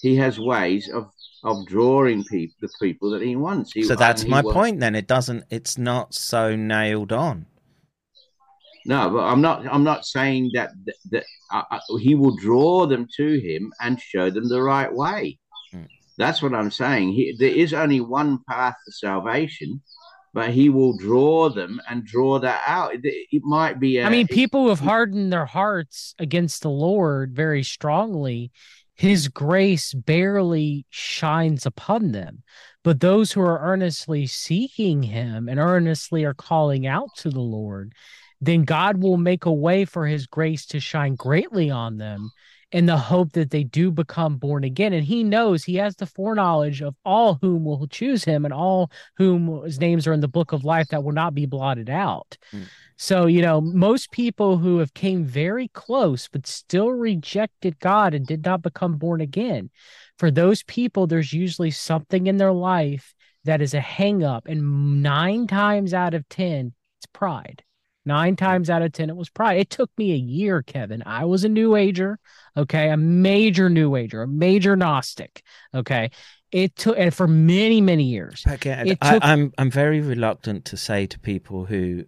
S6: He has ways of of drawing people, the people that He wants. He,
S5: So that's my
S6: wants-
S5: point. Then it doesn't. It's not so nailed on.
S6: No, but I'm not. I'm not saying that that, that uh, uh, He will draw them to Him and show them the right way.
S5: Hmm.
S6: That's what I'm saying. He, there is only one path to salvation, but He will draw them and draw that out. It, it might be. A,
S7: I mean, people who have hardened their hearts against the Lord very strongly, his grace barely shines upon them. But those who are earnestly seeking him and earnestly are calling out to the Lord, then God will make a way for his grace to shine greatly on them. In the hope that they do become born again. And he knows he has the foreknowledge of all whom will choose him and all whom his names are in the book of life that will not be blotted out. Mm. So, you know, most people who have came very close but still rejected God and did not become born again, for those people, there's usually something in their life that is a hang up. And nine times out of 10, it's pride. Nine times out of 10, it was pride. It took me a year, Kevin. I was a new ager, okay, a major new ager, a major Gnostic, okay. It took, and for many, many years.
S5: Okay, took, I, I'm I'm very reluctant to say to people who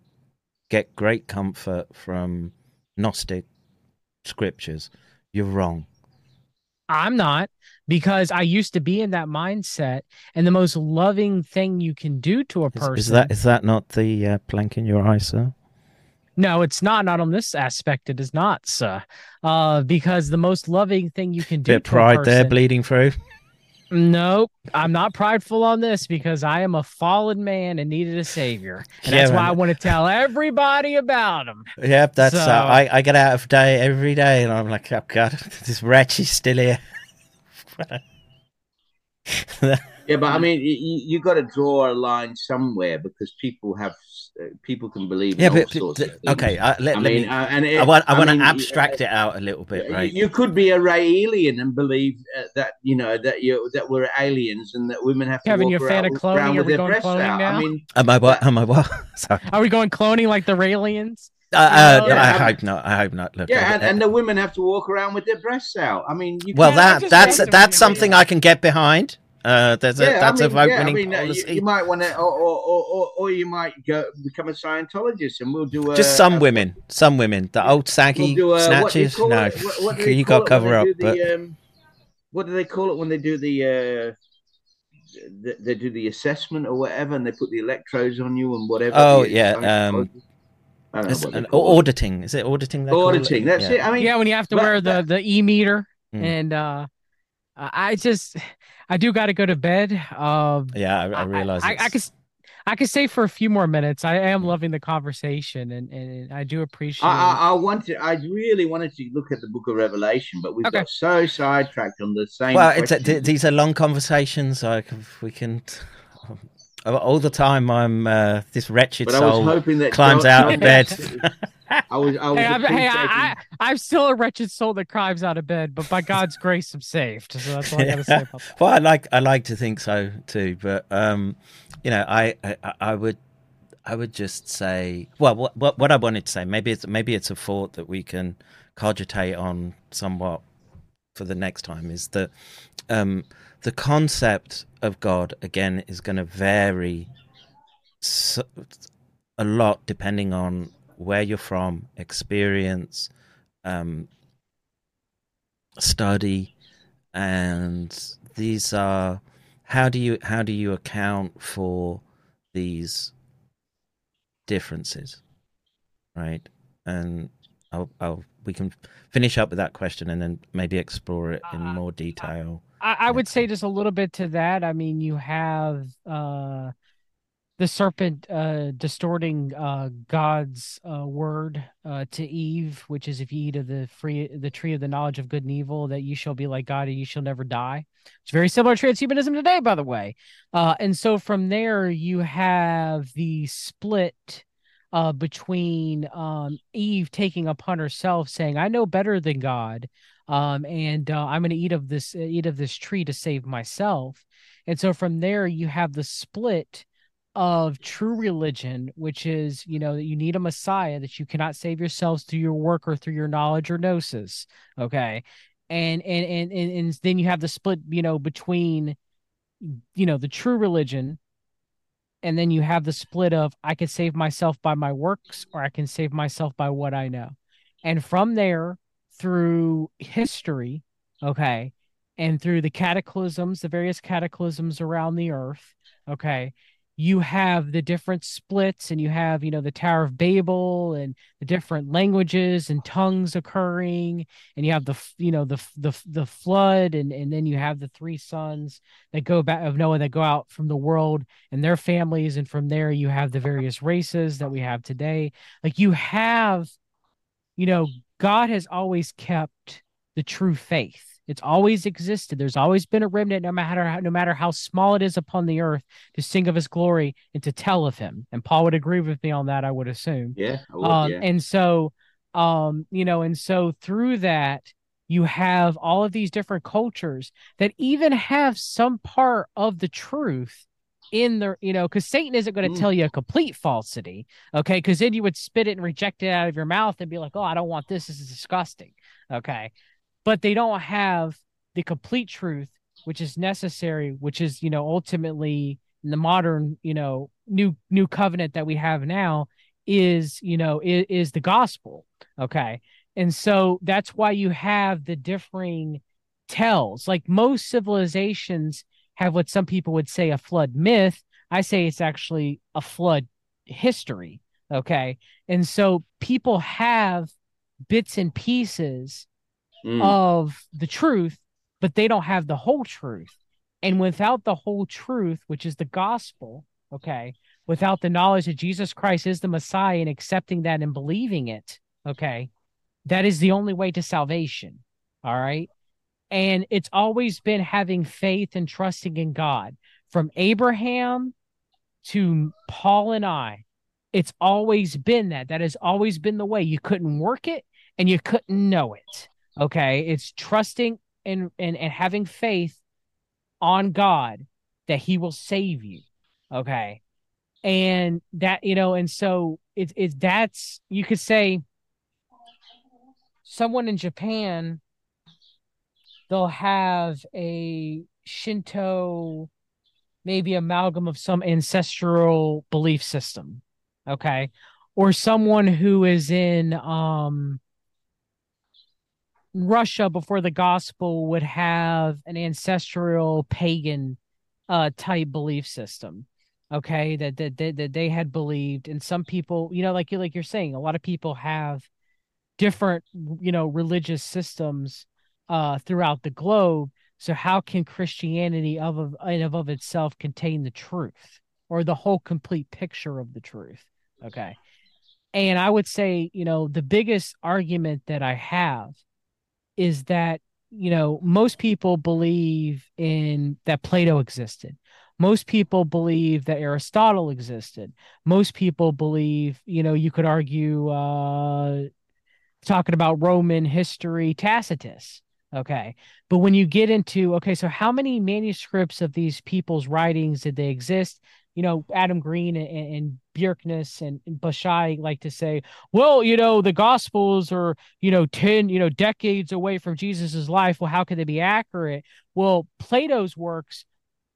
S5: get great comfort from Gnostic scriptures, you're wrong.
S7: I'm not because I used to be in that mindset, and the most loving thing you can do to a person
S5: is, is that is that not the uh, plank in your eye, sir?
S7: No, it's not. Not on this aspect. It is not, sir. Uh, because the most loving thing you can do.
S5: Bit pride person, there bleeding through.
S7: Nope, I'm not prideful on this because I am a fallen man and needed a savior, and yeah, that's man. why I want to tell everybody about him.
S5: Yep, that's. So, uh, I I get out of day every day, and I'm like, oh god, this wretch is still here.
S6: yeah, but I mean, you, you got to draw a line somewhere because people have uh, people can believe. Yeah, but,
S5: okay. Uh, let, I let mean, me, uh, and it, I want I, I want mean, to abstract uh, it out a little bit, right?
S6: You, you could be a alien and believe uh, that you know that you that we're aliens and that women have to
S7: Kevin,
S6: walk
S7: you're a fan of cloning. Are we going cloning out. now? I mean,
S5: am I what? Am I what?
S7: Sorry. Are we going cloning like the aliens?
S5: Uh, uh, yeah, I hope not. I hope not. Look,
S6: yeah, and, and, the women have to walk around with their breasts out. I mean,
S5: well, that that's that's something I can get behind. Uh, there's a that's I mean, a vote winning yeah, I mean, policy.
S6: You, you, might want to, or, or, or, or, you might go become a Scientologist, and we'll do a,
S5: just some a, women, some women, the old saggy we'll snatches. No, what, what you got to cover up. The, but... um,
S6: what do they call it when they do the? Uh, they, they do the assessment or whatever, and they put the electrodes on you and whatever.
S5: Oh yeah, um, an auditing. Is it auditing?
S6: Auditing. That's yeah. it. I mean,
S7: yeah, when you have to wear the the e meter, mm. and uh, I just, I do got to go to bed. Um,
S5: yeah, I, I realize.
S7: I, I, I could. I could stay for a few more minutes. I am loving the conversation, and, and I do appreciate.
S6: I, I, I wanted, I really wanted to look at the Book of Revelation, but we've okay. got so sidetracked on the same.
S5: Well, it's a, these are long conversations. Like we can all the time I'm uh, this wretched but soul climbs out of bed.
S6: I was, I was hey,
S7: I'm, hey I, I, am still a wretched soul that climbs out of bed, but by God's grace, I'm saved. So that's all I gotta say about that.
S5: Well, I like, I like to think so too, but um, you know, I, I, I would, I would just say, well, what, what, what I wanted to say, maybe it's, maybe it's a thought that we can cogitate on somewhat for the next time is that um, the concept of God again is going to vary so, a lot depending on where you're from, experience, um, study, and these are how do you how do you account for these differences, right? And I'll, I'll we can finish up with that question and then maybe explore it in uh, more detail.
S7: I, I would say just a little bit to that. I mean, you have uh, the serpent uh, distorting uh, God's uh, word uh, to Eve, which is if you eat of the free the tree of the knowledge of good and evil, that you shall be like God and you shall never die. It's very similar to transhumanism today, by the way. Uh, and so from there, you have the split uh, between um, Eve taking upon herself, saying, "I know better than God, um, and uh, I'm going to eat of this eat of this tree to save myself." And so from there, you have the split of true religion, which is you know that you need a Messiah that you cannot save yourselves through your work or through your knowledge or gnosis. Okay, and and and and, and then you have the split, you know, between you know the true religion and then you have the split of I can save myself by my works or I can save myself by what I know. And from there through history, okay, and through the cataclysms, the various cataclysms around the earth, okay, you have the different splits and you have you know the tower of babel and the different languages and tongues occurring and you have the you know the the the flood and and then you have the three sons that go back of noah that go out from the world and their families and from there you have the various races that we have today. Like you have you know god has always kept the true faith. It's always existed. There's always been a remnant, no matter how, no matter how small it is upon the earth, to sing of His glory and to tell of Him. And Paul would agree with me on that. I would assume.
S6: Yeah. Would,
S7: Um,
S6: yeah.
S7: And so, um, you know, and so through that, you have all of these different cultures that even have some part of the truth in the you know, because Satan isn't going to
S6: Mm.
S7: tell you a complete falsity, okay? Because then you would spit it and reject it out of your mouth and be like, oh, I don't want this. This is disgusting, okay? But they don't have the complete truth, which is necessary, which is, you know, ultimately in the modern, you know, new new covenant that we have now is, you know, is, is the gospel, okay? And so that's why you have the differing tells. Like most civilizations have what some people would say a flood myth. I say it's actually a flood history. Okay. And so people have bits and pieces
S6: Mm.
S7: of the truth, but they don't have the whole truth. And without the whole truth, which is the gospel, okay, without the knowledge that Jesus Christ is the Messiah and accepting that and believing it, okay, that is the only way to salvation. All right. And it's always been having faith and trusting in God from Abraham to Paul and I. It's always been that. That has always been the way. You couldn't work it and you couldn't know it. Okay. It's trusting and, and, and having faith on God that he will save you. Okay. And that, you know, and so it's, it's, that's, you could say someone in Japan, they'll have a Shinto, maybe amalgam of some ancestral belief system. Okay. Or someone who is in, um, Russia before the gospel would have an ancestral pagan uh type belief system okay that that, that that they had believed and some people you know like you like you're saying a lot of people have different you know religious systems uh throughout the globe. So how can christianity of of in of, of itself contain the truth or the whole complete picture of the truth? Okay. And i would say you know the biggest argument that i have is that you know most people believe in that plato existed. Most people believe that aristotle existed. Most people believe you know you could argue uh talking about roman history tacitus okay. But when you get into okay so how many manuscripts of these people's writings did they exist? You know adam green and, and and, and bashai like to say well you know the gospels are you know 10 you know decades away from jesus's life. Well how could they be accurate? Well plato's works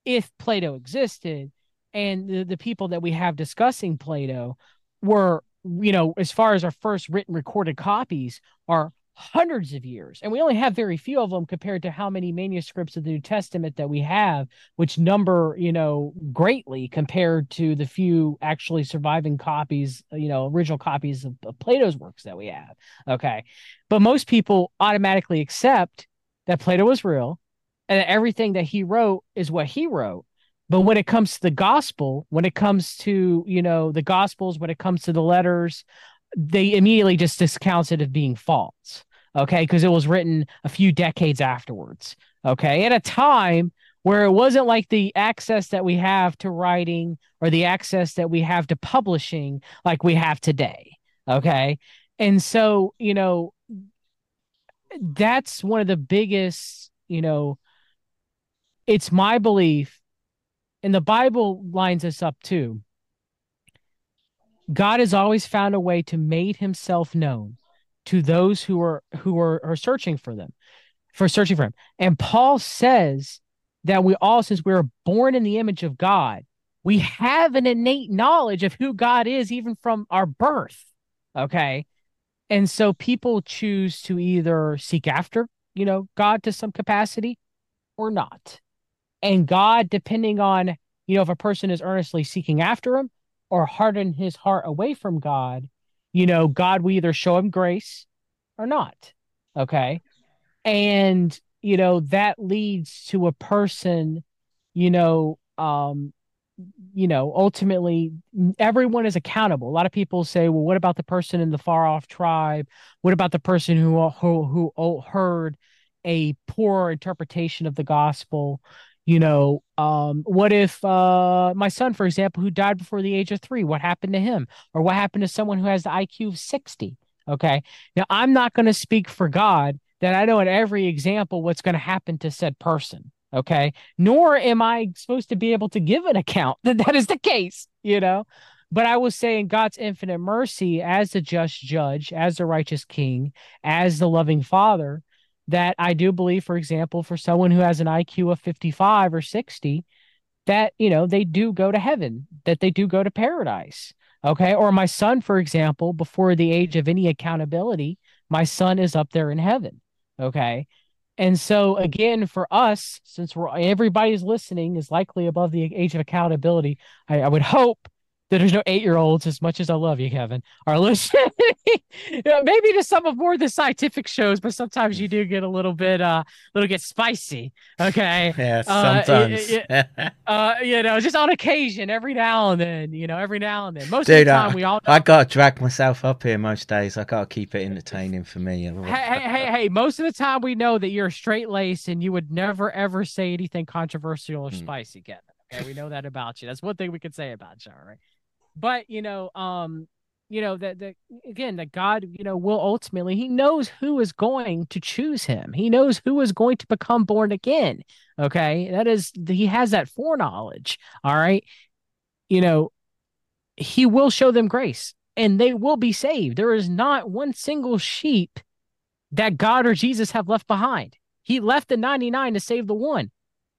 S7: if plato existed and the, the people that we have discussing plato were you know as far as our first written recorded copies are hundreds of years and we only have very few of them compared to how many manuscripts of the new testament that we have which number you know greatly compared to the few actually surviving copies uh, you know original copies of, of plato's works that we have okay? But most people automatically accept that plato was real and that everything that he wrote is what he wrote. But when it comes to the gospel when it comes to you know the gospels when it comes to the letters they immediately just discounts it as being false okay because it was written a few decades afterwards okay? At a time where it wasn't like the access that we have to writing or the access that we have to publishing like we have today okay? And so you know that's one of the biggest you know it's my belief and the bible lines us up too. God has always found a way to made himself known to those who are who are, are searching for them for searching for him. And paul says that we all since we were born in the image of god we have an innate knowledge of who god is even from our birth okay? And so people choose to either seek after you know god to some capacity or not. And god depending on you know if a person is earnestly seeking after him or harden his heart away from god you know, God we either show him grace or not. Okay. And, you know, that leads to a person, you know, um, you know, ultimately everyone is accountable. A lot of people say, well, what about the person in the far off tribe? What about the person who who who heard a poor interpretation of the gospel? You know, um, what if uh, my son, for example, who died before the age of three, what happened to him? Or what happened to someone who has the IQ of 60? Okay. Now, I'm not going to speak for God that I know in every example what's going to happen to said person. Okay. Nor am I supposed to be able to give an account that that is the case, you know? But I will say, in God's infinite mercy, as the just judge, as the righteous king, as the loving father, that I do believe, for example, for someone who has an IQ of 55 or 60, that, you know, they do go to heaven, that they do go to paradise. Okay. Or my son, for example, before the age of any accountability, my son is up there in heaven. Okay. And so again, for us, since we're everybody's listening is likely above the age of accountability, I, I would hope there's no eight year olds, as much as I love you, Kevin, are listening. Maybe to some of more of the scientific shows, but sometimes you do get a little bit, uh, little get spicy. Okay.
S5: Yeah, sometimes.
S7: Uh, uh, you know, just on occasion, every now and then, you know, every now and then. Most Dude, of the time,
S5: I,
S7: we all.
S5: Know. I gotta drag myself up here most days. I gotta keep it entertaining for me.
S7: Hey, hey, hey, hey! Most of the time, we know that you're a straight laced and you would never ever say anything controversial or mm. spicy, Kevin. Okay, we know that about you. That's one thing we can say about you, all right? But you know um you know that that again that god you know will ultimately he knows who is going to choose him. He knows who is going to become born again. Okay? That is he has that foreknowledge. All right? You know he will show them grace and they will be saved. There is not one single sheep that god or jesus have left behind. He left the 99 to save the one.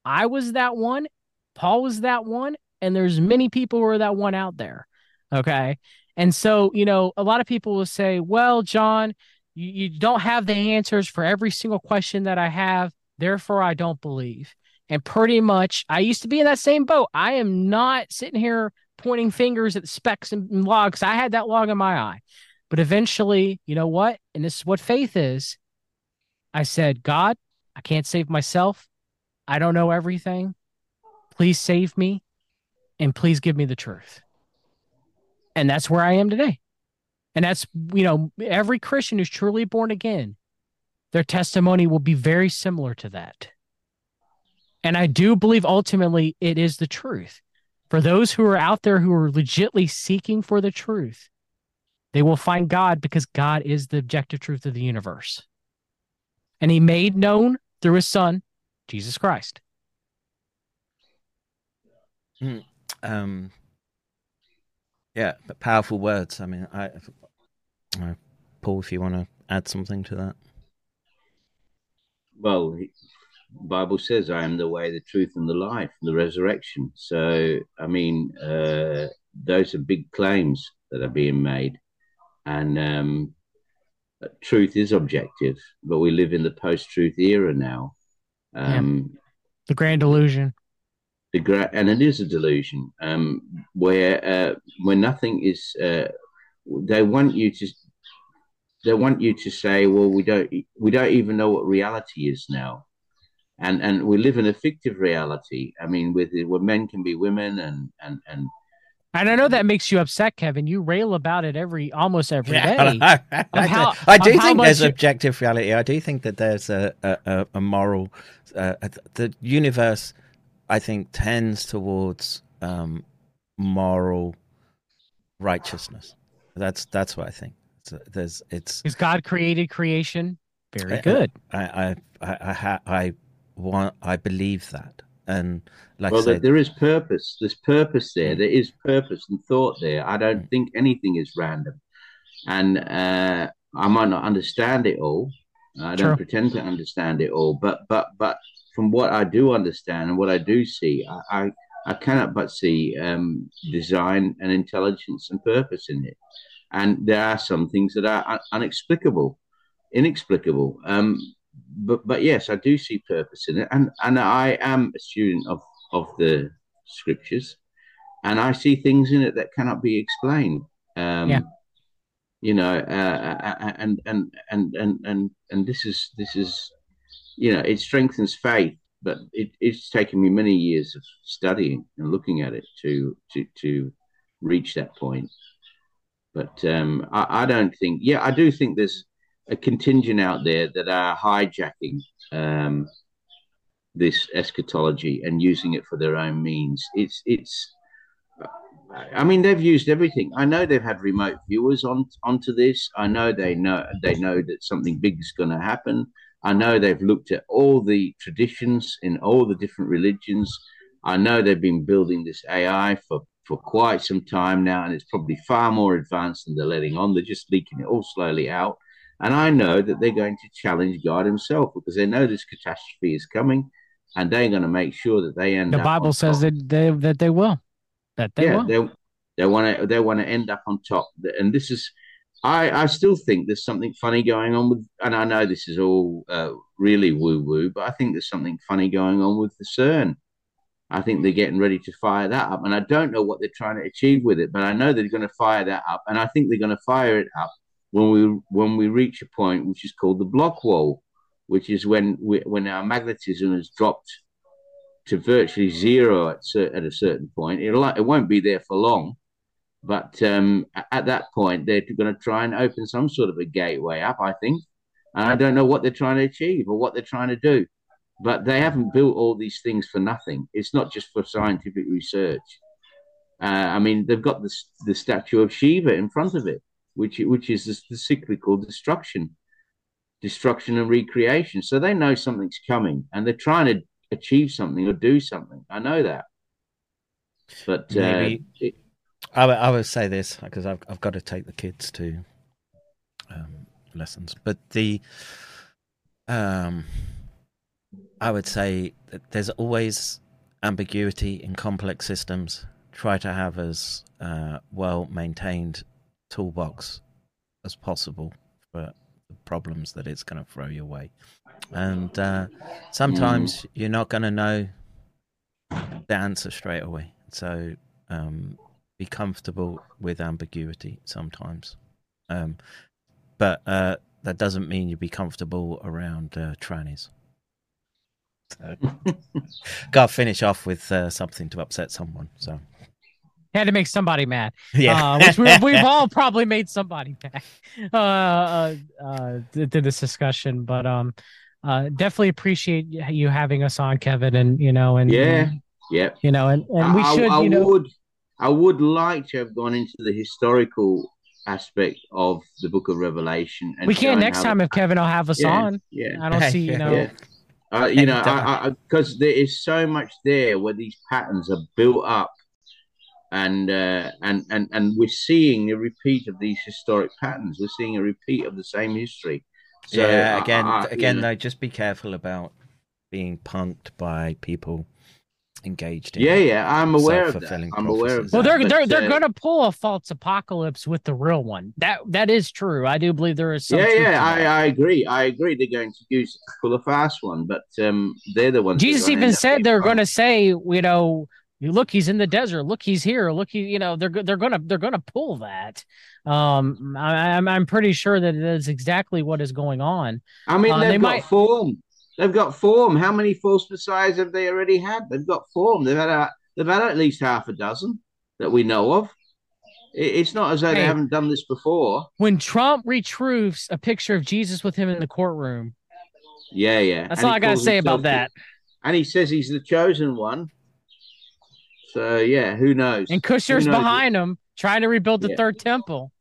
S7: I was that one. Paul was that one. And there's many people who are that one out there Okay. And so, you know, a lot of people will say, well, John, you, you don't have the answers for every single question that I have. Therefore, I don't believe. And pretty much, I used to be in that same boat. I am not sitting here pointing fingers at specs and logs. I had that log in my eye. But eventually, you know what? And this is what faith is. I said, God, I can't save myself. I don't know everything. Please save me and please give me the truth. And that's where I am today. And that's, you know, every Christian who's truly born again, their testimony will be very similar to that. And I do believe ultimately it is the truth. For those who are out there who are legitly seeking for the truth, they will find God because God is the objective truth of the universe. And he made known through his son, Jesus Christ.
S5: Hmm. Um, yeah, but powerful words. I mean, I, I Paul, if you want to add something to that.
S6: Well, Bible says, "I am the way, the truth, and the life, the resurrection." So, I mean, uh, those are big claims that are being made, and um, truth is objective. But we live in the post-truth era now. Um,
S7: yeah. The grand illusion
S6: the gra- and it is a delusion um, where uh, where nothing is. Uh, they want you to they want you to say, well, we don't we don't even know what reality is now, and and we live in a fictive reality. I mean, with where men can be women and and and.
S7: And I know that makes you upset, Kevin. You rail about it every almost every day.
S5: I, I, how, I do think there's you... objective reality. I do think that there's a a, a moral. Uh, the universe I think tends towards um, moral righteousness. That's that's what I think. It's, there's it's
S7: is God created creation. Very good.
S5: I I I I, ha, I want I believe that, and like
S6: well,
S5: say,
S6: there is purpose. There's purpose there. There is purpose and thought there. I don't mm. think anything is random, and uh, I might not understand it all. I don't True. pretend to understand it all, but but but from what I do understand and what I do see, I, I, I cannot but see um, design and intelligence and purpose in it. And there are some things that are inexplicable, inexplicable. Um, but but yes, I do see purpose in it, and and I am a student of of the scriptures, and I see things in it that cannot be explained. Um, yeah. You know, uh, and, and and and and and and this is this is you know, it strengthens faith but it, it's taken me many years of studying and looking at it to to to reach that point. But um, I, I, don't think. Yeah, I do think there's a contingent out there that are hijacking um, this eschatology and using it for their own means. It's it's. I mean, they've used everything. I know they've had remote viewers on onto this. I know they know they know that something big is going to happen. I know they've looked at all the traditions in all the different religions. I know they've been building this AI for for quite some time now, and it's probably far more advanced than they're letting on. They're just leaking it all slowly out. And I know that they're going to challenge God Himself because they know this catastrophe is coming, and they're going to make sure that they end.
S7: The Bible says that they that they will, that they yeah, will.
S6: They they want to they want to end up on top, and this is. I, I still think there's something funny going on with, and I know this is all uh, really woo woo, but I think there's something funny going on with the CERN I think they're getting ready to fire that up. And I don't know what they're trying to achieve with it, but I know they're going to fire that up. And I think they're going to fire it up when we when we reach a point which is called the block wall, which is when we, when our magnetism has dropped to virtually zero at, at a certain point. It'll, it won't be there for long. But um, at that point, they're going to try and open some sort of a gateway up, I think. And I don't know what they're trying to achieve or what they're trying to do. But they haven't built all these things for nothing. It's not just for scientific research. Uh, I mean, they've got the, the statue of Shiva in front of it, which which is the, the cyclical destruction, destruction and recreation. So they know something's coming, and they're trying to achieve something or do something. I know that. But uh, it,
S5: I, would, I would say this because I've I've got to take the kids to um, lessons, but the um I would say that there's always ambiguity in complex systems. Try to have as uh, well maintained toolbox as possible for the problems that it's going to throw your way. And uh, sometimes mm. you're not going to know the answer straight away. So um, be comfortable with ambiguity sometimes. Um, but uh, that doesn't mean you'd be comfortable around uh, trannies. So, got to finish off with uh, something to upset someone. So
S7: had to make somebody mad. Yeah, uh, which we, have all probably made somebody mad uh, uh, uh, to, this discussion. But um, uh, definitely appreciate you having us on, Kevin. And you know, and
S6: yeah, yeah,
S7: you know, and, and we
S6: I,
S7: should.
S6: I,
S7: you know,
S6: would, I would like to have gone into the historical aspect of the Book of Revelation.
S7: we can next time if Kevin will have us
S6: yeah,
S7: on.
S6: Yeah,
S7: I don't see you know.
S6: Yeah. Uh, you know, because there is so much there where these patterns are built up, and uh, and and and we're seeing a repeat of these historic patterns. We're seeing a repeat of the same history.
S5: So, yeah, again, again, you know, though, just be careful about being punked by people engaged in.
S6: Yeah, yeah, I'm aware of that. I'm aware of that.
S7: Well,
S6: they're
S7: they're they're going to pull a false apocalypse with the real one. That that is true. I do believe there is some.
S6: Yeah, yeah, I, I agree. I agree. They're going to use pull a fast one, but um, they're the ones.
S7: Jesus even said they're going to say, you know, look, he's in the desert. Look, he's here. Look, he, you know, they're they're gonna they're gonna pull that. Um, I, I'm I'm pretty sure that that is exactly what is going on.
S6: I mean, uh, they've they got might... form. They've got form. How many false messiahs have they already had? They've got form. They've had a, they've had at least half a dozen that we know of. It's not as though hey, they haven't done this before.
S7: When Trump retruths a picture of Jesus with him in the courtroom.
S6: Yeah, yeah.
S7: That's and all I got to say about that.
S6: And he says he's the chosen one. So, yeah, who knows?
S7: And Kushner's knows behind it? him trying to rebuild the yeah. third temple.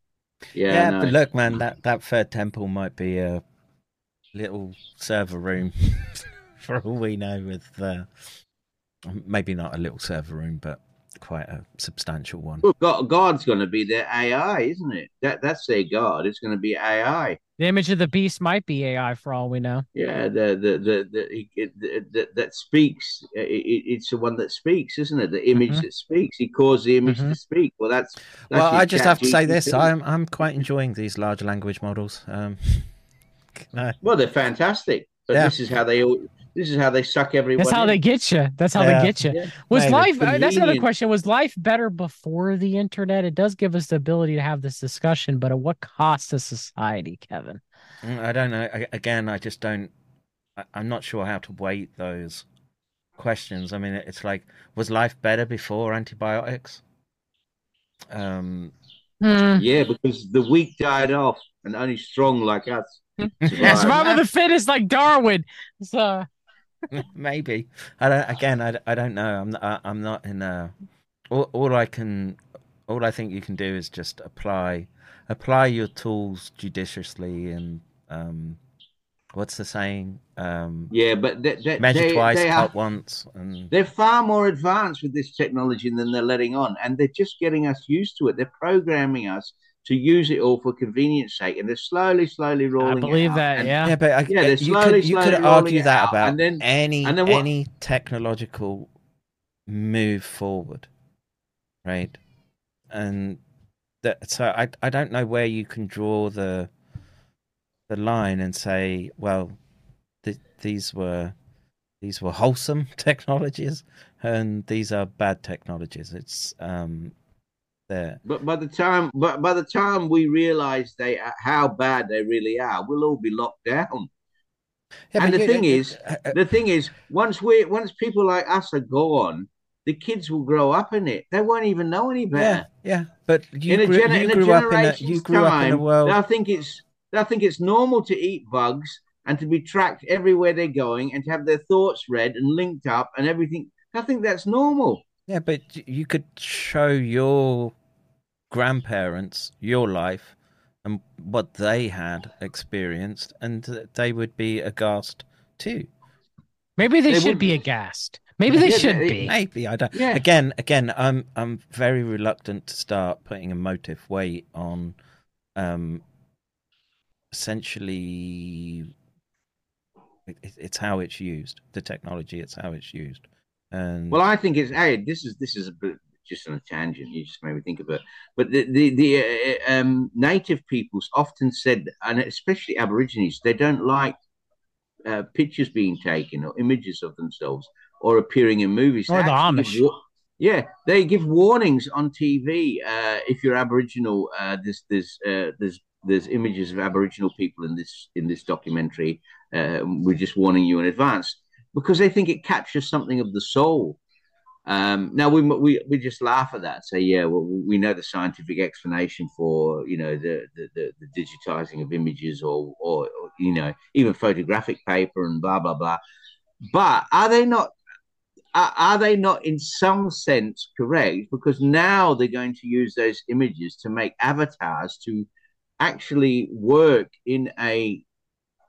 S5: Yeah, yeah no. but look, man, that, that third temple might be a little server room for all we know with uh, maybe not a little server room but quite a substantial one.
S6: Well god, god's going to be their ai isn't it? That that's their god. It's going to be ai
S7: the image of the beast might be ai for all we know.
S6: Yeah the the the, the, the, the that speaks it, it's the one that speaks isn't it? The image mm-hmm. that speaks. He caused the image mm-hmm. to speak. Well that's, that's
S5: well i just have to say this. I'm i'm quite enjoying these large language models. Um
S6: no. Well, they're fantastic. But yeah. this is how they this is how they suck everyone.
S7: That's how
S6: in.
S7: they get you. That's how yeah. they get you. Yeah. Was Man, life? Uh, that's another question. Was life better before the internet? It does give us the ability to have this discussion, but at what cost to society, Kevin?
S5: Mm, I don't know. I, again, I just don't. I, I'm not sure how to weight those questions. I mean, it's like, was life better before antibiotics? Um,
S7: Hmm.
S6: Yeah, because the weak died off, and only strong like us.
S7: Yeah,
S6: survived.
S7: survival of the fittest, like Darwin. So
S5: maybe I don't. Again, I, I don't know. I'm not, I- I'm not in a. All, all I can, all I think you can do is just apply, apply your tools judiciously and um, what's the saying? Um,
S6: Yeah, but they, they,
S5: measure
S6: they,
S5: twice,
S6: they
S5: cut
S6: are,
S5: once, and
S6: they're far more advanced with this technology than they're letting on, and they're just getting us used to it. They're programming us to use it all for convenience sake, and they're slowly, slowly rolling. it
S7: believe
S6: out.
S7: that,
S6: And-
S7: yeah.
S5: yeah, but I,
S6: Yeah, they're
S5: you
S6: slowly,
S5: could you
S6: slowly
S5: could
S6: rolling
S5: argue
S6: it
S5: that
S6: out,
S5: about
S6: and then-
S5: any
S6: and then
S5: any technological move forward, right? And that so I I don't know where you can draw the the line and say, well, th- these were these were wholesome technologies and these are bad technologies. It's um there.
S6: But by the time, but by the time we realise they how bad they really are, we'll all be locked down.
S5: Yeah,
S6: and the
S5: you-
S6: thing
S5: you-
S6: is,
S5: uh, uh,
S6: the thing is, once we, once people like us are gone, the kids will grow up in it. They won't even know any better.
S5: yeah, but you
S6: in a,
S5: grew,
S6: gen-
S5: you
S6: in a
S5: grew up in a you grew up in a world.
S6: they'll think it's they'll think it's normal to eat bugs and to be tracked everywhere they're going and to have their thoughts read and linked up and everything. I think that's normal.
S5: Yeah, but you could show your grandparents your life and what they had experienced, and they would be aghast too.
S7: maybe they,
S6: They
S7: should
S6: would-
S7: be aghast. Maybe they should be.
S5: Maybe I don't.
S6: Yeah.
S5: Again, again, I'm I'm very reluctant to start putting a motive weight on, um, essentially, it- it's how it's used. The technology, it's how it's used, and
S6: Well, I think it's hey, this is this is a bit just on a tangent. You just made me think of it. But the the, the uh, um, native peoples often said, and especially Aborigines, they don't like uh, pictures being taken or images of themselves or appearing in movies.
S7: Or
S6: They
S7: the Amish.
S6: wa- yeah, they give warnings on TV. Uh, if you're Aboriginal, uh, there's there's uh, there's there's images of Aboriginal people in this in this documentary. Uh, we're just warning you in advance because they think it captures something of the soul. Um, now we we we just laugh at that, say yeah, well we know the scientific explanation for you know the the, the, the digitizing of images or, or or you know even photographic paper and blah blah blah. But are they not are, are they not in some sense correct? Because now they're going to use those images to make avatars to actually work in a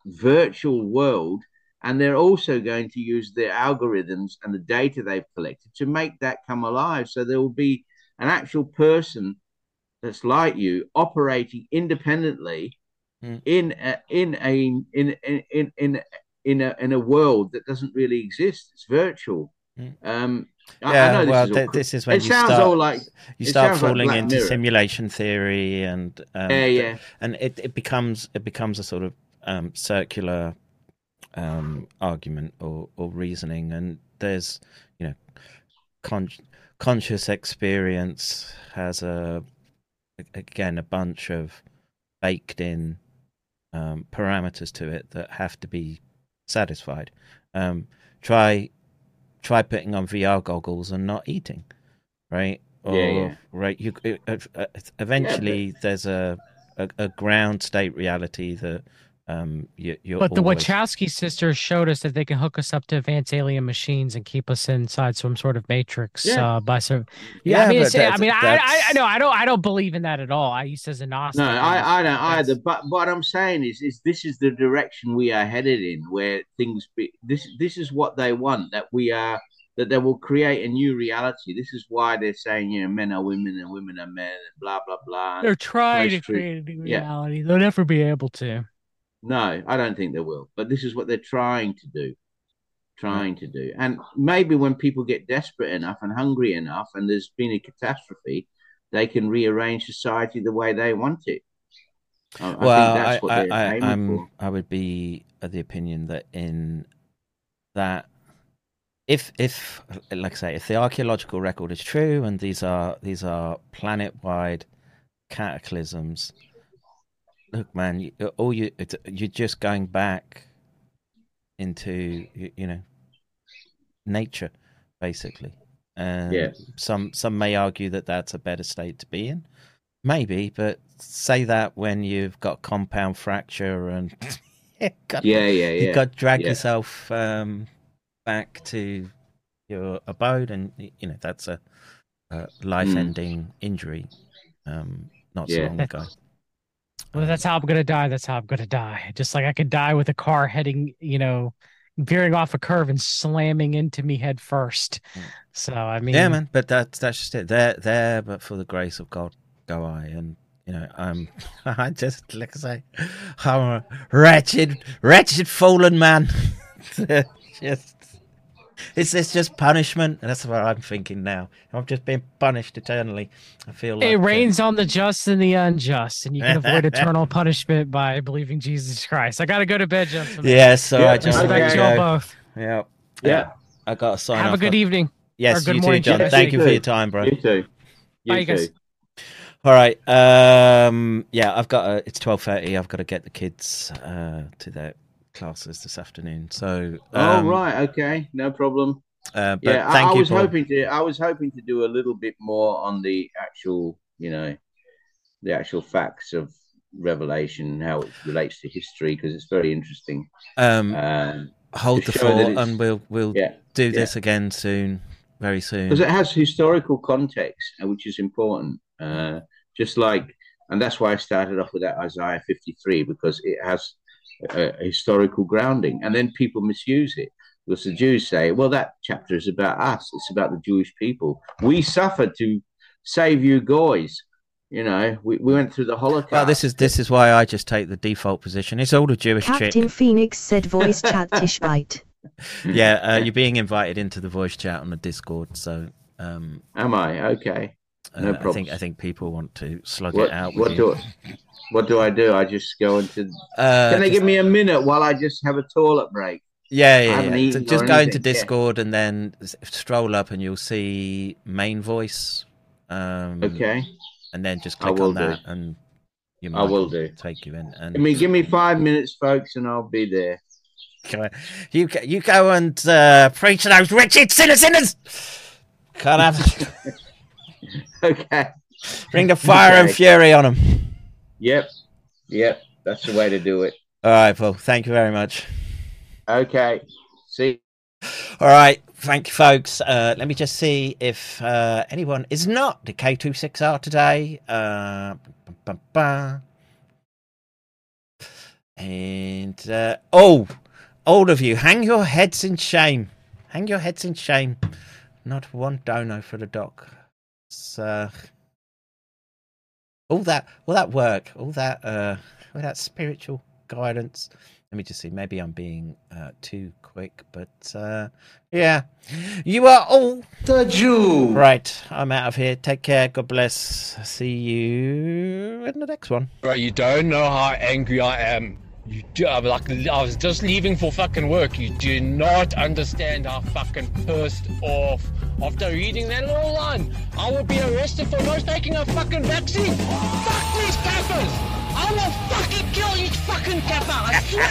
S6: virtual world. And they're also going to use their algorithms and the data they've collected to make that come alive. So there will be an actual person that's like you operating independently
S5: Mm.
S6: in a, in a in in in in in a in a world that doesn't really exist. It's virtual.
S5: Mm.
S6: Um, I- I
S5: yeah,
S6: know this is
S5: th- this is when
S6: it
S5: you
S6: sounds
S5: start
S6: all like
S5: you start
S6: sounds like
S5: falling into
S6: Mirror.
S5: simulation theory and um,
S6: Yeah, yeah.
S5: and it, it becomes it becomes a sort of um, circular um, argument or, or reasoning and there's you know con- conscious experience has a again a bunch of baked in um, parameters to it that have to be satisfied um, try try putting on VR goggles and not eating right or
S6: Yeah, yeah.
S5: right you uh, uh, eventually there's a, a a ground state reality that um you, you're
S7: But the
S5: always-
S7: Wachowski sisters showed us that they can hook us up to advanced alien machines and keep us inside some sort of matrix.
S6: Yeah.
S7: Uh, by so, yeah,
S5: Yeah,
S7: I mean, it's, I mean, I, I, I
S5: that's-
S7: know, I don't, I don't believe in that at all. I used as an Gnostic.
S6: No, I, I don't
S7: That's-
S6: either. But what I'm saying is, is this is the direction we are headed in, where things be this. This is what they want that we are that they will create a new reality. This is why they're saying, you know, men are women and women are men, and blah blah blah.
S7: They're trying to create a new
S6: Yeah.
S7: reality. They'll never be able to.
S6: No, I don't think they will. But this is what they're trying to do. Trying to do. And maybe when people get desperate enough and hungry enough and there's been a catastrophe, they can rearrange society the way they want it. I, I
S5: well,
S6: think that's what
S5: I, I, I'm,
S6: for.
S5: I would be of the opinion that in that, if if like I say, if the archaeological record is true and these are these are planet wide cataclysms, look, man, you, all you it's, you're just going back into you, you know nature, basically. And
S6: Yeah.
S5: some some may argue that that's a better state to be in. Maybe, but say that when you've got compound fracture and you got,
S6: Yeah, yeah,
S5: you
S6: yeah,
S5: got to drag
S6: yeah.
S5: yourself um, back to your abode, and you know that's a, a life-ending injury. Um, not so.
S6: Yeah.
S5: long ago.
S7: Well, that's how I'm gonna die. That's how I'm gonna die. Just like I could die with a car heading, you know, veering off a curve and slamming into me head first. Hmm. So I mean,
S5: yeah, man. But that's that's just it. There, there. But for the grace of God, go I. And you know, I'm. I just like I say, I'm a wretched, wretched, fallen man. just. Is this just punishment? And that's what I'm thinking now. I'm just being punished eternally. I feel like
S7: It
S5: uh,
S7: rains on the just and the unjust, and you can avoid eternal punishment by believing Jesus Christ. I gotta go to bed, gentlemen.
S5: Yeah, so I just
S7: respect
S5: want to
S7: you all
S5: go.
S7: both.
S5: Yeah,
S6: Yeah.
S5: I got to sign
S7: Have a good evening.
S5: Yes,
S7: good
S5: you
S7: morning,
S5: too, John.
S7: Jeff.
S5: Thank you for your time, bro.
S6: You too. You
S7: Bye, you guys.
S5: All right. Um, yeah, I've got. A, it's twelve thirty. I've got to get the kids uh, to their classes this afternoon. So.
S6: Oh
S5: um,
S6: right, okay, no problem.
S5: Uh, but
S6: yeah, I, I was
S5: Paul.
S6: hoping to. I was hoping to do a little bit more on the actual, you know, the actual facts of Revelation and how it relates to history because it's very interesting.
S5: Um,
S6: Um,
S5: hold the fort, and we'll we'll
S6: yeah,
S5: do
S6: yeah.
S5: this again soon, very soon.
S6: because it has historical context, uh, which is important. Uh, just like, and that's why I started off with that Isaiah 53 because it has a, a historical grounding, and then people misuse it because the Jews say, "Well, that chapter is about us. It's about the Jewish people. We suffered to save you guys. You know, we, we went through the Holocaust."
S5: Well, this is this is why I just take the default position. It's all the Jewish
S10: Captain
S5: chick.
S10: Phoenix said voice chat Tishbite.
S5: Yeah, uh, you're being invited into the voice chat on the Discord. So, um,
S6: Am I okay? No
S5: uh, I think. I think people want to slug
S6: What,
S5: it out.
S6: what
S5: with
S6: do
S5: you.
S6: I, what do I do? I just go into.
S5: Uh,
S6: Can they give me a minute while I just have a toilet break?
S5: Yeah, yeah, yeah. So just go into
S6: anything, yeah.
S5: Discord and then stroll up, and you'll see main voice. Um,
S6: Okay.
S5: And then just click on
S6: do.
S5: that, and you
S6: I will do.
S5: take you in. And
S6: Give me, give me five minutes, folks, and I'll be there.
S5: You go- you go and uh, preach to those wretched sinner sinners. Can't have
S6: Okay.
S5: bring the fire and fury on them.
S6: Yep. Yep. That's the way to do it.
S5: All right, Paul. Thank you very much.
S6: Okay. See.
S5: All right, thank you, folks. Uh, let me just see if uh, anyone is not the K26R today. Uh, ba- ba- ba. and uh, oh, all of you, hang your heads in shame. Hang your heads in shame. Not one dono for the doc. Uh, all that, all that work, all that, uh, all that spiritual guidance. Let me just see. Maybe I'm being uh, too quick, but uh, yeah, you are all
S8: the Jew.
S5: Right, I'm out of here. Take care. God bless. See you in the next one.
S11: Bro, you don't know how angry I am. You do, I'm like, I was just leaving for fucking work. You do not understand how fucking pissed off. After reading that little line, I will be arrested for not taking a fucking vaccine. Fuck these cappers! I will fucking kill each fucking kappa. I swear.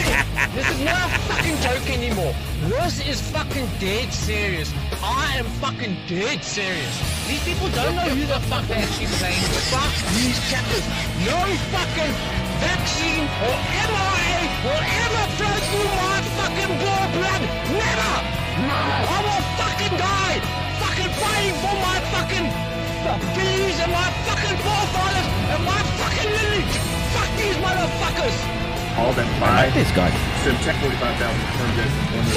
S11: this is not a fucking joke anymore. This is fucking dead serious. I am fucking dead serious. These people don't know who the fuck they're actually playing. Fuck these cappers. No fucking vaccine or mRNA will ever flow through my fucking blood. Never. No. I will fucking die. Fucking fighting for my fucking beliefs and my fucking forefathers and my these motherfuckers.
S12: All them
S5: I
S12: five.
S5: like this guy.
S12: So check 45,000 confirmed as one of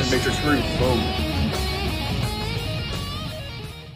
S12: the Matrix Root. Boom.